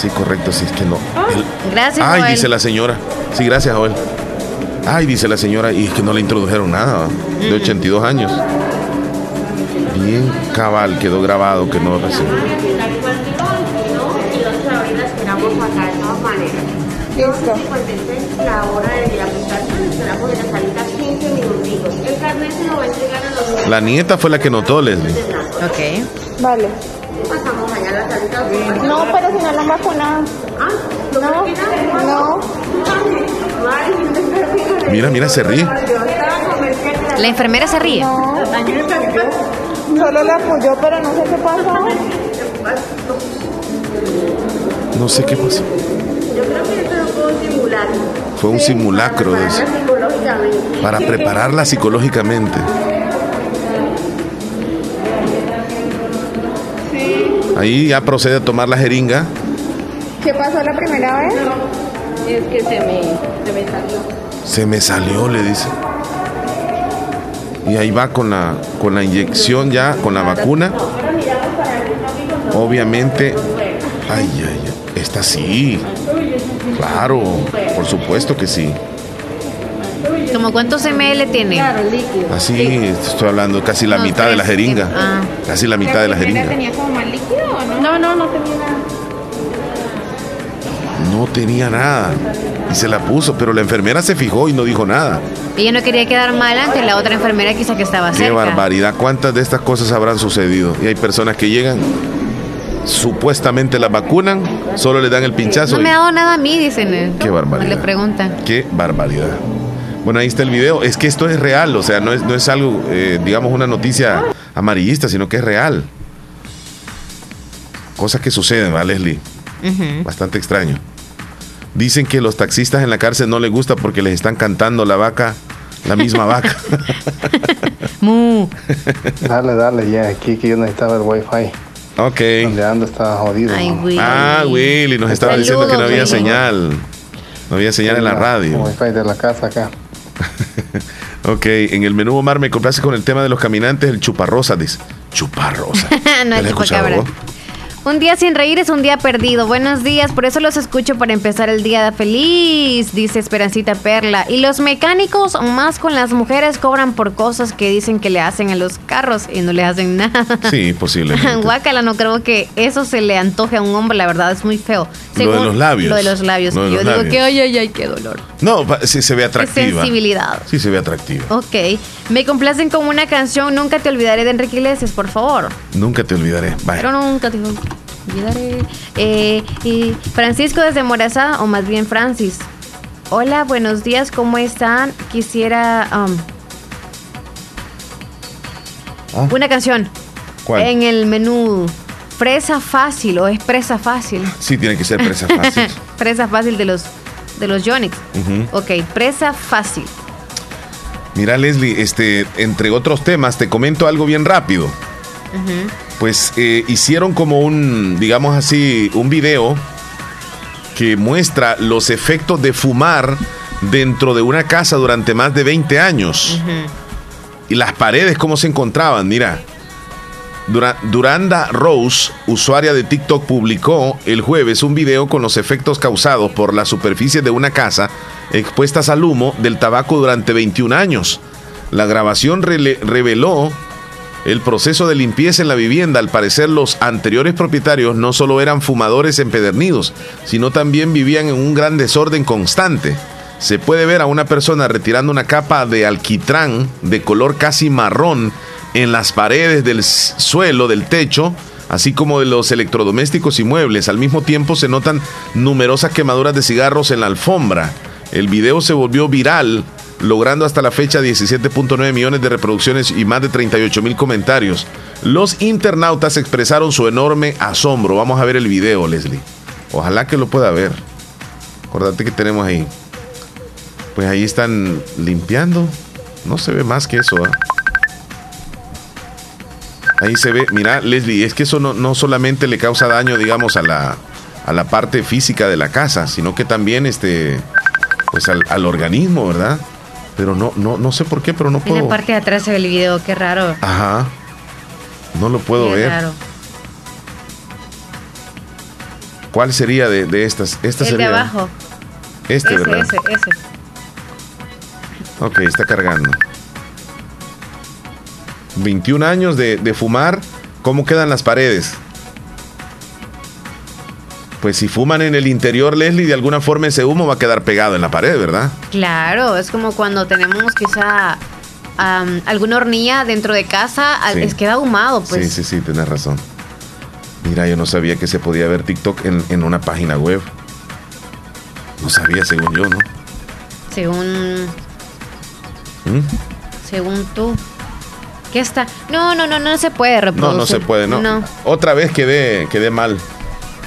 Sí, correcto, sí, es que no. El- Gracias, Ay, Joel. dice la señora. Sí, gracias, Joel. Ay, dice la señora, y es que no le introdujeron nada, de 82 años. Bien cabal, quedó grabado que no recibió. Listo. La hora de la aplicación, esperamos en la salita 15 minutitos. El carnet se lo va a entregar a los La nieta fue la que notó, Leslie. Ok. Vale. Pasamos allá a la salita. No, pero si no la han vacunado. Ah, No, no. Mira, mira, se ríe. La enfermera se ríe. No. Solo la apoyó, pero no sé qué pasó. No sé qué pasó. Yo creo que esto no fue un simulacro. Fue un simulacro de eso. Para prepararla psicológicamente. Ahí ya procede a tomar la jeringa. ¿Qué pasó la primera vez? Es que se me, se me salió. Se me salió, le dice. Y ahí va con la, con la inyección ya, con la vacuna. Obviamente. Ay, ay, ay. Esta sí. Claro, por supuesto que sí. ¿Como cuántos ml tiene? Así estoy hablando, casi la No, mitad de la jeringa. Ah. Casi la mitad de la jeringa. tenía como más líquido o no? No, no, no tenía nada. No tenía nada. Y se la puso, pero la enfermera se fijó y no dijo nada. Ella no quería quedar mal ante la otra enfermera quizá que estaba Qué cerca. barbaridad. ¿Cuántas de estas cosas habrán sucedido? Y hay personas que llegan, supuestamente las vacunan, solo le dan el pinchazo. No me ha dado nada a mí, dicen. eh. Qué barbaridad. Le preguntan. Qué barbaridad. Bueno, ahí está el video. Es que esto es real, o sea, no es, no es algo, eh, digamos, una noticia amarillista, sino que es real. Cosas que suceden, ¿va, Leslie? Bastante extraño. Dicen que los taxistas en la cárcel no les gusta porque les están cantando la vaca, la misma vaca. Mu. Dale, dale, ya, aquí que yo necesitaba el wifi. Ok. Donde ando estaba jodido. Ay, ¿no? Willy. Ah, Willy, nos estaba diciendo que no había Willy. señal. No había señal en la El radio. wifi de la casa acá. Ok, en el menú Omar me complace con el tema de los caminantes, el chuparrosa, dice. Chuparrosa. no ¿Ya es la has escuchado chupacabra. Un día sin reír es un día perdido. Buenos días, por eso los escucho para empezar el día feliz, dice Esperancita Perla. Y los mecánicos, más con las mujeres, cobran por cosas que dicen que le hacen a los carros y no le hacen nada. Sí, posiblemente. Guácala, no creo que eso se le antoje a un hombre, la verdad, es muy feo. lo de los labios. Lo de los labios. Lo de Yo digo que, ay, ay, ay, qué dolor. No, sí se ve atractiva. sensibilidad. Sí se ve atractiva. Ok. Me complacen con una canción, Nunca te olvidaré de Enrique Iglesias, por favor. Nunca te olvidaré. Bye. Pero nunca te olvidaré. Eh, y Francisco desde Morazá, o más bien Francis. Hola, buenos días, ¿cómo están? Quisiera um, Ah. una canción ¿Cuál? en el menú Fresa Fácil o es Presa Fácil. Sí, tiene que ser presa fácil. Presa Fácil de los de los Yonix. Ujú. Ok, Presa Fácil. Mira, Leslie, este, entre otros temas, te comento algo bien rápido. Pues eh, hicieron como un, digamos así, un video que muestra los efectos de fumar dentro de una casa durante más de 20 años. Y las paredes, cómo se encontraban, mira. Dura- Duranda Rose, usuaria de TikTok, publicó el jueves un video con los efectos causados por la superficie de una casa expuestas al humo del tabaco durante 21 años. La grabación reveló el proceso de limpieza en la vivienda. Al parecer, los anteriores propietarios no solo eran fumadores empedernidos, sino también vivían en un gran desorden constante. Se puede ver a una persona retirando una capa de alquitrán de color casi marrón en las paredes del suelo, del techo, así como de los electrodomésticos y muebles. Al mismo tiempo se notan numerosas quemaduras de cigarros en la alfombra. El video se volvió viral, logrando hasta la fecha 17.9 millones de reproducciones y más de 38 mil comentarios. Los internautas expresaron su enorme asombro. Vamos a ver el video, Leslie. Ojalá que lo pueda ver. Acordate que tenemos ahí. Pues ahí están limpiando. No se ve más que eso. ¿ah? Ahí se ve, mira, Leslie, es que eso no, no solamente le causa daño, digamos, a la, a la parte física de la casa, sino que también este, pues al, al organismo, ¿verdad? Pero no, no, no sé por qué, pero no En puedo. la parte de atrás se ve el video, qué raro. Ajá. No lo puedo Qué ver. raro. ¿Cuál sería de, de estas? Esta el de sería. abajo. Este, ese, ¿verdad? ese, ese. Ok, está cargando. 21 años de, de fumar. ¿Cómo quedan las paredes? Pues si fuman en el interior, Leslie, de alguna forma ese humo va a quedar pegado en la pared, ¿verdad? Claro, es como cuando tenemos quizá alguna hornilla dentro de casa, Sí. es queda ahumado, pues. Sí, sí, sí, tienes razón. Mira, yo no sabía que se podía ver TikTok en, en una página web. No sabía, según yo, ¿no? Según, ¿Mm? según tú. ¿Qué está? No, no, no, no se puede No, reproducir. no se puede, ¿no? No. Otra vez quedé, quedé mal.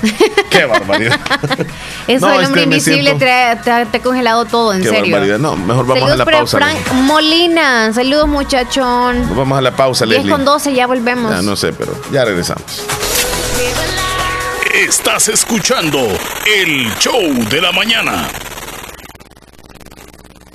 Qué barbaridad. Eso No, el hombre este, invisible siento- te, ha- te ha- te ha congelado todo, en Qué serio. barbaridad. No, mejor vamos Saludos a la para pausa. Frank. Molina. Saludos, muchachón. Vamos a la pausa, 10 Leslie. con 12, ya volvemos. Ya, no sé, pero ya regresamos. Estás escuchando el show de la mañana.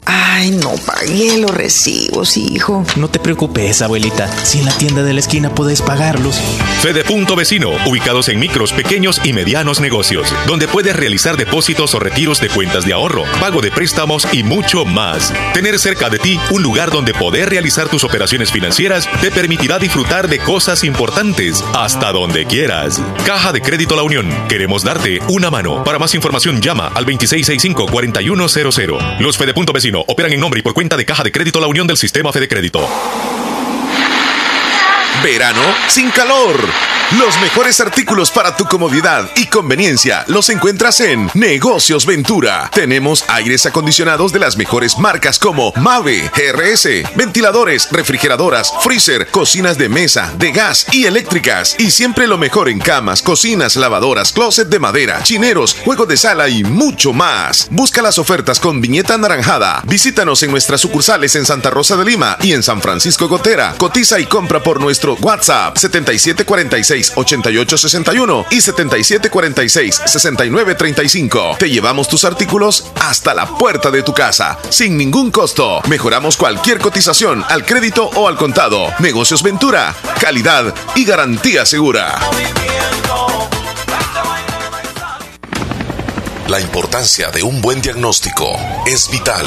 Ay, no pagué los recibos, hijo. No te preocupes, abuelita. Si en la tienda de la esquina puedes pagarlos. Fede Punto Vecino, ubicados en micros, pequeños y medianos negocios, donde puedes realizar depósitos o retiros de cuentas de ahorro, pago de préstamos y mucho más. Tener cerca de ti un lugar donde poder realizar tus operaciones financieras te permitirá disfrutar de cosas importantes hasta donde quieras. Caja de Crédito La Unión, queremos darte una mano. Para más información llama al 2665-4100. Los Fede Punto Vecino operan en nombre y por cuenta de Caja de Crédito La Unión del Sistema Fede Crédito. Verano sin calor. Los mejores artículos para tu comodidad y conveniencia los encuentras en Negocios Ventura. Tenemos aires acondicionados de las mejores marcas como Mave, GRS, ventiladores, refrigeradoras, freezer, cocinas de mesa, de gas y eléctricas. Y siempre lo mejor en camas, cocinas, lavadoras, closet de madera, chineros, juegos de sala y mucho más. Busca las ofertas con viñeta anaranjada. Visítanos en nuestras sucursales en Santa Rosa de Lima y en San Francisco Gotera. Cotiza y compra por nuestro WhatsApp 7746-8861 y 7746-6935. Te llevamos tus artículos hasta la puerta de tu casa, sin ningún costo. Mejoramos cualquier cotización al crédito o al contado. Negocios Ventura, calidad y garantía segura. La importancia de un buen diagnóstico es vital.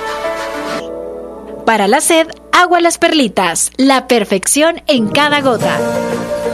Para la sed, agua las perlitas, la perfección en cada gota.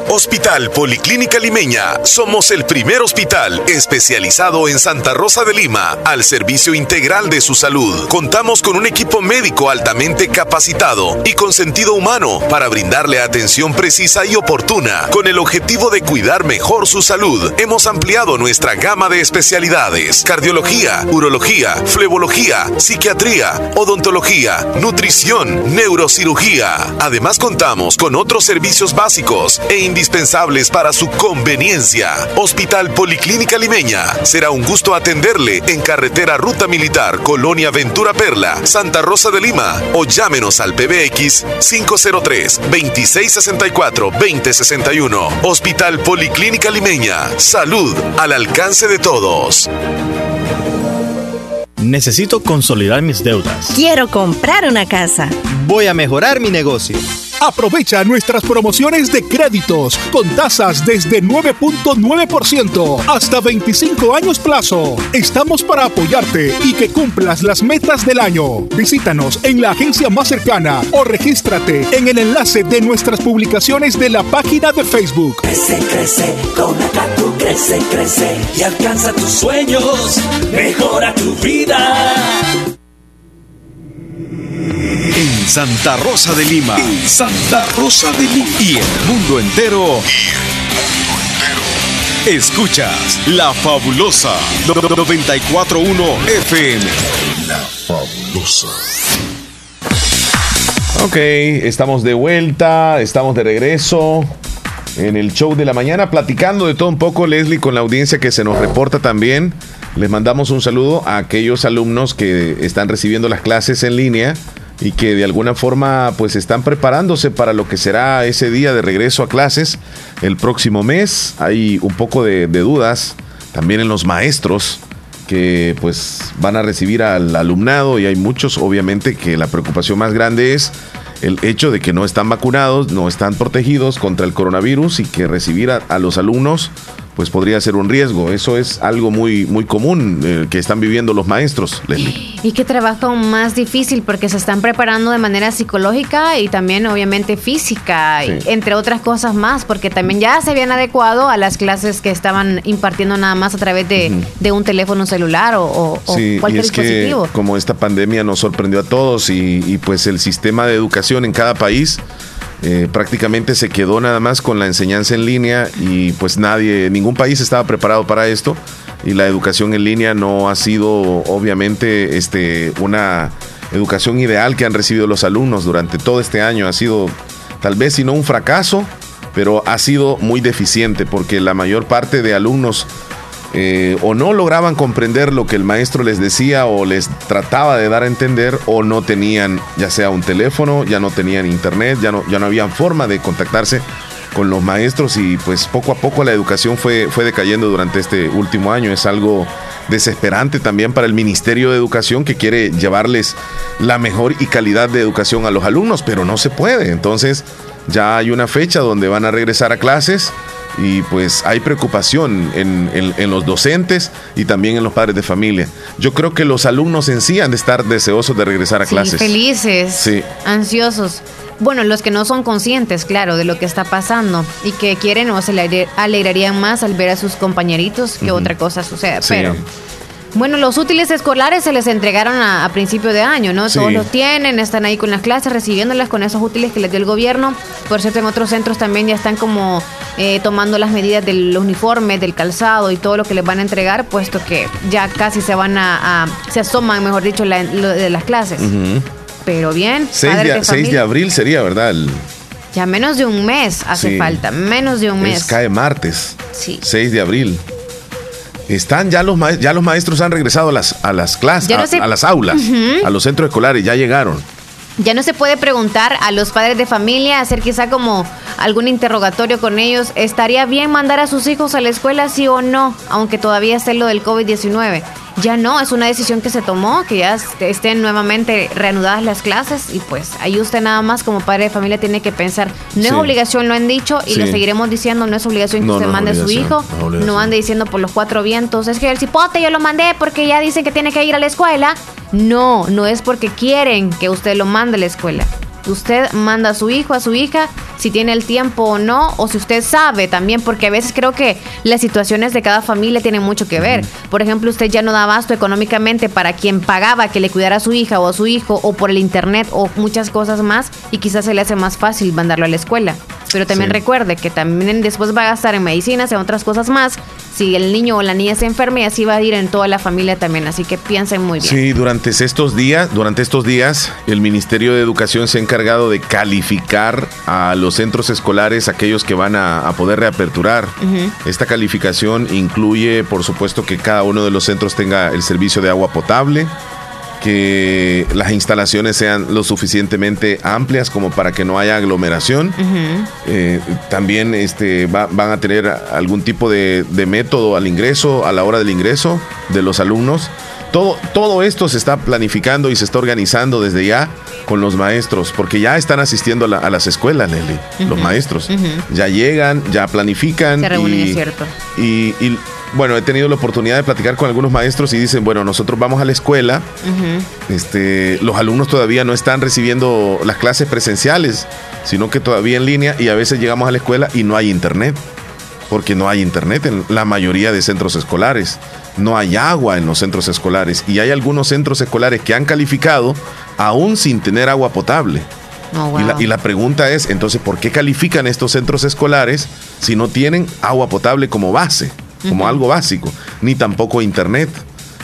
Hospital Policlínica Limeña. Somos el primer hospital especializado en Santa Rosa de Lima al servicio integral de su salud. Contamos con un equipo médico altamente capacitado y con sentido humano para brindarle atención precisa y oportuna con el objetivo de cuidar mejor su salud. Hemos ampliado nuestra gama de especialidades: cardiología, urología, flebología, psiquiatría, odontología, nutrición, neurocirugía. Además contamos con otros servicios básicos e indispensables para su conveniencia. Hospital Policlínica Limeña. Será un gusto atenderle en carretera Ruta Militar, Colonia Ventura Perla, Santa Rosa de Lima o llámenos al PBX 503-2664-2061. Hospital Policlínica Limeña. Salud al alcance de todos. Necesito consolidar mis deudas. Quiero comprar una casa. Voy a mejorar mi negocio. Aprovecha nuestras promociones de créditos con tasas desde 9.9% hasta 25 años plazo. Estamos para apoyarte y que cumplas las metas del año. Visítanos en la agencia más cercana o regístrate en el enlace de nuestras publicaciones de la página de Facebook. Crece, crece, con Acatu crece, crece y alcanza tus sueños. Mejora tu vida. En Santa Rosa de Lima. En Santa Rosa de Lima. Y el mundo entero. Escuchas La Fabulosa 941 FM. La Fabulosa. Ok, estamos de vuelta, estamos de regreso en el show de la mañana platicando de todo un poco, Leslie, con la audiencia que se nos reporta también. Les mandamos un saludo a aquellos alumnos que están recibiendo las clases en línea y que de alguna forma pues están preparándose para lo que será ese día de regreso a clases el próximo mes. Hay un poco de, dudas también en los maestros que pues van a recibir al alumnado y hay muchos obviamente que la preocupación más grande es el hecho de que no están vacunados, no están protegidos contra el coronavirus y que recibir a los alumnos pues podría ser un riesgo. Eso es algo muy, muy común eh, que están viviendo los maestros, Leslie. Y qué trabajo más difícil porque se están preparando de manera psicológica y también obviamente física, Sí. y entre otras cosas más, porque también ya se habían adecuado a las clases que estaban impartiendo nada más a través de, de un teléfono celular o, o- o Sí, y cualquier que dispositivo. como esta pandemia nos sorprendió a todos y, y, pues el sistema de educación en cada país eh, prácticamente se quedó nada más con la enseñanza en línea y pues nadie, ningún país estaba preparado para esto y la educación en línea no ha sido obviamente este, una educación ideal que han recibido los alumnos durante todo este año. Ha sido tal vez si no un fracaso, pero ha sido muy deficiente porque la mayor parte de alumnos eh, o no lograban comprender lo que el maestro les decía o les trataba de dar a entender o no tenían ya sea un teléfono, ya no tenían internet, ya no, ya no habían forma de contactarse con los maestros y pues poco a poco la educación fue, fue decayendo durante este último año. Es algo desesperante también para el Ministerio de Educación que quiere llevarles la mejor y calidad de educación a los alumnos, pero no se puede. Entonces ya hay una fecha donde van a regresar a clases y pues hay preocupación en, en- en los docentes y también en los padres de familia. Yo creo que los alumnos en sí han de estar deseosos de regresar a Sí, clases. felices, Sí. ansiosos. Bueno, los que no son conscientes, claro, de lo que está pasando y que quieren o se alegrarían más al ver a sus compañeritos que otra cosa suceda. Sí. Pero Bueno, los útiles escolares se les entregaron a, a principio de año, ¿no? Sí. Todos los tienen, están ahí con las clases, recibiéndolas con esos útiles que les dio el gobierno. Por cierto, en otros centros también ya están como eh, tomando las medidas del uniforme, del calzado y todo lo que les van a entregar, puesto que ya casi se van a, a- se asoman, mejor dicho, la- lo de las clases. Pero bien, 6 padres de, de 6 de familia, abril sería, ¿verdad? El- ya menos de un mes hace Sí. falta, menos de un es, mes. cae martes. Sí. 6 de abril. Están ya los, ya los maestros han regresado a las, a las clases, no a, se- a las aulas, a los centros escolares, ya llegaron. Ya no se puede preguntar a los padres de familia, hacer quizá como algún interrogatorio con ellos. ¿Estaría bien mandar a sus hijos a la escuela, sí o no? Aunque todavía esté lo del COVID-19. Ya no, es una decisión que se tomó, que ya est- estén nuevamente reanudadas las clases y pues ahí usted nada más como padre de familia tiene que pensar. No es obligación, lo han dicho y Sí. lo seguiremos diciendo, no es obligación que No, usted no mande a su hijo, no no ande diciendo por los cuatro vientos, es que el cipote yo lo mandé porque ya dicen que tiene que ir a la escuela. No, no es porque quieren que usted lo mande a la escuela. Usted manda a su hijo, a su hija, si tiene el tiempo o no, o si usted sabe también, porque a veces creo que las situaciones de cada familia tienen mucho que ver. Por ejemplo, usted ya no da abasto económicamente para quien pagaba que le cuidara a su hija o a su hijo, o por el internet, o muchas cosas más, y quizás se le hace más fácil mandarlo a la escuela. Pero también Sí. recuerde que también después va a gastar en medicinas, en otras cosas más, si el niño o la niña se enferma y así va a ir en toda la familia también. Así que piensen muy bien. Sí, durante estos días, durante estos días, el Ministerio de Educación se ha encargado de calificar a los centros escolares, aquellos que van a, a poder reaperturar. Esta calificación incluye, por supuesto, que cada uno de los centros tenga el servicio de agua potable, que las instalaciones sean lo suficientemente amplias como para que no haya aglomeración. Eh, también este, va- van a tener algún tipo de, de método al ingreso, a la hora del ingreso de los alumnos. Todo, todo esto se está planificando y se está organizando desde ya con los maestros, porque ya están asistiendo a, la- a las escuelas, Nelly, los maestros. Ya llegan, ya planifican. Se reúnen, y- es cierto. y, y, bueno, he tenido la oportunidad de platicar con algunos maestros y dicen, bueno, nosotros vamos a la escuela, este, los alumnos todavía no están recibiendo las clases presenciales, sino que todavía en línea y a veces llegamos a la escuela y no hay internet, porque no hay internet en la mayoría de centros escolares, no hay agua en los centros escolares y hay algunos centros escolares que han calificado aún sin tener agua potable. Oh, Y, la, y la pregunta es, entonces, ¿por qué califican estos centros escolares si no tienen agua potable como base, como algo básico, ni tampoco internet?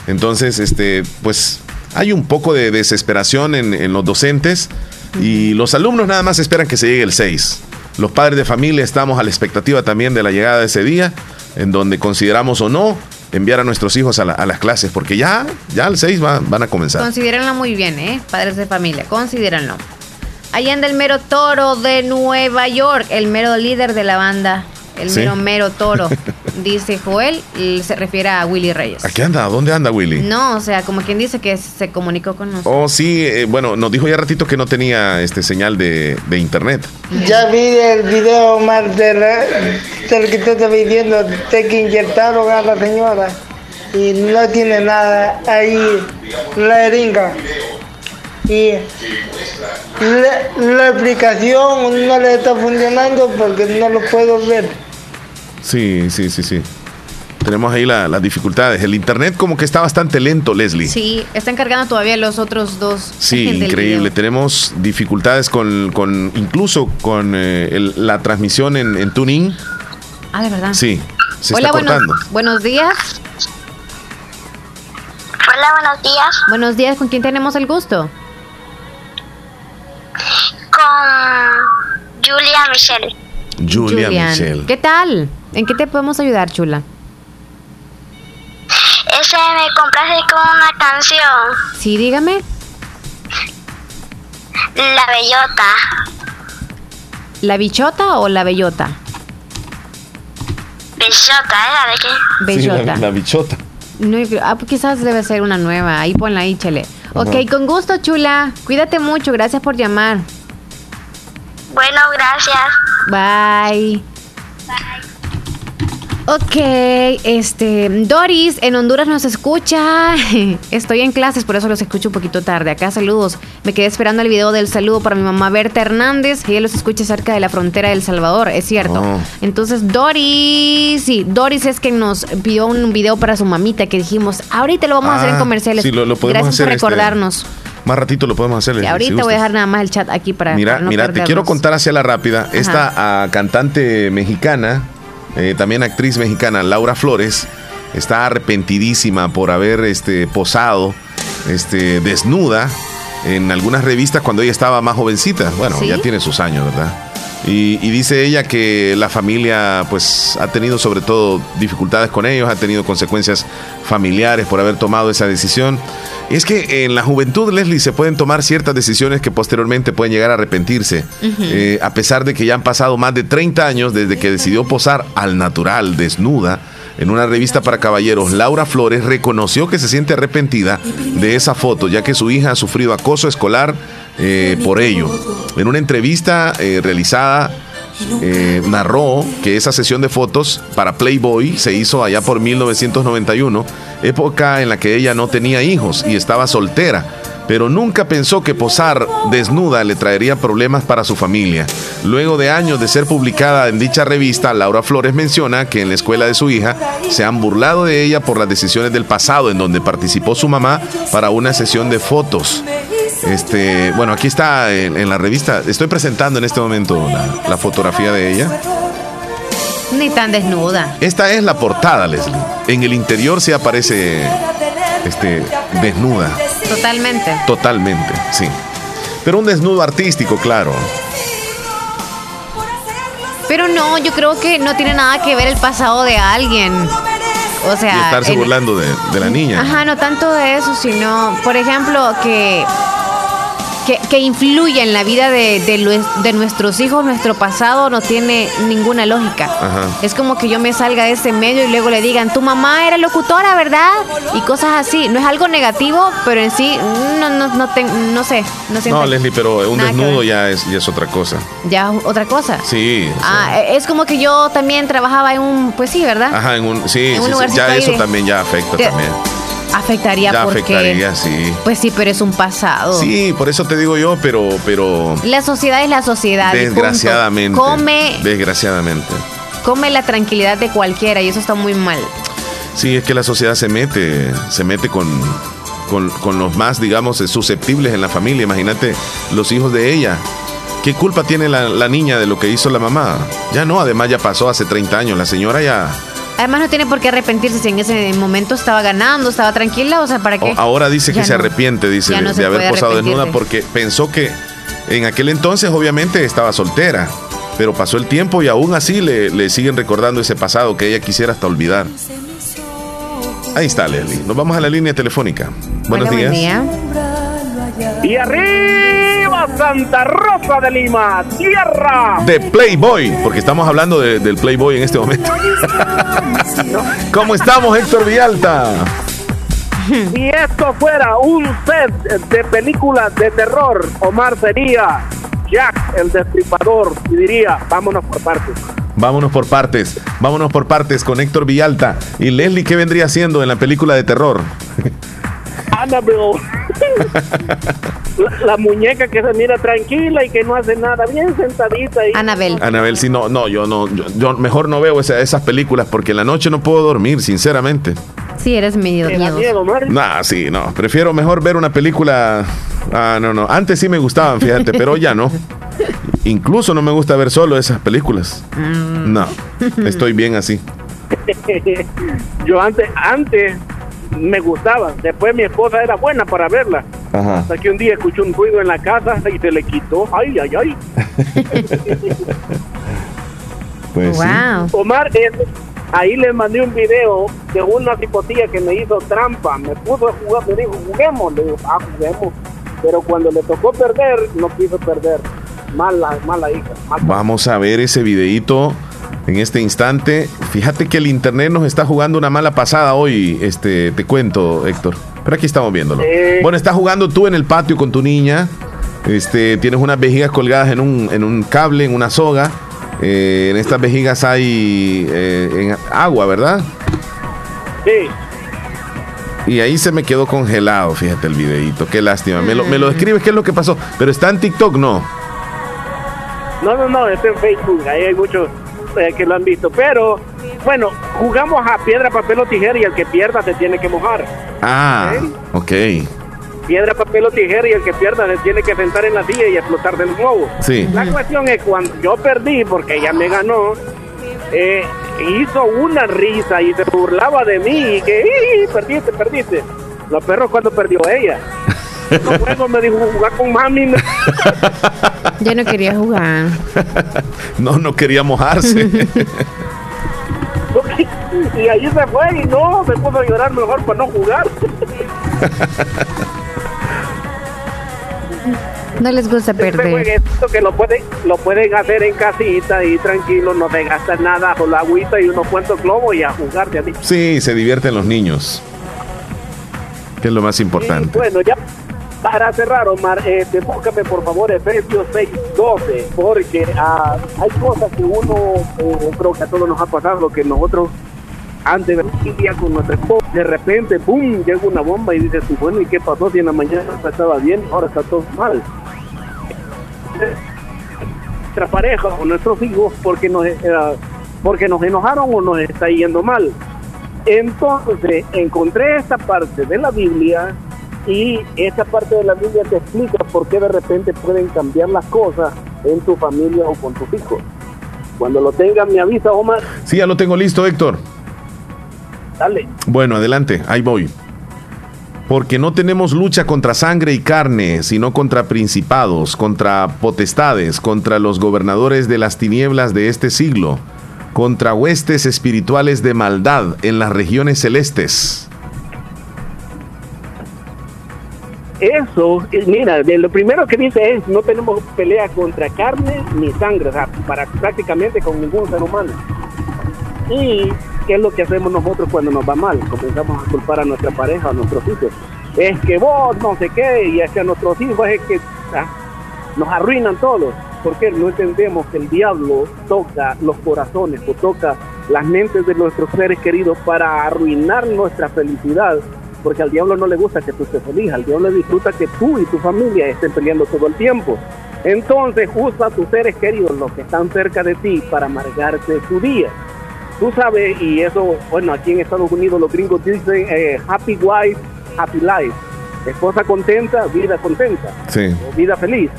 Entonces, este, pues hay un poco de desesperación en, en los docentes y los alumnos nada más esperan que se llegue el 6. Los padres de familia estamos a la expectativa también de la llegada de ese día, en donde consideramos o no enviar a nuestros hijos a, la- a las clases, porque ya, ya al 6 va- van a comenzar. Considérenlo muy bien, ¿eh? Padres de familia, considérenlo. Ahí anda el mero toro de Nueva York, el mero líder de la banda. El Sí. mero mero toro, dice Joel, y se refiere a Willy Reyes. ¿Aquí anda? ¿Dónde anda Willy? No, o sea, como quien dice que se comunicó con nosotros. Oh, sí, eh, bueno, nos dijo ya ratito que no tenía este señal de, de internet. Ya vi el video más de la- del que te estaba diciendo, de que inyectaron a la señora y no tiene nada ahí la jeringa. Y la, la aplicación no le está funcionando porque no lo puedo ver. Sí, sí, sí, sí. Tenemos ahí la- las dificultades. El internet como que está bastante lento, Leslie. Sí, están cargando todavía los otros dos. Sí, increíble. Tenemos dificultades con, con incluso con eh, el- la transmisión en, en TuneIn. Ah, de verdad. Sí, se Hola, está buenos, cortando. buenos días. Hola, buenos días. Buenos días, ¿con quién tenemos el gusto? Con Julia Michelle. Julia Julian. Michelle. ¿Qué tal? ¿En qué te podemos ayudar, chula? Ese me complace con una canción. Sí, dígame. La Bellota. ¿La bichota o la bellota? Bellota, ¿era de qué? Sí, la- Bellota. la, bichota. No, ah, pues quizás debe ser una nueva. Ahí ponla ahí, chele. Ok, Ajá. con gusto, chula. Cuídate mucho. Gracias por llamar. Bueno, gracias. Bye. Ok, este, Doris, en Honduras nos escucha. Estoy en clases, por eso los escucho un poquito tarde. Acá saludos. Me quedé esperando el video del saludo para mi mamá Berta Hernández. Ella los escucha cerca de la frontera de El Salvador, es cierto. Oh. Entonces, Doris, sí, Doris es que nos pidió un video para su mamita que dijimos, ahorita lo vamos a hacer en Ah, comerciales. sí, lo- lo podemos Gracias hacer, por este, recordarnos. Más ratito lo podemos hacer. Y si ahorita voy a dejar nada más el chat aquí para. Mira, para no mira, te quiero contar hacia la rápida. Esta ah, cantante mexicana, eh, también actriz mexicana, Laura Flores, está arrepentidísima por haber este, posado este, desnuda en algunas revistas cuando ella estaba más jovencita. Bueno, ¿Sí? ya tiene sus años, ¿verdad? Y, y dice ella que la familia pues ha tenido sobre todo dificultades con ellos, ha tenido consecuencias familiares por haber tomado esa decisión. Y es que en la juventud, Leslie, se pueden tomar ciertas decisiones que posteriormente pueden llegar a arrepentirse. Eh, a pesar de que ya han pasado más de 30 años desde que decidió posar al natural, desnuda, en una revista para caballeros, Laura Flores reconoció que se siente arrepentida de esa foto, ya que su hija ha sufrido acoso escolar eh, por ello. En una entrevista eh, realizada, eh, narró que esa sesión de fotos para Playboy se hizo allá por 1991, época en la que ella no tenía hijos y estaba soltera, pero nunca pensó que posar desnuda le traería problemas para su familia. Luego de años de ser publicada en dicha revista, Laura Flores menciona que en la escuela de su hija se han burlado de ella por las decisiones del pasado en donde participó su mamá para una sesión de fotos. Este, bueno, aquí está en, en la revista. Estoy presentando en este momento la, la fotografía de ella. Ni tan desnuda. Esta es la portada, Leslie. En el interior se aparece este, desnuda, Totalmente. totalmente, sí. Pero un desnudo artístico, claro. Pero no, yo creo que no tiene nada que ver el pasado de alguien. O sea. y estarse burlando de, de la niña. Ajá, no tanto de eso, sino, por ejemplo, que. Que, que influye en la vida de, de nuestros hijos, nuestro pasado, no tiene ninguna lógica. Ajá. Es como que yo me salga de ese medio y luego le digan, tu mamá era locutora, ¿verdad? Y cosas así. No es algo negativo, pero en sí, no, no, no, ten- no sé. No, No, Leslie, pero un desnudo ya es, ya es otra cosa. Ya otra cosa. Sí. o sea, Ah, eh, es como que yo también trabajaba en un, pues sí, ¿verdad? Ajá, en un, sí, en un sí, sí, lugarcito ya eso de- también ya afecta también. Afectaría Ya porque... afectaría, sí. Pues sí, pero es un pasado. Sí, por eso te digo yo, pero, pero La sociedad es la sociedad. desgraciadamente. Come, Desgraciadamente. come la tranquilidad de cualquiera y eso está muy mal. Sí, es que la sociedad se mete, se mete con, con, con los más, digamos, susceptibles en la familia. Imagínate los hijos de ella. ¿Qué culpa tiene la, la niña de lo que hizo la mamá? Ya no, además ya pasó hace 30 años. La señora ya... Además no tiene por qué arrepentirse si en ese momento estaba ganando, estaba tranquila, o sea, ¿para qué? ahora dice que Ya se no. arrepiente, dice, no de, se de haber posado desnuda porque pensó que en aquel entonces obviamente estaba soltera. Pero pasó el tiempo y aún así le, le siguen recordando ese pasado que ella quisiera hasta olvidar. Ahí está, Leslie. Nos vamos a la línea telefónica. Buenos Hola, buen días. día. Y arriba Santa Rosa de Lima, tierra. de Playboy, porque estamos hablando de- del Playboy en este momento. ¿Cómo estamos, Héctor Villalta? Si esto fuera un set de películas de terror, Omar sería Jack el Destripador y diría, vámonos por partes. Vámonos por partes, vámonos por partes con Héctor Villalta. ¿Y Leslie qué vendría haciendo en la película de terror? Annabelle. la, la muñeca que se mira tranquila y que no hace nada, bien sentadita ahí. Anabel. Anabel, sí, no, no, yo no, yo, yo mejor no veo esa- esas películas porque en la noche no puedo dormir, sinceramente. Sí, eres medio miedo. Nah, sí, no, prefiero mejor ver una película. Ah, no, no, antes sí me gustaban, fíjate, pero ya no. Incluso no me gusta ver solo esas películas. No, estoy bien así. Yo antes, antes me gustaba, después mi esposa era buena para verla. Ajá. Hasta que un día escuchó un ruido en la casa y se le quitó. Ay, ay, ay. Pues sí. Omar, eh, ahí le mandé un video de una cipotilla que me hizo trampa. Me puso a jugar, me dijo, juguemos. Le digo, ah, juguemos. Pero cuando le tocó perder, no quiso perder. Mala, mala hija. Vamos a ver ese videito en este instante. Fíjate que el internet nos está jugando una mala pasada hoy, este, te cuento, Héctor. Pero aquí estamos viéndolo. Eh. Bueno, estás jugando tú en el patio con tu niña. Este, tienes unas vejigas colgadas en un, en un cable, en una soga. eh, en estas vejigas hay eh, en agua, ¿verdad? Sí. Y ahí se me quedó congelado, fíjate el videito, qué lástima. Me lo, me lo describes, ¿qué es lo que pasó? Pero está en TikTok, ¿no? No, no, no, está en Facebook, ahí hay muchos eh, que lo han visto. Pero, bueno, jugamos a piedra, papel o tijera y el que pierda se tiene que mojar. Ah, ok. Piedra, papel o tijera y el que pierda se tiene que sentar en la silla y explotar de nuevo. Sí. La cuestión es cuando yo perdí, porque ella me ganó, eh, hizo una risa y se burlaba de mí y que "Ih, perdiste, perdiste. Los perros cuando perdió ella. No juego, me dijo jugar con mami. me- Yo no quería jugar. No, no quería mojarse. y ahí se fue y no, me puso a llorar mejor para no jugar. No les gusta Este perder. jueguito que lo pueden, lo pueden hacer en casita y tranquilo, no se gasta nada, con la agüita y unos cuantos globos y a jugar de ahí. Sí, se divierten los niños. Que es lo más importante. Bueno, ya para cerrar, Omar, eh, por favor Efesios 6:12, porque ah, hay cosas que uno, eh, creo que a todos nos ha pasado, que nosotros antes día con nuestra esposa, de repente, ¡pum!, llega una bomba y dices bueno, ¿y qué pasó? Si en la mañana estaba bien, ahora está todo mal. Nuestra pareja o nuestros hijos, porque nos, eh, porque nos enojaron o nos está yendo mal. Entonces encontré esta parte de la Biblia y esta parte de la Biblia te explica por qué de repente pueden cambiar las cosas en tu familia o con tus hijos. Cuando lo tengan me avisa Omar, Sí, ya lo tengo listo, Héctor. dale. Bueno, adelante, ahí voy. Porque no tenemos lucha contra sangre y carne, sino contra principados, contra potestades, contra los gobernadores de las tinieblas de este siglo, contra huestes espirituales de maldad en las regiones celestes. Eso, eh, mira, lo primero que dice es, no tenemos pelea contra carne ni sangre, o sea, para prácticamente con ningún ser humano. Y qué es lo que hacemos nosotros cuando nos va mal, comenzamos a culpar a nuestra pareja, a nuestros hijos. Es que vos no sé qué, y es nuestros hijos es que ah, nos arruinan todos. Porque no entendemos que el diablo toca los corazones o toca las mentes de nuestros seres queridos para arruinar nuestra felicidad. Porque al diablo no le gusta que tú estés feliz, al diablo le disfruta que tú y tu familia estén peleando todo el tiempo. Entonces usa a tus seres queridos, los que están cerca de ti, para amargarte tu día. Tú sabes, y eso, bueno, aquí en Estados Unidos los gringos dicen eh, happy wife, happy life. Esposa contenta, vida contenta Sí. vida feliz.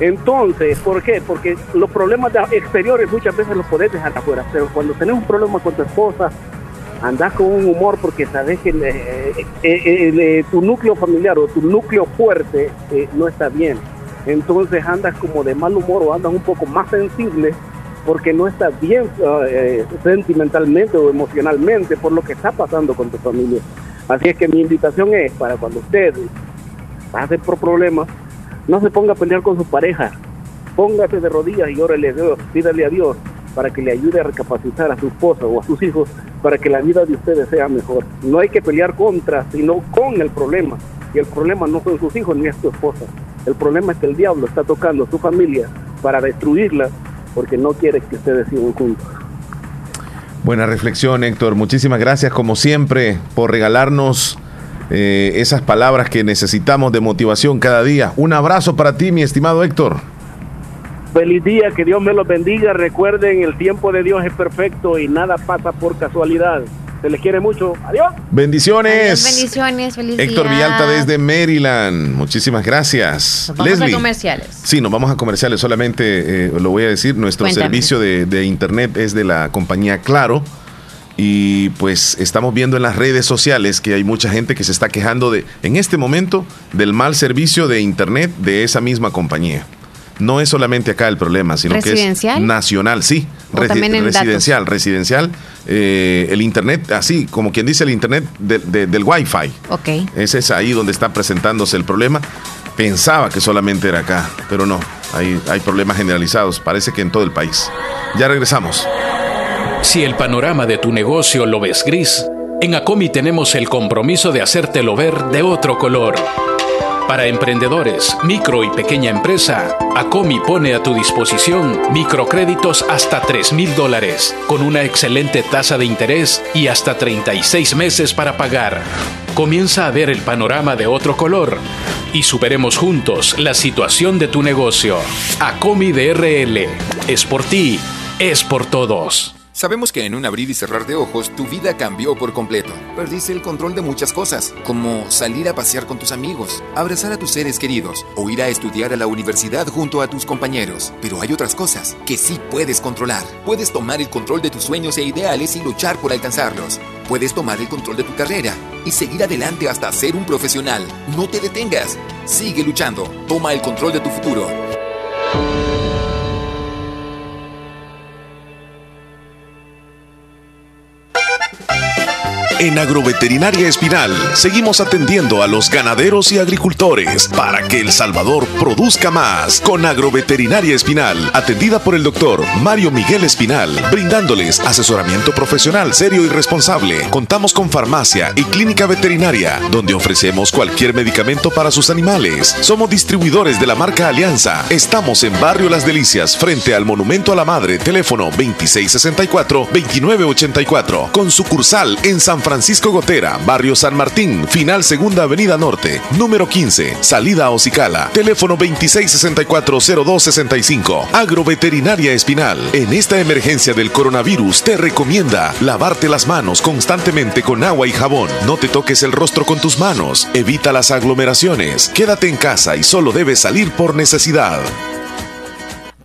Entonces, ¿por qué? Porque los problemas exteriores muchas veces los podés dejar afuera, pero cuando tenés un problema con tu esposa, andás con un humor porque sabes que eh, eh, eh, tu núcleo familiar o tu núcleo fuerte no está bien. Entonces andas como de mal humor o andas un poco más sensible porque no estás bien sentimentalmente o emocionalmente por lo que está pasando con tu familia. Así es que mi invitación es para cuando usted pase por problemas, no se ponga a pelear con su pareja. Póngase de rodillas y órale a Dios, pídale a Dios para que le ayude a recapacitar a su esposa o a sus hijos para que la vida de ustedes sea mejor. No hay que pelear contra, sino con el problema. Y el problema no son sus hijos ni es tu esposa. El problema es que el diablo está tocando a su familia para destruirla porque no quiere que ustedes sigan juntos. Buena reflexión, Héctor. Muchísimas gracias, como siempre, por regalarnos eh, esas palabras que necesitamos de motivación cada día. Un abrazo para ti, mi estimado Héctor. Feliz día, que Dios me los bendiga. Recuerden, el tiempo de Dios es perfecto y nada pasa por casualidad. Se les quiere mucho. Adiós. Bendiciones. Bendiciones, feliz Héctor día. Villalta desde Maryland. Muchísimas gracias. Vamos Leslie. a comerciales. Sí, nos vamos a comerciales. Solamente eh, lo voy a decir. Nuestro Cuéntame. servicio de, de internet es de la compañía Claro. Y pues estamos viendo en las redes sociales que hay mucha gente que se está quejando de, en este momento, del mal servicio de internet de esa misma compañía. No es solamente acá el problema, sino que es ¿Residencial? nacional, sí. ¿O también en datos? residencial, residencial. eh, el internet, así como quien dice el internet de- de- del Wi-Fi. Ok. Ese es ahí donde está presentándose el problema. Pensaba que solamente era acá, pero no. Hay, hay problemas generalizados, parece que en todo el país. Ya regresamos. Si el panorama de tu negocio lo ves gris, en Acomi tenemos el compromiso de hacértelo ver de otro color. Para emprendedores, micro y pequeña empresa, Acomi pone a tu disposición microcréditos hasta 3 mil dólares, con una excelente tasa de interés y hasta 36 meses para pagar. Comienza a ver el panorama de otro color y superemos juntos la situación de tu negocio. Acomi DRL. Es por ti, es por todos. Sabemos que en un abrir y cerrar de ojos tu vida cambió por completo. Perdiste el control de muchas cosas, como salir a pasear con tus amigos, abrazar a tus seres queridos o ir a estudiar a la universidad junto a tus compañeros. Pero hay otras cosas que sí puedes controlar. Puedes tomar el control de tus sueños e ideales y luchar por alcanzarlos. Puedes tomar el control de tu carrera y seguir adelante hasta ser un profesional. No te detengas. Sigue luchando. Toma el control de tu futuro. En Agroveterinaria Espinal seguimos atendiendo a los ganaderos y agricultores para que El Salvador produzca más. Con Agroveterinaria Espinal, atendida por el doctor Mario Miguel Espinal, brindándoles asesoramiento profesional serio y responsable. Contamos con farmacia y clínica veterinaria, donde ofrecemos cualquier medicamento para sus animales. Somos distribuidores de la marca Alianza. Estamos en Barrio Las Delicias, frente al Monumento a la Madre, teléfono 2664-2984, con sucursal en San Francisco Gotera, Barrio San Martín, Final Segunda Avenida Norte, número 15, salida a Ocicala, teléfono 2664-0265. Agroveterinaria Espinal. En esta emergencia del coronavirus te recomienda lavarte las manos constantemente con agua y jabón. No te toques el rostro con tus manos. Evita las aglomeraciones. Quédate en casa y solo debes salir por necesidad.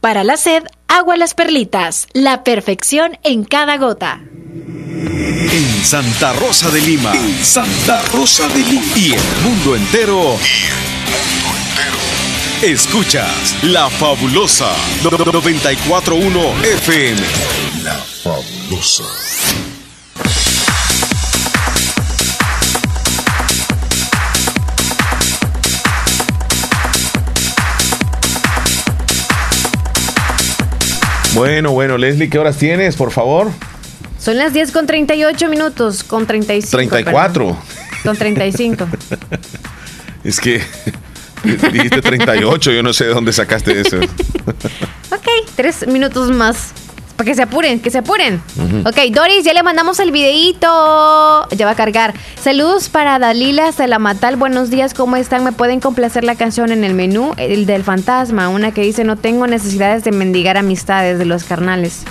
Para la sed, agua las perlitas. La perfección en cada gota. En Santa Rosa de Lima. En Santa Rosa de Lima. Y el mundo entero. Escuchas La Fabulosa 941 FM. La Fabulosa. Bueno, bueno, Leslie, ¿qué horas tienes, por favor? Son las 10 con 38 minutos, con 35. 34. perdón. Con 35. Es que dijiste 38, yo no sé de dónde sacaste eso. ok, tres minutos más. Para que se apuren, que se apuren. Ujú. Ok, Doris, ya le mandamos el videíto. Ya va a cargar. Saludos para Dalila Salamatal. Buenos días, ¿cómo están? ¿Me pueden complacer la canción en el menú? El del fantasma, una que dice, no tengo necesidades de mendigar amistades de los carnales.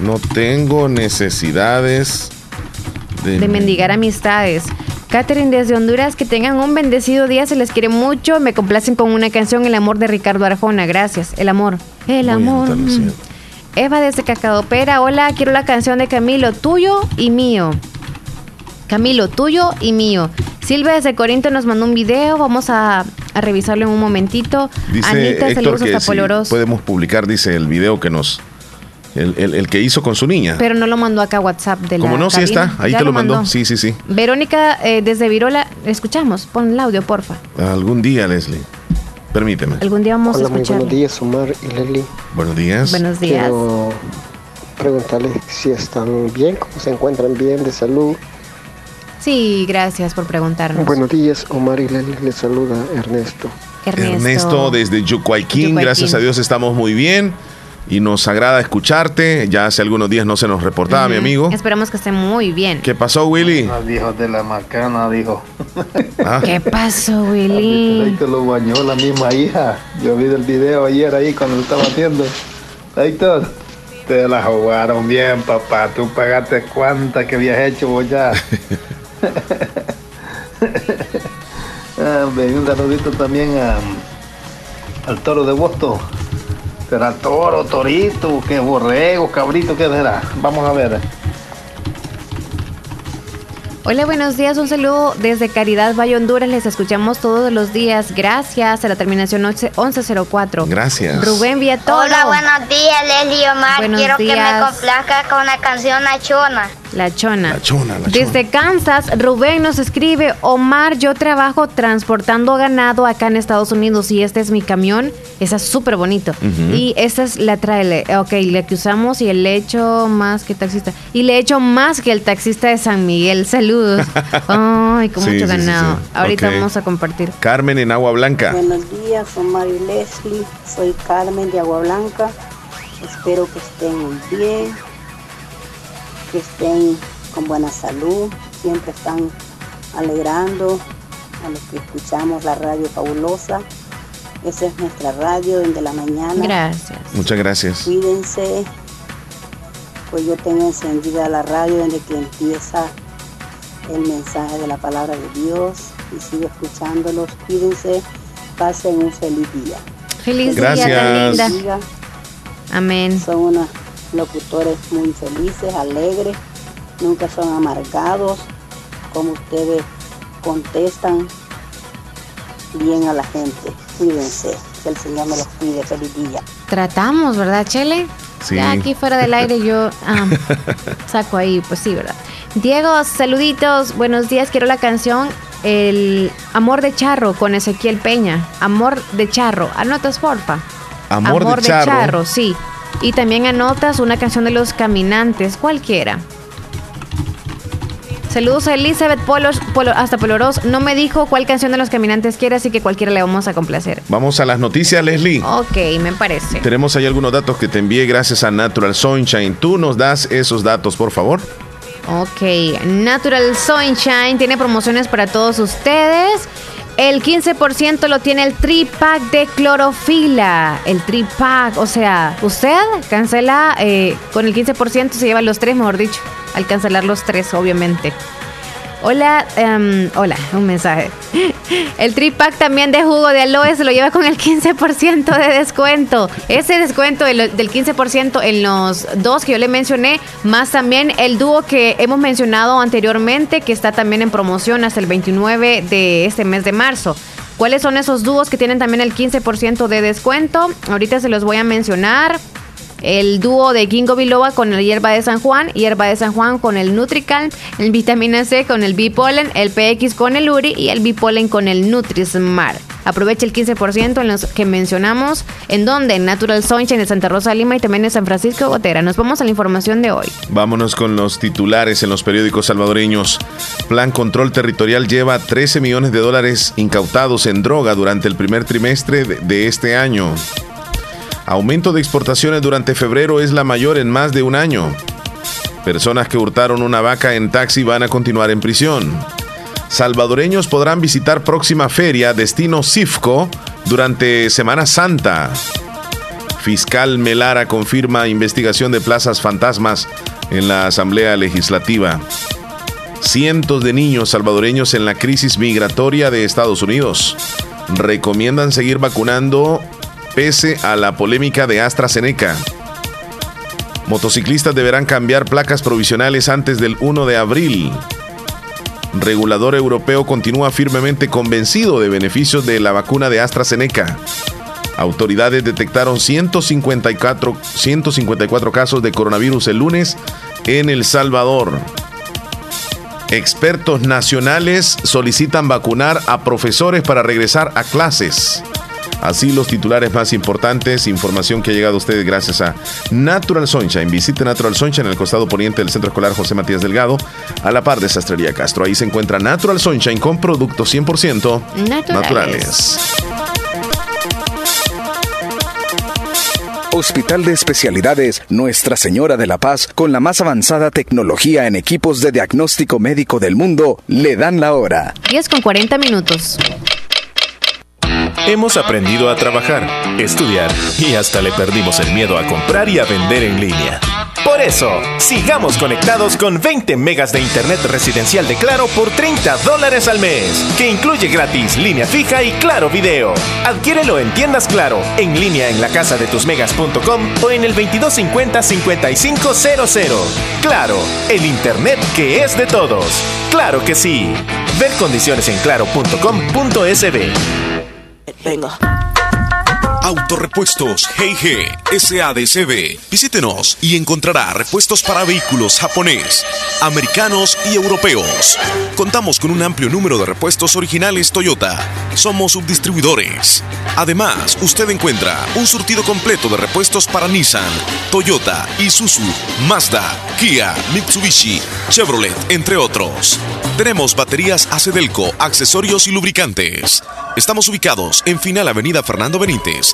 No tengo necesidades de, De mendigar amistades. Catherine desde Honduras, que tengan un bendecido día, se les quiere mucho. Me complacen con una canción, El amor de Ricardo Arjona. Gracias. El amor. El amor. Eva desde Cacaopera, hola, quiero la canción de Camilo, tuyo y mío. Camilo, tuyo y mío. Silvia desde Corinto nos mandó un video, vamos a, a revisarlo en un momentito. Dice Anita, Héctor que hasta Poloros. podemos publicar, dice el video que nos... El, el- el que hizo con su niña. Pero no lo mandó acá a WhatsApp de la Como no, sí cabina. está. Ahí Ya te lo mandó. Sí, sí, sí. Verónica eh, desde Virola, escuchamos, pon el audio, porfa. Algún día, Leslie. Permíteme. Algún día vamos Hola, a escuchar. buenos días, Omar y Leli. Buenos días. Buenos días. Quiero preguntarles si están bien, cómo se encuentran bien de salud. Sí, gracias por preguntarnos. Buenos días, Omar y Leli. Les saluda Ernesto. Ernesto. Ernesto desde Yucuayquín, Yucuayquín. gracias a Dios estamos muy bien y nos agrada escucharte. Ya hace algunos días no se nos reportaba, mi amigo. Esperamos que esté muy bien. ¿Qué pasó, Willy? Los hijos de la macana, dijo. Ah. ¿Qué pasó, Willy? Ahí te lo bañó la misma hija. Yo vi el video ayer ahí cuando lo estaba haciendo. Héctor, te la jugaron bien, papá. Tú pagaste cuánta que habías hecho vos ya. Ah, un saludito también a- al toro de Boston. ¿Será toro, torito, qué borrego, cabrito, qué será? Vamos a ver. Hola, buenos días. Un saludo desde Caridad Valle Honduras. Les escuchamos todos los días. Gracias a la terminación 11- 1104. Gracias. Rubén Villatoro. Hola, buenos días, Leslie Omar. Buenos Quiero que me complazca con una canción nachona. La chona. La chona, la Desde Kansas, Rubén nos escribe, Omar, yo trabajo transportando ganado acá en Estados Unidos y este es mi camión. Esa es súper bonito. Y esta es la trailer. Ok, la que usamos y le echo más que taxista. Y le echo más que el taxista de San Miguel. Saludos. Ay, con Sí, mucho sí, sí, ganado. sí. Ahorita vamos a compartir. Carmen en Agua Blanca. Buenos días, soy Mari Leslie, soy Carmen de Agua Blanca. Espero que estén bien, que estén con buena salud, siempre están alegrando a los que escuchamos la radio fabulosa. Esa es nuestra radio desde la mañana. Gracias. Muchas gracias. Cuídense, pues yo tengo encendida la radio desde que empieza el mensaje de la palabra de Dios y sigo escuchándolos. Cuídense, pasen un feliz día. Feliz día, tan linda. Bendiga. Amén. Son unos locutores muy felices, alegres, nunca son amargados, como ustedes contestan bien a la gente. Cuídense, que el Señor me los cuide. Feliz día. Tratamos, ¿verdad, Chele? Sí. Ya aquí fuera del aire yo ah, saco ahí, pues sí, ¿verdad? Diego, saluditos, buenos días, quiero la canción El Amor de Charro con Ezequiel Peña. Amor de Charro, anotas porfa. Amor, de charro. sí. Y también anotas una canción de los caminantes, cualquiera. Saludos a Elizabeth Polos, Polo- hasta Poloros. No me dijo cuál canción de los caminantes quiere, así que cualquiera le vamos a complacer. Vamos a las noticias, Leslie. Ok, me parece. Tenemos ahí algunos datos que te envié gracias a Natural Sunshine. Tú nos das esos datos, por favor. Ok, Natural Sunshine tiene promociones para todos ustedes. El 15% lo tiene el tripack de clorofila. El tripack, o sea, usted cancela eh, con el 15%, se lleva los tres, mejor dicho. Al cancelar los tres, obviamente. Hola, em, hola, un mensaje. El tripack también de jugo de aloe se lo lleva con el 15% de descuento. Ese descuento de lo- del 15% en los dos que yo le mencioné, más también el dúo que hemos mencionado anteriormente, que está también en promoción hasta el 29 de este mes de marzo. ¿Cuáles son esos dúos que tienen también el 15% de descuento? Ahorita se los voy a mencionar. El dúo de Ginkgo biloba con el hierba de San Juan, hierba de San Juan con el Nutrical, el vitamina C con el Bipolen, el PX con el Uri y el Bipolen con el Nutrismart. Aprovecha el 15% en los que mencionamos, en donde en Natural Sunshine de Santa Rosa Lima y también en San Francisco Gotera. Nos vamos a la información de hoy. Vámonos con los titulares en los periódicos salvadoreños. Plan Control Territorial lleva 13 millones de dólares incautados en droga durante el primer trimestre de este año. Aumento de exportaciones durante febrero es la mayor en más de un año. Personas que hurtaron una vaca en taxi van a continuar en prisión. Salvadoreños podrán visitar próxima feria destino Cifco durante Semana Santa. Fiscal Melara confirma investigación de plazas fantasmas en la Asamblea Legislativa. Cientos de niños salvadoreños en la crisis migratoria de Estados Unidos recomiendan seguir vacunando pese a la polémica de AstraZeneca. Motociclistas deberán cambiar placas provisionales antes del 1 de abril. Regulador europeo continúa firmemente convencido de beneficios de la vacuna de AstraZeneca. Autoridades detectaron 154, 154 casos de coronavirus el lunes en El Salvador. Expertos nacionales solicitan vacunar a profesores para regresar a clases. Así los titulares más importantes, información que ha llegado a ustedes gracias a Natural Sunshine. Visite Natural Sunshine en el costado poniente del Centro Escolar José Matías Delgado, a la par de Sastrería Castro. Ahí se encuentra Natural Sunshine con productos 100% Naturales. naturales. Hospital de Especialidades Nuestra Señora de la Paz, con la más avanzada tecnología en equipos de diagnóstico médico del mundo, le dan la hora. 10 con 40 minutos. Hemos aprendido a trabajar, estudiar y hasta le perdimos el miedo a comprar y a vender en línea. Por eso, sigamos conectados con 20 megas de internet residencial de Claro por 30 dólares al mes, que incluye gratis línea fija y Claro Video. Adquiérelo en tiendas Claro, en línea en la casa de tusmegas.com o en el 2250-5500. Claro, el internet que es de todos. Claro que sí. Ver condiciones en claro.com.sb. Venga. Autorepuestos GG SADCB. Visítenos y encontrará repuestos para vehículos japonés, americanos y europeos. Contamos con un amplio número de repuestos originales Toyota. Somos subdistribuidores. Además, usted encuentra un surtido completo de repuestos para Nissan, Toyota, Isuzu, Mazda, Kia, Mitsubishi, Chevrolet, entre otros. Tenemos baterías Acedelco, accesorios y lubricantes. Estamos ubicados en Final Avenida Fernando Benítez,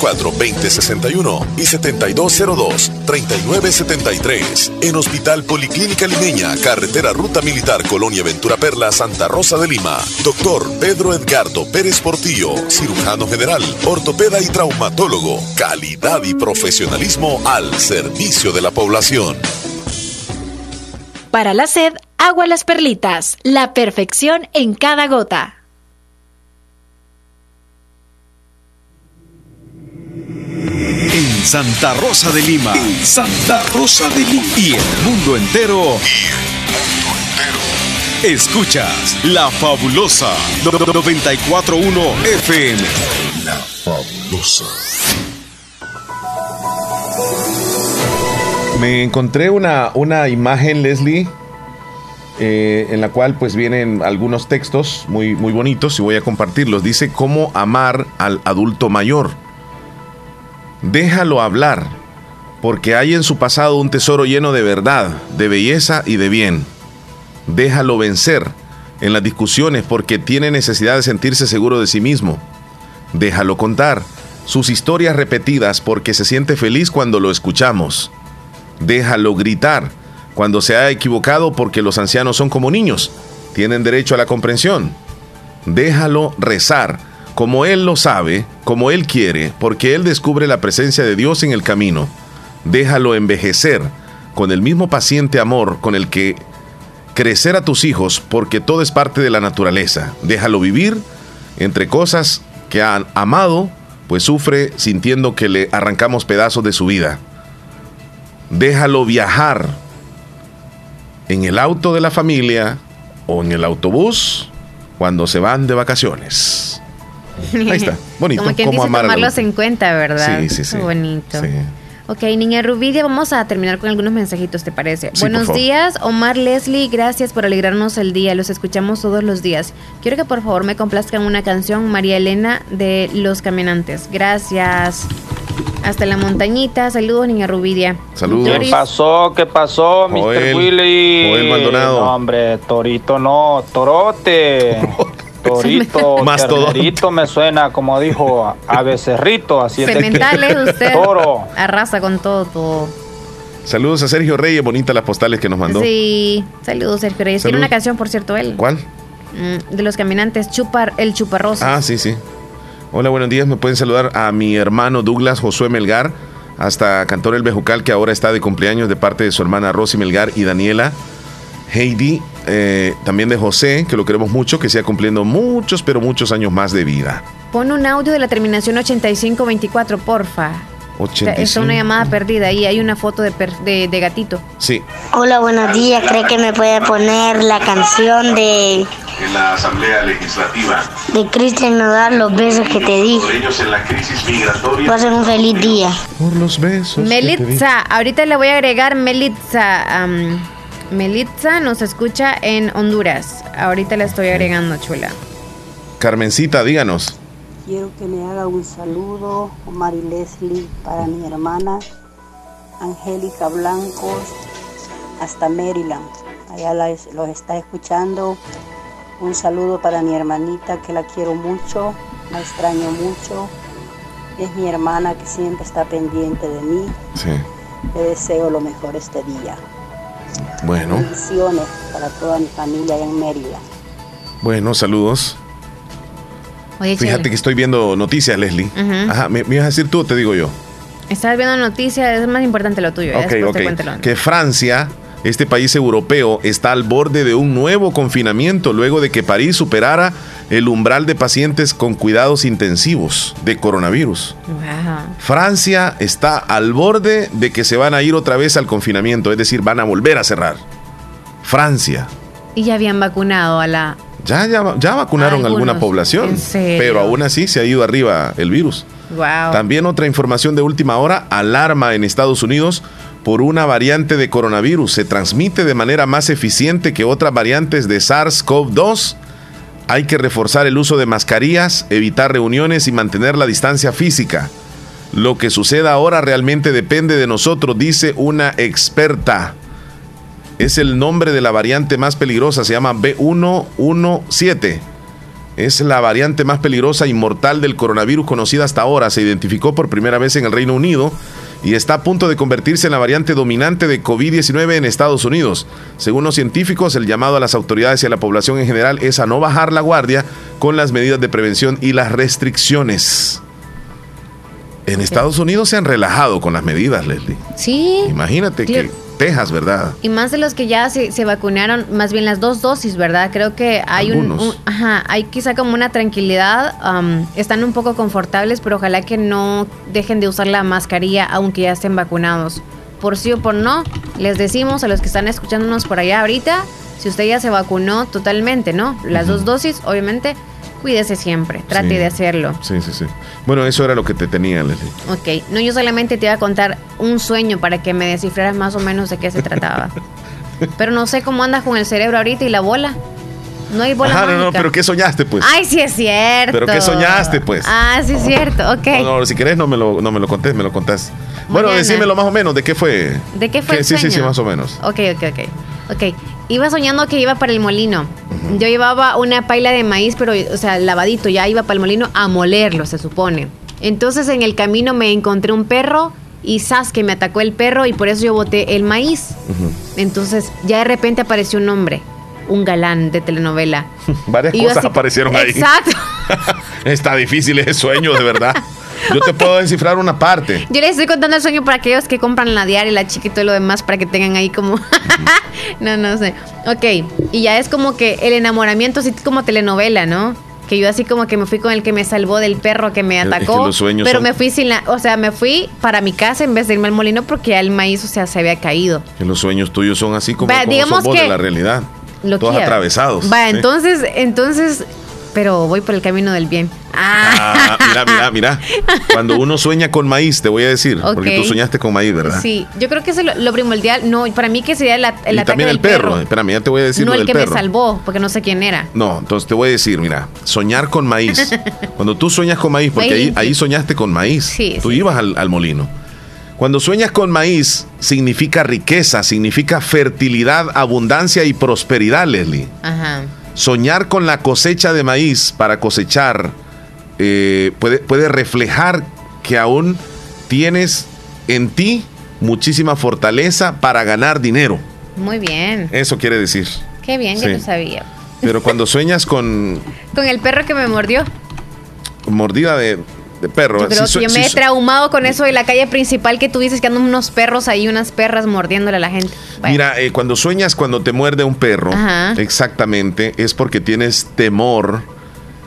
2061 y 7202-3973. En Hospital Policlínica Limeña, Carretera Ruta Militar Colonia Ventura Perla, Santa Rosa de Lima. Doctor Pedro Edgardo Pérez Portillo, cirujano general, ortopeda y traumatólogo. Calidad y profesionalismo al servicio de la población. Para la sed, agua las perlitas. La perfección en cada gota. En Santa Rosa de Lima. En Santa Rosa de Lima. Y el mundo entero. Escuchas La Fabulosa 941 FM. La Fabulosa. Me encontré una, una imagen, Leslie, eh, en la cual pues vienen algunos textos muy, muy bonitos y voy a compartirlos. Dice cómo amar al adulto mayor. Déjalo hablar, porque hay en su pasado un tesoro lleno de verdad, de belleza y de bien. Déjalo vencer en las discusiones porque tiene necesidad de sentirse seguro de sí mismo. Déjalo contar sus historias repetidas porque se siente feliz cuando lo escuchamos. Déjalo gritar cuando se ha equivocado porque los ancianos son como niños, tienen derecho a la comprensión. Déjalo rezar como Él lo sabe, como Él quiere, porque Él descubre la presencia de Dios en el camino. Déjalo envejecer con el mismo paciente amor con el que crecer a tus hijos, porque todo es parte de la naturaleza. Déjalo vivir entre cosas que han amado, pues sufre sintiendo que le arrancamos pedazos de su vida. Déjalo viajar en el auto de la familia o en el autobús cuando se van de vacaciones. Ahí está, bonito. Como quien ¿Cómo dice tomarlos en cuenta, ¿verdad? Sí, sí, sí. Qué bonito. Sí. Ok, niña Rubidia, vamos a terminar con algunos mensajitos, ¿te parece? Sí, Buenos por favor. días, Omar Leslie, gracias por alegrarnos el día, los escuchamos todos los días. Quiero que por favor me complazcan una canción, María Elena de Los Caminantes. Gracias. Hasta la montañita, saludos, niña Rubidia. Saludos. ¿Qué pasó? ¿Qué pasó, Joel, Mr. Willy? Joel Maldonado. No, hombre, Torito no, Torote. Torito, Más todo. ternerito me suena como dijo a becerrito, así es Cementales, usted. Toro. Arrasa con todo, todo. Saludos a Sergio Reyes, bonitas las postales que nos mandó. Sí, saludos, Sergio Reyes. Tiene una canción, por cierto, él. ¿Cuál? Mm, De los caminantes, Chupar, el Chuparrosa. Ah, sí, sí. Hola, buenos días. Me pueden saludar a mi hermano Douglas Josué Melgar, hasta Cantor El Bejucal, que ahora está de cumpleaños de parte de su hermana Rosy Melgar y Daniela. Heidi, eh, también de José, que lo queremos mucho, que siga cumpliendo muchos, pero muchos años más de vida. Pon un audio de la terminación 8524, porfa. Está 85. una llamada perdida ahí, hay una foto de, per- de, de gatito. Sí. Hola, buenos días. ¿Cree que me puede poner la canción de, En la Asamblea Legislativa, de Cristian Nodal, Los besos que te di? ellos en la crisis migratoria. Pasen un feliz día. Por los besos. Melitza, ahorita le voy a agregar Melitza. Melitza nos escucha en Honduras. Ahorita le estoy agregando, chula. Carmencita, díganos. Quiero que me haga un saludo, Omar y Leslie, para mi hermana Angélica Blancos, hasta Maryland. allá la- los está escuchando. Un saludo para mi hermanita que la quiero mucho, la extraño mucho. Es mi hermana que siempre está pendiente de mí. Sí. Le deseo lo mejor este día. Bueno, Bendiciones para toda mi familia allá en Mérida. bueno, saludos. Oye, Fíjate que estoy viendo noticias, Leslie. Ajá, ¿me, me ibas a decir tú o te digo yo? Estás viendo noticias, es más importante lo tuyo. ya Ok, ok. Que Francia, este país europeo, está al borde de un nuevo confinamiento luego de que París superara el umbral de pacientes con cuidados intensivos de coronavirus. Wow. Francia está al borde de que se van a ir otra vez al confinamiento, es decir, van a volver a cerrar. Francia. Y ya habían vacunado a la. Ya, ya, ya vacunaron a alguna población, pero aún así se ha ido arriba el virus. Wow. También otra información de última hora, alarma en Estados Unidos por una variante de coronavirus. Se transmite de manera más eficiente que otras variantes de SARS-CoV-2. Hay que reforzar el uso de mascarillas, evitar reuniones y mantener la distancia física. Lo que suceda ahora realmente depende de nosotros, dice una experta. Es el nombre de la variante más peligrosa, se llama B117. Es la variante más peligrosa y mortal del coronavirus conocida hasta ahora. Se identificó por primera vez en el Reino Unido y está a punto de convertirse en la variante dominante de COVID-19 en Estados Unidos. Según los científicos, el llamado a las autoridades y a la población en general es a no bajar la guardia con las medidas de prevención y las restricciones. En Estados Unidos se han relajado con las medidas, Leslie. Sí. Imagínate que Texas, ¿verdad? Y más de los que ya se, se vacunaron, más bien las dos dosis, ¿verdad? Creo que hay un, ajá, hay quizá como una tranquilidad, am, están un poco confortables, pero ojalá que no dejen de usar la mascarilla aunque ya estén vacunados. Por sí o por no, les decimos a los que están escuchándonos por allá ahorita, si usted ya se vacunó totalmente, ¿no? Las dos dosis, obviamente, cuídese siempre, trate Sí. de hacerlo. Sí, sí, sí. Bueno, eso era lo que te tenía, Leslie. Ok, no, yo solamente te iba a contar un sueño para que me descifraras más o menos de qué se trataba. Pero no sé cómo andas con el cerebro ahorita y la bola. No hay bola Ajá, no, no, pero ¿qué soñaste, pues? Ay, sí es cierto. ¿Pero qué soñaste, pues? Ah, sí es cierto, ok. No, no, si querés no me lo, no me lo contés, me lo contás. Bueno, Mañana. decímelo más o menos, ¿de qué fue? ¿De qué fue el Sí, sí, sí, sueño? más o menos. Ok, ok, ok. Ok, iba soñando que iba para el molino. Yo llevaba una paila de maíz, pero, o sea, lavadito, ya iba para el molino a molerlo, se supone. Entonces en el camino me encontré un perro y sas que me atacó el perro y por eso yo boté el maíz. Entonces ya de repente apareció un hombre, un galán de telenovela. Varias Y cosas así- aparecieron ahí. Exacto. Está difícil ese sueño, de verdad. Yo te puedo descifrar una parte. Yo les estoy contando el sueño para aquellos que compran la diaria, la chica y todo lo demás para que tengan ahí como... no, no sé. Ok, y ya es como que el enamoramiento así como telenovela, ¿no? Que yo así como que me fui con el que me salvó del perro que me Es que atacó. los sueños pero son- me fui sin la... O sea, me fui para mi casa en vez de irme al molino porque ya el maíz, o sea, se había caído. Que los sueños tuyos son así como, Va, como digamos vos que- de la realidad. Lo Todos quiero. atravesados. Va, ¿sí? entonces, entonces... Pero voy por el camino del bien. Ah, mira, mira, mira. Cuando uno sueña con maíz, te voy a decir. Porque tú soñaste con maíz, ¿verdad? Sí, yo creo que eso es lo, lo primordial. No, para mí que sería el, at- el y ataque también el perro. perro. Espérame, ya te voy a decir no lo el del que perro. me salvó, porque no sé quién era. No, entonces te voy a decir, mira, soñar con maíz. Cuando tú sueñas con maíz, porque ahí, soñaste con maíz. Sí, tú ibas al, al molino. Cuando sueñas con maíz, significa riqueza, significa fertilidad, abundancia y prosperidad, Leslie. Ajá. Soñar con la cosecha de maíz para cosechar eh, puede, puede reflejar que aún tienes en ti muchísima fortaleza para ganar dinero. Muy bien. Eso quiere decir. Qué bien que Sí. no sabía. Pero cuando sueñas con Con el perro que me mordió. mordida de, de perro, Yo creo si que yo me si he traumado con eso de la calle principal que tú dices que andan unos perros ahí, unas perras mordiéndole a la gente. Bueno, Mira, eh, cuando sueñas cuando te muerde un perro, Ajá. exactamente, es porque tienes temor,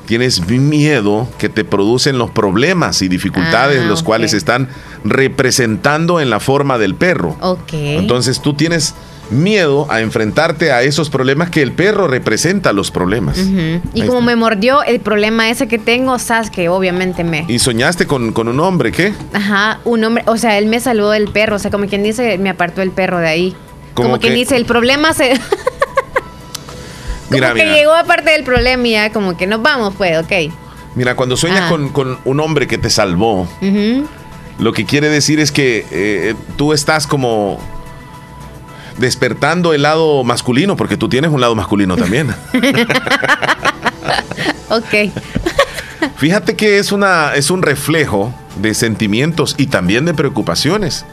tienes miedo que te producen los problemas y dificultades, Ah, los cuales están representando en la forma del perro. ok. Entonces tú tienes miedo a enfrentarte a esos problemas que el perro representa los problemas. Y Ahí como está. me mordió, el problema ese que tengo, sabes que obviamente me... Y soñaste con, con un hombre, ¿qué? Ajá, un hombre, o sea, él me salvó del perro, o sea, como quien dice, me apartó el perro de ahí. Como Como, quien dice, el problema se... Mira, como que mira. llegó aparte del problema y ya como que nos vamos, pues, ok. Mira, cuando sueñas Ah. con, con un hombre que te salvó. Lo que quiere decir es que eh, tú estás como despertando el lado masculino, porque tú tienes un lado masculino también. ok. Fíjate que es, una, es un reflejo de sentimientos y también de preocupaciones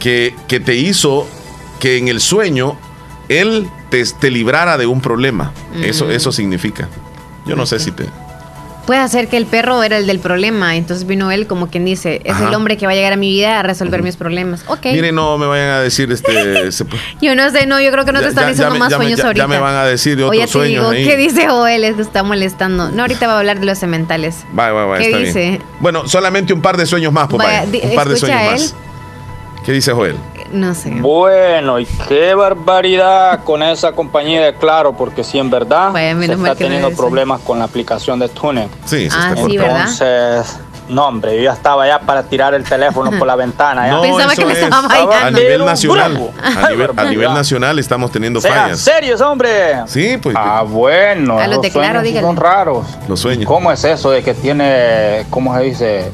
que, que te hizo que en el sueño él te, te librara de un problema. Eso, Mm. eso significa. Yo no sé si te... Puede ser que el perro era el del problema, entonces vino él como quien dice, es Ajá. el hombre que va a llegar a mi vida a resolver mis problemas. Ok. Mire, no me vayan a decir este... se Yo no sé, no, yo creo que no te Ya- están ya- diciendo ya más sueños ya- ya ahorita. me van a decir otros te sueños digo, ahí. ¿qué dice Joel? Es que está molestando. No, ahorita va a hablar de los sementales. Va, va, va, ¿Qué está dice? bien. Bueno, solamente un par de sueños más, papá. Un par de sueños él. más. ¿Qué dice Joel? No sé. Bueno, y qué barbaridad con esa compañía de Claro, porque si en verdad se está teniendo problemas con la aplicación de Tune. Sí, se Ah, está sí, cortando. ¿verdad? Entonces, no, hombre, yo ya estaba ya para tirar el teléfono por la ventana. Ya. No, Pensaba eso que le es estaba a bailando. nivel Pero nacional. A nivel, a nivel nacional estamos teniendo Sean fallas. serios, hombre. Sí, pues. Ah, bueno. A los de Claro, son raros. Los sueños. ¿Cómo es eso de que tiene, cómo se dice,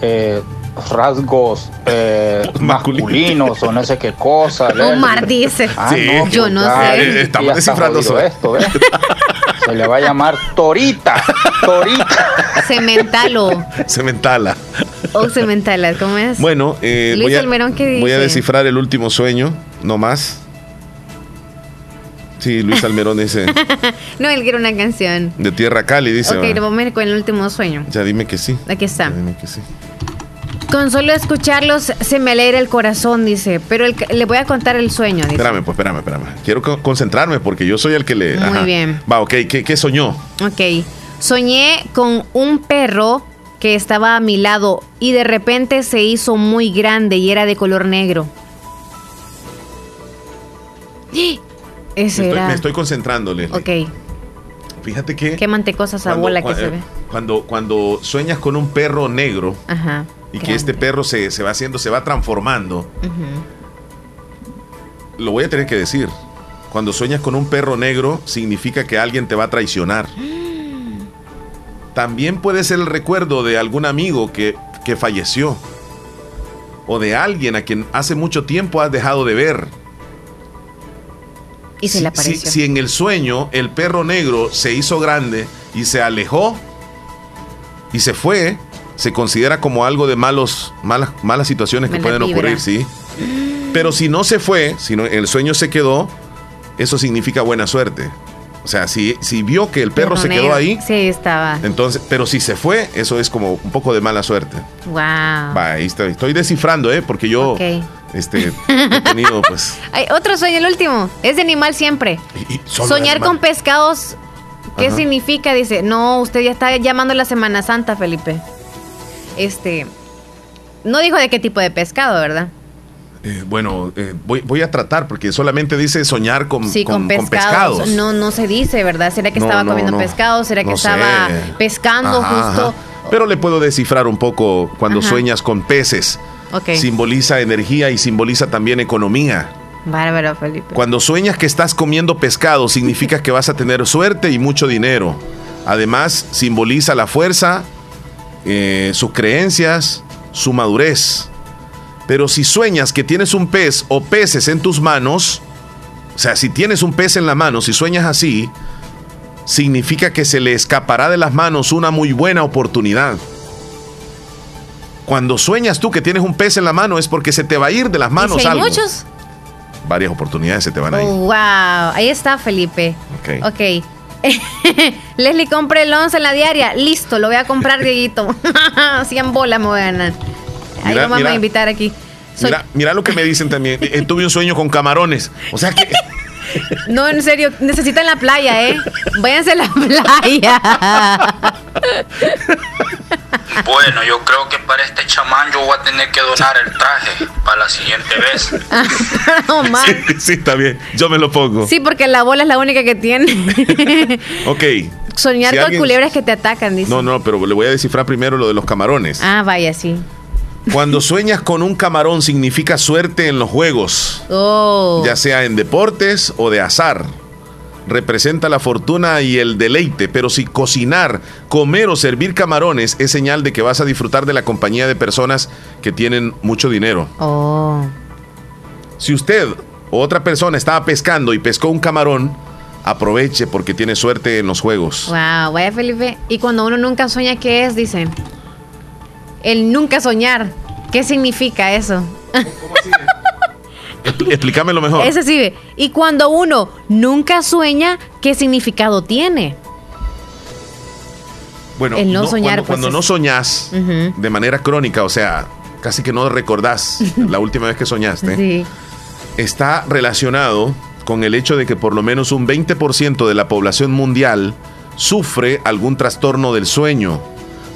eh, rasgos eh, masculinos o no sé qué cosa? Omar dice. Ah, Sí. no, Yo no ya, sé. ya Estamos está descifrando esto, ¿ves? Se le va a llamar Torita. Torita. Cementalo. Cementala. O cementala, ¿cómo es? Bueno, eh, Luis voy, a, Almerón, ¿qué voy a dice? descifrar el último sueño, no más. Sí, Luis Almerón dice, no, él quiere una canción. de Tierra Cali, dice. ok, vamos a ir con el último sueño. Ya dime que sí. Aquí está. Ya dime que sí. Con solo escucharlos se me alegra el corazón, dice. Pero el- le voy a contar el sueño, dice. Espérame, pues espérame, espérame. Quiero co- concentrarme porque yo soy el que le... Muy bien. Va, ok, ¿qué, qué soñó? Ok. Soñé con un perro que estaba a mi lado y de repente se hizo muy grande y era de color negro. Me Ese estoy, me estoy concentrando, Leslie. Ok. Fíjate que... Qué mantecosa esa cuando- bola que se eh, ve. Cuando, cuando sueñas con un perro negro Ajá. Y que este perro se, se va haciendo, se va transformando, lo voy a tener que decir. Cuando sueñas con un perro negro, significa que alguien te va a traicionar. También puede ser el recuerdo de algún amigo que, que falleció. O de alguien a quien hace mucho tiempo has dejado de ver. Y se le si, apareció. si en el sueño el perro negro se hizo grande y se alejó y se fue, se considera como algo de malos, malas, malas situaciones que Mala pueden vibra. ocurrir, sí. Pero si no se fue, si no- el sueño se quedó, eso significa buena suerte. O sea, si, si vio que el perro, se quedó ahí, Sí, estaba. entonces, pero si se fue, eso es como un poco de mala suerte. Wow. Va, ahí está. Estoy descifrando, ¿eh? Porque yo Ok. este, he tenido, pues. Hay otro sueño, el último. Es de animal siempre. Soñar animal. con pescados. ¿Qué Ajá. significa? Dice, no, usted ya está llamando la Semana Santa, Felipe. Este. No dijo de qué tipo de pescado, ¿verdad? Eh, bueno, eh, voy, voy a tratar porque solamente dice soñar con, Sí, con, con- con pescados. No, no se dice, ¿verdad? ¿Será que No, estaba no, comiendo no. pescado? ¿Será que No sé. estaba pescando Ajá, justo? ajá. Pero le puedo descifrar un poco cuando Ajá. sueñas con peces. Ok. Simboliza energía y simboliza también economía. Bárbaro, Felipe. Cuando sueñas que estás comiendo pescado, significa que vas a tener suerte y mucho dinero. Además, simboliza la fuerza, eh, sus creencias, su madurez. Pero si sueñas que tienes un pez o peces en tus manos, o sea, si tienes un pez en la mano, si sueñas así, significa que se le escapará de las manos una muy buena oportunidad. Cuando sueñas tú que tienes un pez en la mano es porque se te va a ir de las ¿Y manos si hay algo. muchos? Varias oportunidades se te van a ir. Oh, wow. Ahí está, Felipe. Ok. Ok. Leslie, compre el 11 en la diaria. Listo, lo voy a comprar, Dieguito. 100 bolas me voy a ganar. Ahí Mira, lo vamos mira. a invitar aquí. Soy- Mira, mira lo que me dicen también. Eh, tuve un sueño con camarones. O sea que. No, en serio, necesitan la playa, ¿eh? Váyanse a la playa. Bueno, yo creo que para este chamán yo voy a tener que donar el traje para la siguiente vez. Omar. sí, está bien. Yo me lo pongo. Sí, porque la bola es la única que tiene. Ok. Soñar Si con alguien- culebras que te atacan, dice. No, no, pero le voy a descifrar primero lo de los camarones. Ah, vaya, sí. Cuando sueñas con un camarón significa suerte en los juegos, Oh. ya sea en deportes o de azar. Representa la fortuna y el deleite, pero si cocinar, comer o servir camarones es señal de que vas a disfrutar de la compañía de personas que tienen mucho dinero. Oh. Si usted otra persona estaba pescando y pescó un camarón, aproveche porque tiene suerte en los juegos. Wow, vaya Felipe. Y cuando uno nunca sueña, ¿qué es? Dicen. El nunca soñar. ¿Qué significa eso? Explícamelo mejor. Ese sí. Y cuando uno nunca sueña, ¿qué significado tiene? Bueno, el no soñar, cuando, pues, cuando es- no soñás Ujú. de manera crónica, o sea, casi que no recordás la última vez que soñaste, Sí. está relacionado con el hecho de que por lo menos un 20% de la población mundial sufre algún trastorno del sueño.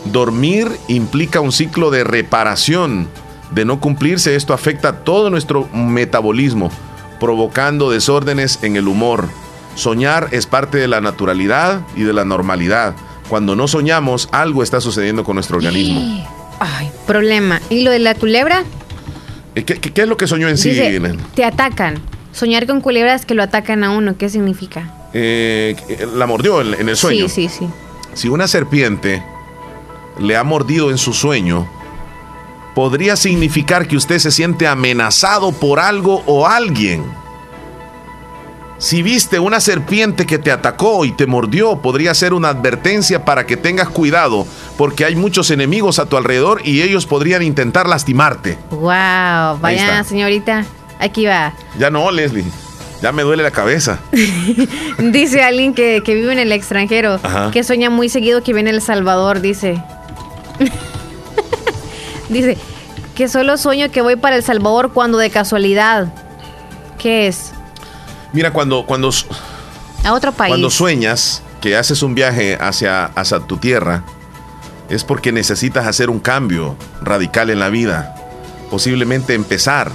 Dormir implica un ciclo de reparación. De no cumplirse, esto afecta todo nuestro metabolismo, provocando desórdenes en el humor. Soñar es parte de la naturalidad y de la normalidad. Cuando no soñamos, algo está sucediendo con nuestro organismo. Ay, problema. ¿Y lo de la culebra? Eh, ¿Qué, qué- qué es lo que soñó en sí? Dice, te atacan. Soñar con culebras que lo atacan a uno, ¿qué significa? Eh, la mordió en, en el sueño. Sí, sí, sí. Si una serpiente le ha mordido en su sueño, podría significar que usted se siente amenazado por algo o alguien. Si viste una serpiente que te atacó y te mordió, podría ser una advertencia para que tengas cuidado, porque hay muchos enemigos a tu alrededor y ellos podrían intentar lastimarte. Wow, vaya señorita. Aquí va. Ya no, Leslie, ya me duele la cabeza. Dice alguien que, que vive en el extranjero, Ajá. que sueña muy seguido que viene El Salvador, dice. Dice, que solo sueño que voy para El Salvador cuando de casualidad. ¿Qué es? Mira, cuando, cuando, A otro país. Cuando sueñas que haces un viaje hacia, hacia tu tierra, es porque necesitas hacer un cambio radical en la vida. Posiblemente empezar.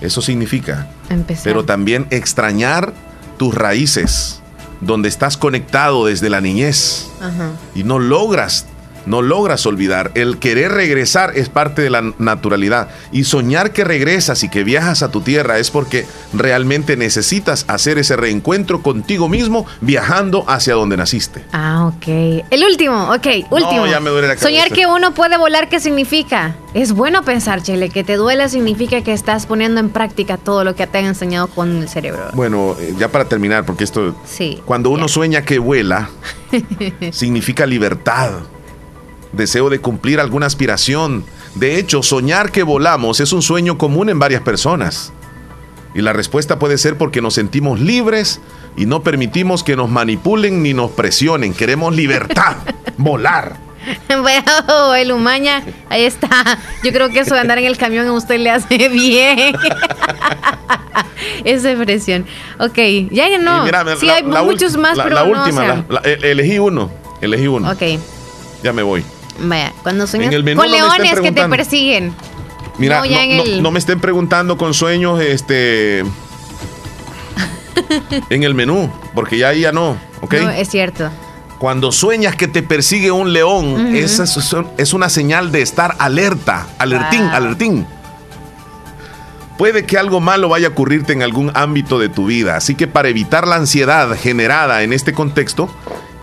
Eso significa. Empezar. Pero también extrañar tus raíces, donde estás conectado desde la niñez Ajá. y no logras, no logras olvidar. El querer regresar es parte de la naturalidad y soñar que regresas y que viajas a tu tierra es porque realmente necesitas hacer ese reencuentro contigo mismo viajando hacia donde naciste. Ah, ok. El último, ok, último. ya me duele la Soñar que uno puede volar, ¿qué significa? Es bueno pensar, Chele, que te duela significa que estás poniendo en práctica todo lo que te han enseñado con el cerebro. Bueno, eh, ya para terminar, porque esto, Sí. cuando uno sueña que vuela, significa libertad, deseo de cumplir alguna aspiración. De hecho, soñar que volamos es un sueño común en varias personas. Y la respuesta puede ser porque nos sentimos libres y no permitimos que nos manipulen ni nos presionen. Queremos libertad, volar. Bueno, el Umaña, ahí está. Yo creo que eso de andar en el camión a usted le hace bien. Esa expresión. Ok, ya ya no. Mira, sí, la- hay la muchos más, la, pero la no, última, sea. e- elegí uno, elegí uno. Ok, Ya me voy. Vaya. Cuando sueñas con leones que te persiguen. Mira, No, me estén preguntando con sueños este en el menú, porque ya ahí ya no, ¿ok? No, es cierto. Cuando sueñas que te persigue un león, esa es, es una señal de estar alerta, alertín, Wow. alertín. Puede que algo malo vaya a ocurrirte en algún ámbito de tu vida, así que para evitar la ansiedad generada en este contexto,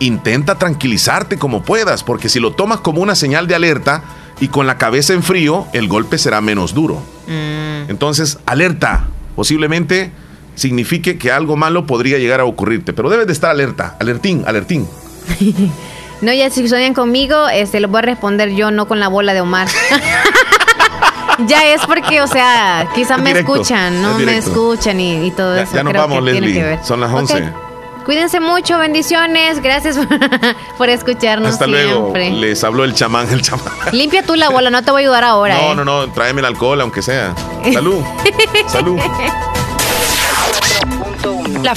intenta tranquilizarte como puedas, porque si lo tomas como una señal de alerta y con la cabeza en frío, el golpe será menos duro. Mm. Entonces, alerta. Posiblemente signifique que algo malo podría llegar a ocurrirte, pero debes de estar alerta, alertín, alertín. No, ya si sueñan conmigo, este, lo voy a responder yo, no con la bola de Omar. ya es porque, o sea, quizá Es me directo, escuchan, no es me escuchan y, y todo Ya, eso. ya nos creo vamos, Leslie. que ver. Son las Ok. 11. Cuídense mucho, bendiciones, gracias por escucharnos Hasta luego. Les habló el chamán, el chamán. Limpia tú la bola, no te voy a ayudar ahora. No, eh. no, no, tráeme el alcohol, aunque sea. Salud. Salud. La